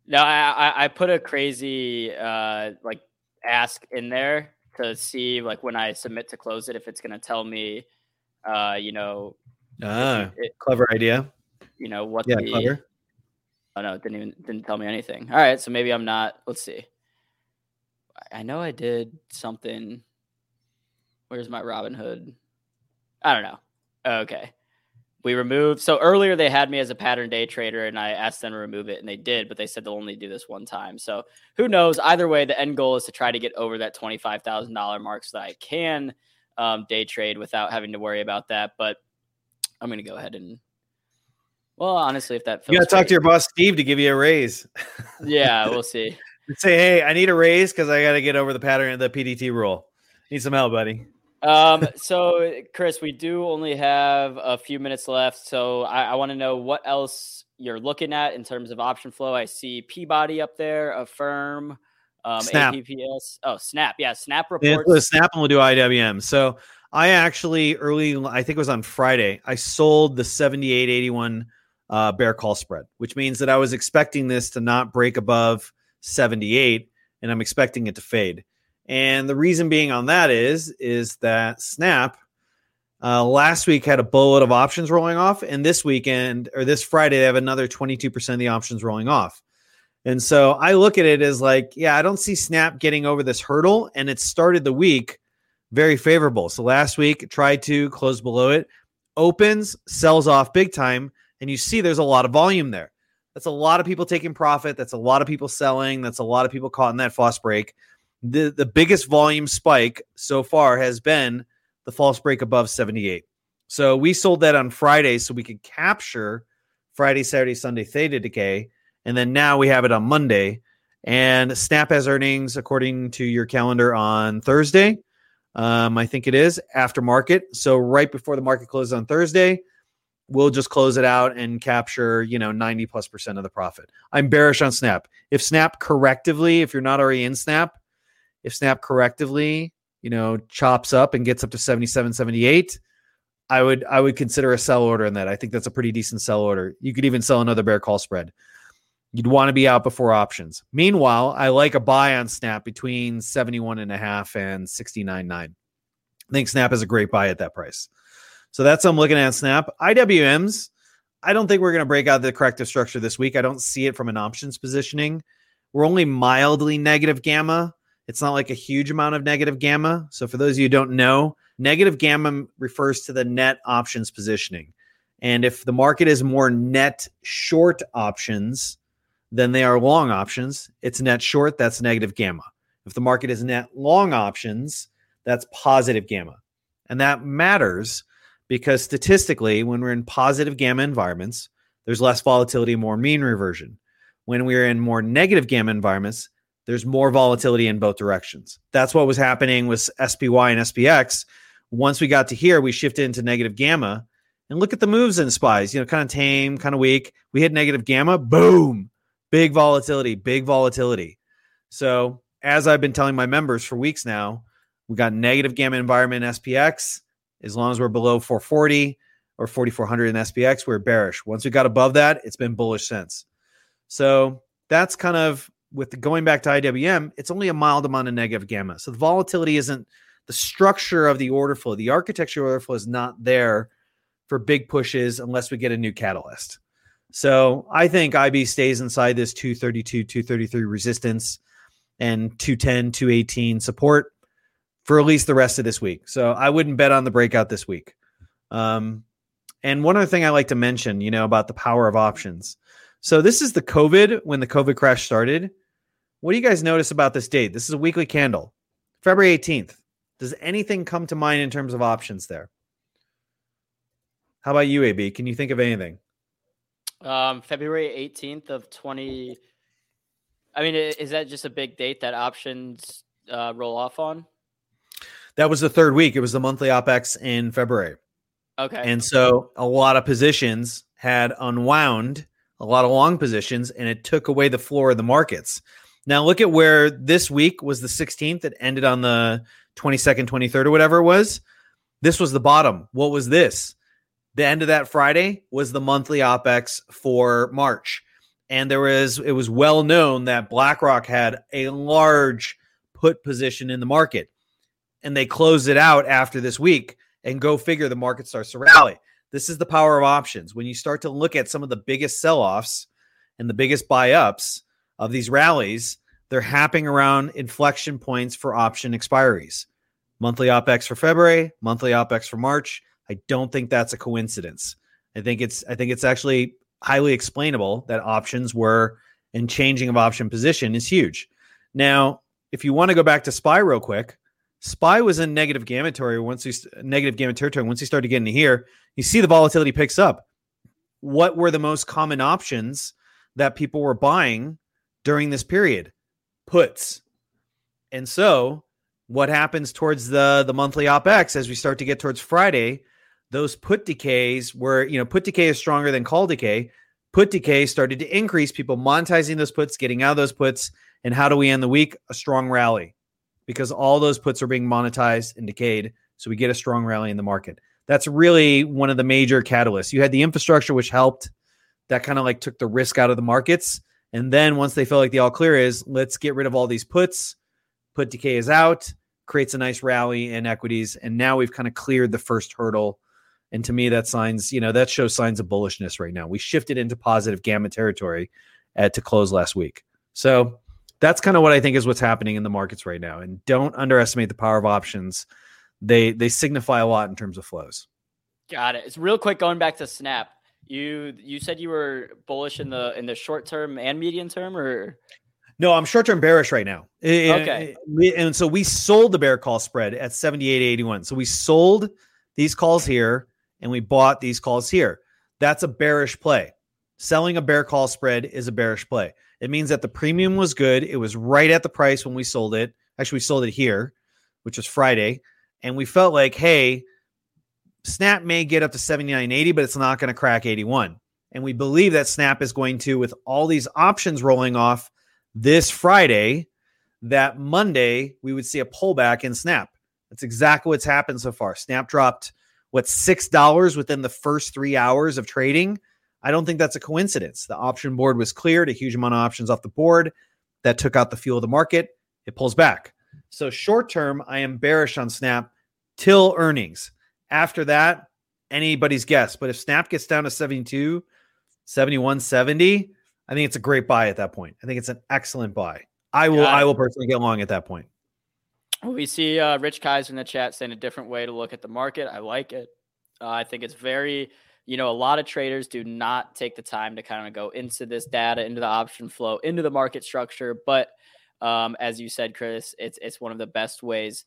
No, I, I I put a crazy uh like ask in there to see like when I submit to close it if it's gonna tell me uh you know Ah, it, clever idea. you know what Yeah, the clever. Oh no it didn't even didn't tell me anything. All right, so maybe I'm not let's see. I know I did something. Where's my Robinhood? I don't know. Okay. We removed so earlier they had me as a pattern day trader and I asked them to remove it and they did, but they said they'll only do this one time. So who knows? Either way, the end goal is to try to get over that twenty five thousand dollar mark so that I can um, day trade without having to worry about that. But I'm gonna go ahead and well, honestly, if that You gotta talk great- to your boss Steve to give you a raise. yeah, <laughs> we'll see. Say, hey, I need a raise because I got to get over the pattern of the PDT rule. Need some help, buddy. Um, so Chris, we do only have a few minutes left. So I, I want to know what else you're looking at in terms of option flow. I see Peabody up there, Affirm, um, Snap. APPS. Oh, Snap. Yeah, Snap reports. let's snap and we'll do IWM. So I actually early, I think it was on Friday, I sold the 7881 uh, bear call spread, which means that I was expecting this to not break above 78 and I'm expecting it to fade. And the reason being on that is, is that Snap uh, last week had a bullet of options rolling off, and this weekend or this Friday, they have another 22% of the options rolling off. And so I look at it as like, yeah, I don't see Snap getting over this hurdle. And it started the week very favorable. So last week, tried to close below it, opens, sells off big time. And you see there's a lot of volume there. That's a lot of people taking profit. That's a lot of people selling. That's a lot of people caught in that false break. The, the biggest volume spike so far has been the false break above 78. So we sold that on Friday so we could capture Friday, Saturday, Sunday theta decay. And then now we have it on Monday. And Snap has earnings according to your calendar on Thursday. Um, I think it is after market. So right before the market closes on Thursday. We'll just close it out and capture, you know, 90 plus percent of the profit. I'm bearish on Snap. If Snap correctively, if you're not already in Snap, if Snap correctively, you know, chops up and gets up to 77, 78, I would I would consider a sell order in that. I think that's a pretty decent sell order. You could even sell another bear call spread. You'd want to be out before options. Meanwhile, I like a buy on Snap between 71 and a half and 69.9. I think Snap is a great buy at that price. So that's what I'm looking at Snap. IWMs, I don't think we're going to break out the corrective structure this week. I don't see it from an options positioning. We're only mildly negative gamma. It's not like a huge amount of negative gamma. So for those of you who don't know, negative gamma refers to the net options positioning. And if the market is more net short options than they are long options, it's net short, that's negative gamma. If the market is net long options, that's positive gamma. And that matters because statistically, when we're in positive gamma environments, there's less volatility, more mean reversion. When we're in more negative gamma environments, there's more volatility in both directions. That's what was happening with SPY and SPX. Once we got to here, we shifted into negative gamma. And look at the moves in SPYs, you know, kind of tame, kind of weak. We hit negative gamma, boom, big volatility, big volatility. So, as I've been telling my members for weeks now, we got negative gamma environment in SPX. As long as we're below 440 or 4400 in SPX, we're bearish. Once we got above that, it's been bullish since. So, that's kind of with going back to IWM, it's only a mild amount of negative gamma. So the volatility isn't the structure of the order flow. The architecture order flow is not there for big pushes unless we get a new catalyst. So I think IB stays inside this 232, 233 resistance and 210, 218 support for at least the rest of this week. So I wouldn't bet on the breakout this week. Um, and one other thing I like to mention, you know, about the power of options. So this is the COVID when the COVID crash started. What do you guys notice about this date? This is a weekly candle, February 18th. Does anything come to mind in terms of options there? How about you, AB? Can you think of anything? Um, February 18th of 20. I mean, is that just a big date that options uh, roll off on? That was the third week. It was the monthly OPEX in February. Okay. And so a lot of positions had unwound, a lot of long positions, and it took away the floor of the markets. Now look at where this week was the 16th. It ended on the 22nd, 23rd, or whatever it was. This was the bottom. What was this? The end of that Friday was the monthly OPEX for March. And there was, it was well known that BlackRock had a large put position in the market. And they close it out after this week. And go figure, the market starts to rally. This is the power of options. When you start to look at some of the biggest sell offs and the biggest buy ups, of these rallies, they're happening around inflection points for option expiries. Monthly OPEX for February, monthly OPEX for March. I don't think that's a coincidence. I think it's I think it's actually highly explainable that options were and changing of option position is huge. Now, if you want to go back to SPY real quick, SPY was in negative gamma territory once we negative gamma territory. Once you started getting here, you see the volatility picks up. What were the most common options that people were buying during this period puts. And so what happens towards the the monthly OPEX as we start to get towards Friday, those put decays were, you know, put decay is stronger than call decay. Put decay started to increase, people monetizing those puts, getting out of those puts. And how do we end the week? A strong rally because all those puts are being monetized and decayed. So we get a strong rally in the market. That's really one of the major catalysts. You had the infrastructure, which helped, that kind of like took the risk out of the markets. And then once they feel like the all clear is, let's get rid of all these puts. Put decay is out, creates a nice rally in equities. And now we've kind of cleared the first hurdle. And to me, that signs, you know, that shows signs of bullishness right now. We shifted into positive gamma territory at to close last week. So that's kind of what I think is what's happening in the markets right now. And don't underestimate the power of options. They they signify a lot in terms of flows. Got it. It's real quick going back to Snap. You you said you were bullish in the in the short term and medium term, or no? I'm short term bearish right now. Okay, and so we sold the bear call spread at 78.81. So we sold these calls here and we bought these calls here. That's a bearish play. Selling a bear call spread is a bearish play. It means that the premium was good. It was right at the price when we sold it. Actually, we sold it here, which was Friday, and we felt like, hey Snap may get up to 79.80, but it's not going to crack 81. And we believe that Snap is going to, with all these options rolling off this Friday, that Monday we would see a pullback in Snap. That's exactly what's happened so far. Snap dropped what six dollars within the first three hours of trading. I don't think that's a coincidence. The option board was cleared, a huge amount of options off the board that took out the fuel of the market. It pulls back. So short term, I am bearish on Snap till earnings. After that, anybody's guess. But if Snap gets down to 72, 71, 70, I think it's a great buy at that point. I think it's an excellent buy. I will, I will personally get long at that point. We see uh, Rich Kaiser in the chat saying a different way to look at the market. I like it. Uh, I think it's very, you know, a lot of traders do not take the time to kind of go into this data, into the option flow, into the market structure. But um, as you said, Chris, it's it's one of the best ways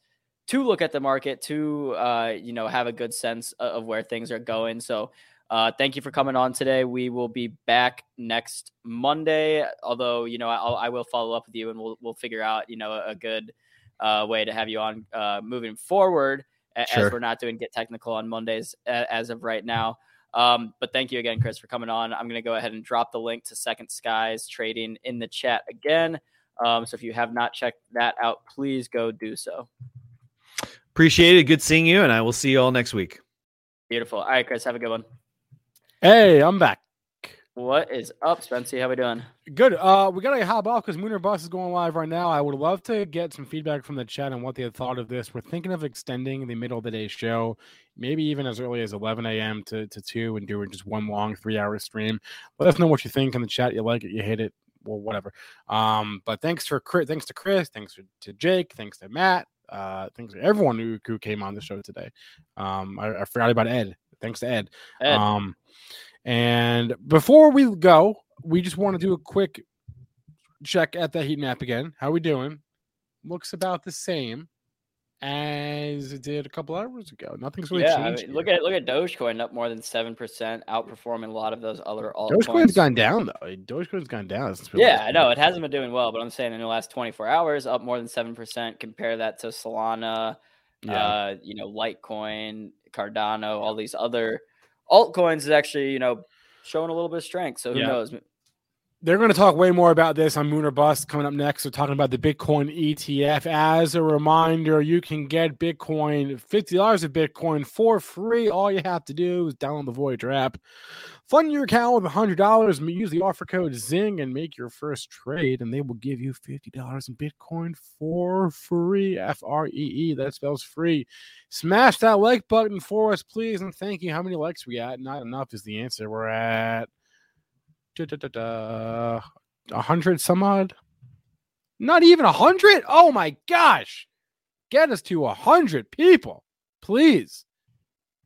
to look at the market to uh, you know have a good sense of where things are going. So uh, thank you for coming on today. We will be back next Monday. Although you know I'll, I will follow up with you and we'll we'll figure out you know a, a good uh, way to have you on uh, moving forward. Sure. As we're not doing get technical on Mondays as of right now. Um, but thank you again, Chris, for coming on. I'm going to go ahead and drop the link to Second Skies trading in the chat again. Um, so if you have not checked that out, please go do so. Appreciate it. Good seeing you, and I will see you all next week. Beautiful. All right, Chris, have a good one. Hey, I'm back. What is up, Spencer? How we doing? Good. Uh, we gotta hop off because Moon or Bust is going live right now. I would love to get some feedback from the chat on what they had thought of this. We're thinking of extending the middle of the day show, maybe even as early as 11 a.m. to, to 2 and doing just one long three hour stream. Let us know what you think in the chat. You like it, you hate it, well, whatever. Um, but thanks for thanks to Chris, thanks to Jake, thanks to Matt, uh, thanks to everyone who, who came on the show today. Um, I, I forgot about Ed. Thanks to Ed. Ed. Um, and before we go, we just want to do a quick check at the heat map again. How are we doing? Looks about the same as it did a couple hours ago. Nothing's really yeah, changed. I mean, look at look at Dogecoin up more than seven percent, outperforming a lot of those other altcoins. Dogecoin's gone down though. Dogecoin's gone down. yeah, I know it hasn't been doing well, but I'm saying in the last 24 hours, up more than seven percent. Compare that to Solana, yeah. uh, you know, Litecoin, Cardano, all these other altcoins is actually, you know, showing a little bit of strength. So who yeah. knows? They're going to talk way more about this on Moon or Bust coming up next. They're talking about the Bitcoin ETF. As a reminder, you can get Bitcoin, $50 of Bitcoin for free. All you have to do is download the Voyager app, fund your account with $100, use the offer code ZING, and make your first trade, and they will give you $50 in Bitcoin for free. F R E E, that spells free. Smash that like button for us, please, and thank you. How many likes we got? Not enough is the answer. We're at a hundred some odd. Not even a hundred. Oh my gosh! Get us to a hundred people, please.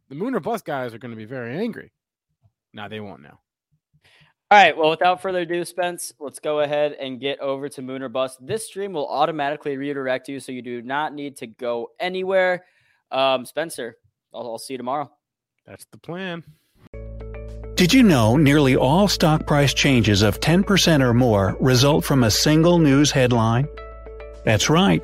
The Moon or Bust guys are going to be very angry. Now they won't know. All right. Well, without further ado, Spence, let's go ahead and get over to Moon or Bust. This stream will automatically redirect you, so you do not need to go anywhere. Um, Spencer, I'll, I'll see you tomorrow. That's the plan. Did you know nearly all stock price changes of 10% or more result from a single news headline? That's right.